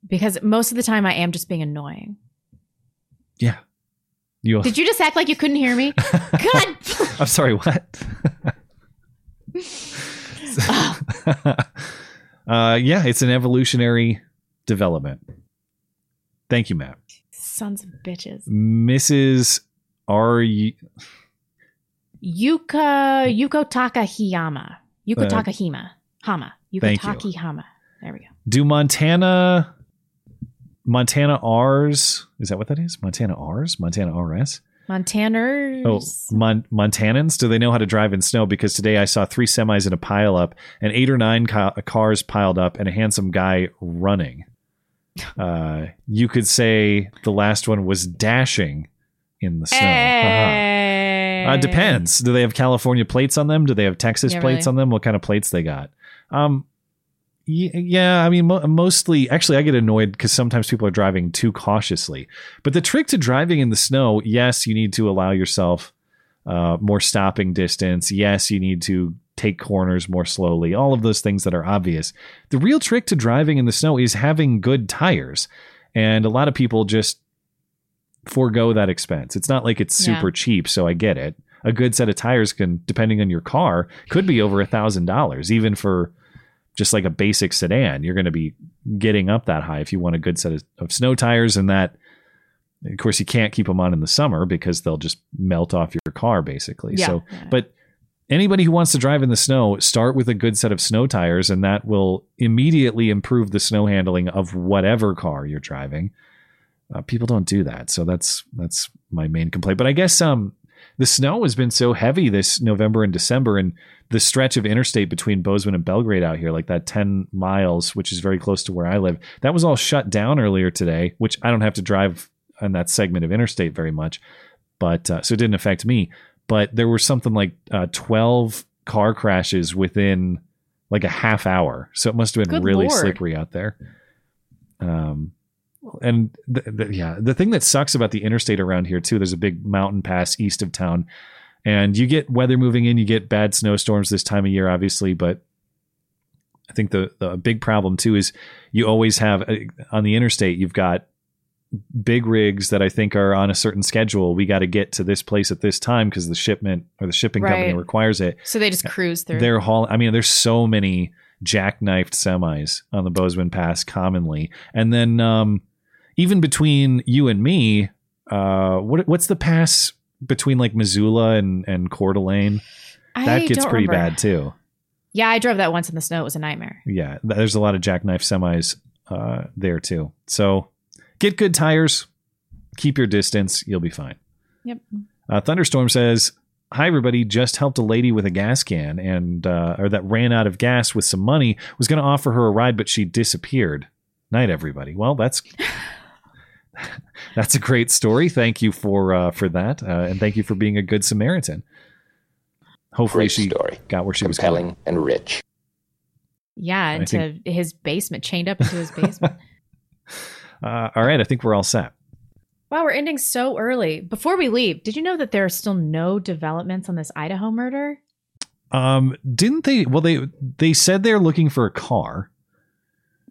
because most of the time I am just being annoying. Yeah. You Did you just act like you couldn't hear me? God. I'm sorry, what? uh, yeah, it's an evolutionary development. Thank you, Matt. Sons of bitches. Mrs. Are you Yuka Yuko Takahiyama. Yuko Uh, Takahima. Hama. Yuko you. There we go. do Montana Montana R's is that what that is? Montana R's? Montana RS? Montaners. Oh, Mon- Montanans, do they know how to drive in snow? Because today I saw three semis in a pile up, and eight or nine ca- cars piled up, and a handsome guy running. Uh, you could say the last one was dashing in the snow. Haha. Uh, depends. Do they have California plates on them? Do they have Texas Yeah, plates really. on them? What kind of plates they got? Um, yeah, I mean, mo- mostly. Actually, I get annoyed because sometimes people are driving too cautiously. But the trick to driving in the snow, yes, you need to allow yourself uh, more stopping distance. Yes, you need to take corners more slowly. All of those things that are obvious. The real trick to driving in the snow is having good tires, and a lot of people just forego that expense. It's not like it's Yeah. super cheap, so I get it. A good set of tires can, depending on your car, could be over a thousand dollars, even for just like a basic sedan. You're going to be getting up that high if you want a good set of, of snow tires, and that, of course, you can't keep them on in the summer because they'll just melt off your car, basically. Yeah. So, but anybody who wants to drive in the snow, start with a good set of snow tires, and that will immediately improve the snow handling of whatever car you're driving. Uh, people don't do that, so that's that's my main complaint. But I guess um, the snow has been so heavy this November and December, and the stretch of interstate between Bozeman and Belgrade out here, like that ten miles, which is very close to where I live, that was all shut down earlier today. Which I don't have to drive on that segment of interstate very much, but uh, so it didn't affect me. But there were something like uh, twelve car crashes within like a half hour. So it must have been Good really Lord. slippery out there. Um, and th- th- yeah, the thing that sucks about the interstate around here too, there's a big mountain pass east of town, and you get weather moving in. You get bad snowstorms this time of year, obviously, but I think the the big problem too is you always have uh, on the interstate you've got big rigs that I think are on a certain schedule. We got to get to this place at this time because the shipment or the shipping company requires it. So they just cruise through. They're haul. I mean, there's so many jackknifed semis on the Bozeman Pass commonly, and then um, even between you and me, uh, what what's the pass between like Missoula and and Coeur d'Alene? That gets pretty remember. bad too. Yeah, I drove that once in the snow. It was a nightmare. Yeah, there's a lot of jackknife semis uh, there too. So get good tires, keep your distance, you'll be fine. Yep. Uh, Thunderstorm says, "Hi everybody, just helped a lady with a gas can and uh, or that ran out of gas with some money. Was going to offer her a ride, but she disappeared. Night everybody. Well, that's that's a great story. Thank you for uh, for that, uh, and thank you for being a good Samaritan. Hopefully, Great she story. got where she was Compelling going. and rich. Yeah, into think- his basement, chained up into his basement. Uh, all right, I think we're all set. wow, we're ending so early. Before we leave, did you know that there are still no developments on this Idaho murder? Um, didn't they? Well, they they said they're looking for a car.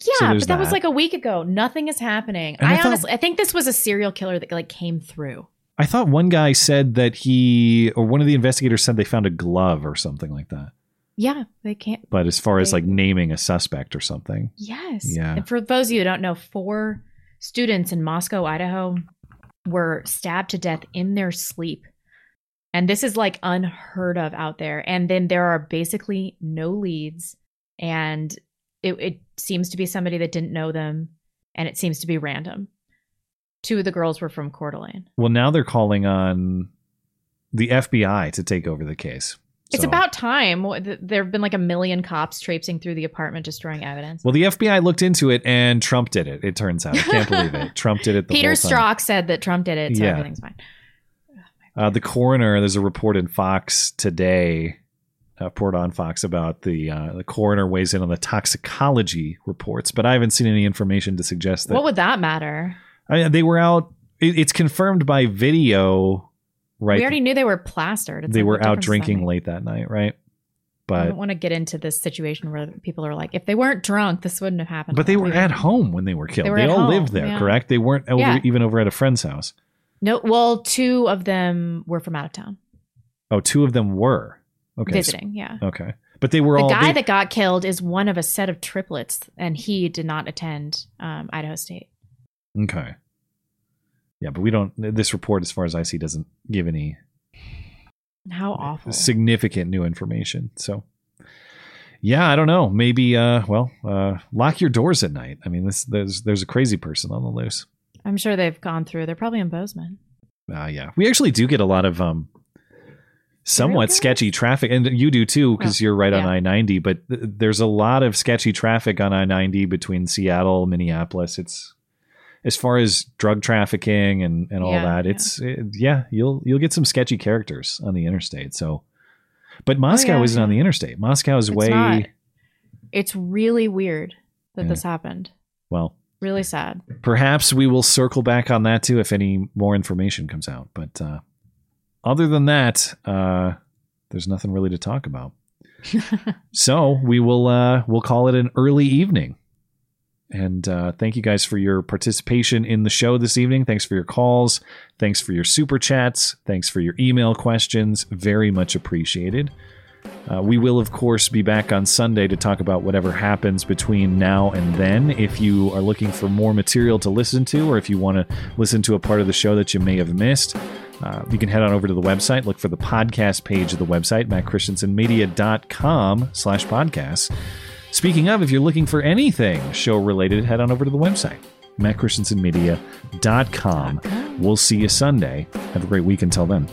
Yeah, So but that, was like a week ago. Nothing is happening. And I I, thought- honestly, I think this was a serial killer that like came through. I thought one guy said that he or one of the investigators said they found a glove or something like that. Yeah, they can't. But as far as like naming a suspect or something, Yes. Yeah. And for those of you who don't know, four students in Moscow, Idaho, were stabbed to death in their sleep. And this is like unheard of out there. And then there are basically no leads. And it, it seems to be somebody that didn't know them. And it seems to be random. Two of the girls were from Coeur d'Alene. well, now they're calling on the FBI to take over the case. It's So- about time. There have been like a million cops traipsing through the apartment destroying evidence. Well, the FBI looked into it and Trump did it. It turns out I can't believe it. Trump did it. The Peter. Strzok said that Trump did it, so Yeah. everything's fine. Uh, the coroner, there's a report in Fox today, uh, report on Fox about the uh, the coroner weighs in on the toxicology reports, but I haven't seen any information to suggest that. What would that matter? I, they were out. It, it's confirmed by video, right? We already knew they were plastered. It's they like, were out difference does that drinking late that night, right? But I don't want to get into this situation where people are like, if they weren't drunk, this wouldn't have happened. but they were at home when they were killed. They They, were at all home, lived there, yeah. correct? They weren't over, Yeah. even over at a friend's house. No, well, two of them were from out of town Oh, two of them were okay. so- visiting. Yeah. Okay, but they were all The all guy they- that got killed is one of a set of triplets, and he did not attend um, Idaho State. Okay. Yeah, but we don't. This report, as far as I see, doesn't give any How awful. significant new information. So, yeah, I don't know. Maybe, uh, well, uh, lock your doors at night. I mean, this there's there's a crazy person on the loose. I'm sure they've gone through. They're probably in Bozeman. Uh, yeah, we actually do get a lot of um, somewhat sketchy traffic, and you do too because you're right on. I ninety. But th- there's a lot of sketchy traffic on I ninety between Seattle, Minneapolis. It's as far as drug trafficking and, and all Yeah, that. It's it, yeah, you'll you'll get some sketchy characters on the interstate. So, but Moscow Oh, yeah, isn't on the interstate. Moscow is It's way not. It's really weird that Yeah. this happened. well. Really sad. Perhaps we will circle back on that too if any more information comes out. But uh, other than that, uh, there's nothing really to talk about. so we will uh, we'll call it an early evening. And uh, thank you guys for your participation in the show this evening. Thanks for your calls. Thanks for your super chats. Thanks for your email questions. Very much appreciated. Uh, we will, of course, be back on Sunday to talk about whatever happens between now and then. If you are looking for more material to listen to, or if you want to listen to a part of the show that you may have missed, uh, you can head on over to the website, look for the podcast page of the website, mattchristiansenmedia.com slash podcasts. Speaking of, if you're looking for anything show related, head on over to the website, mattchristiansenmedia.com. We'll see you Sunday. Have a great week until then.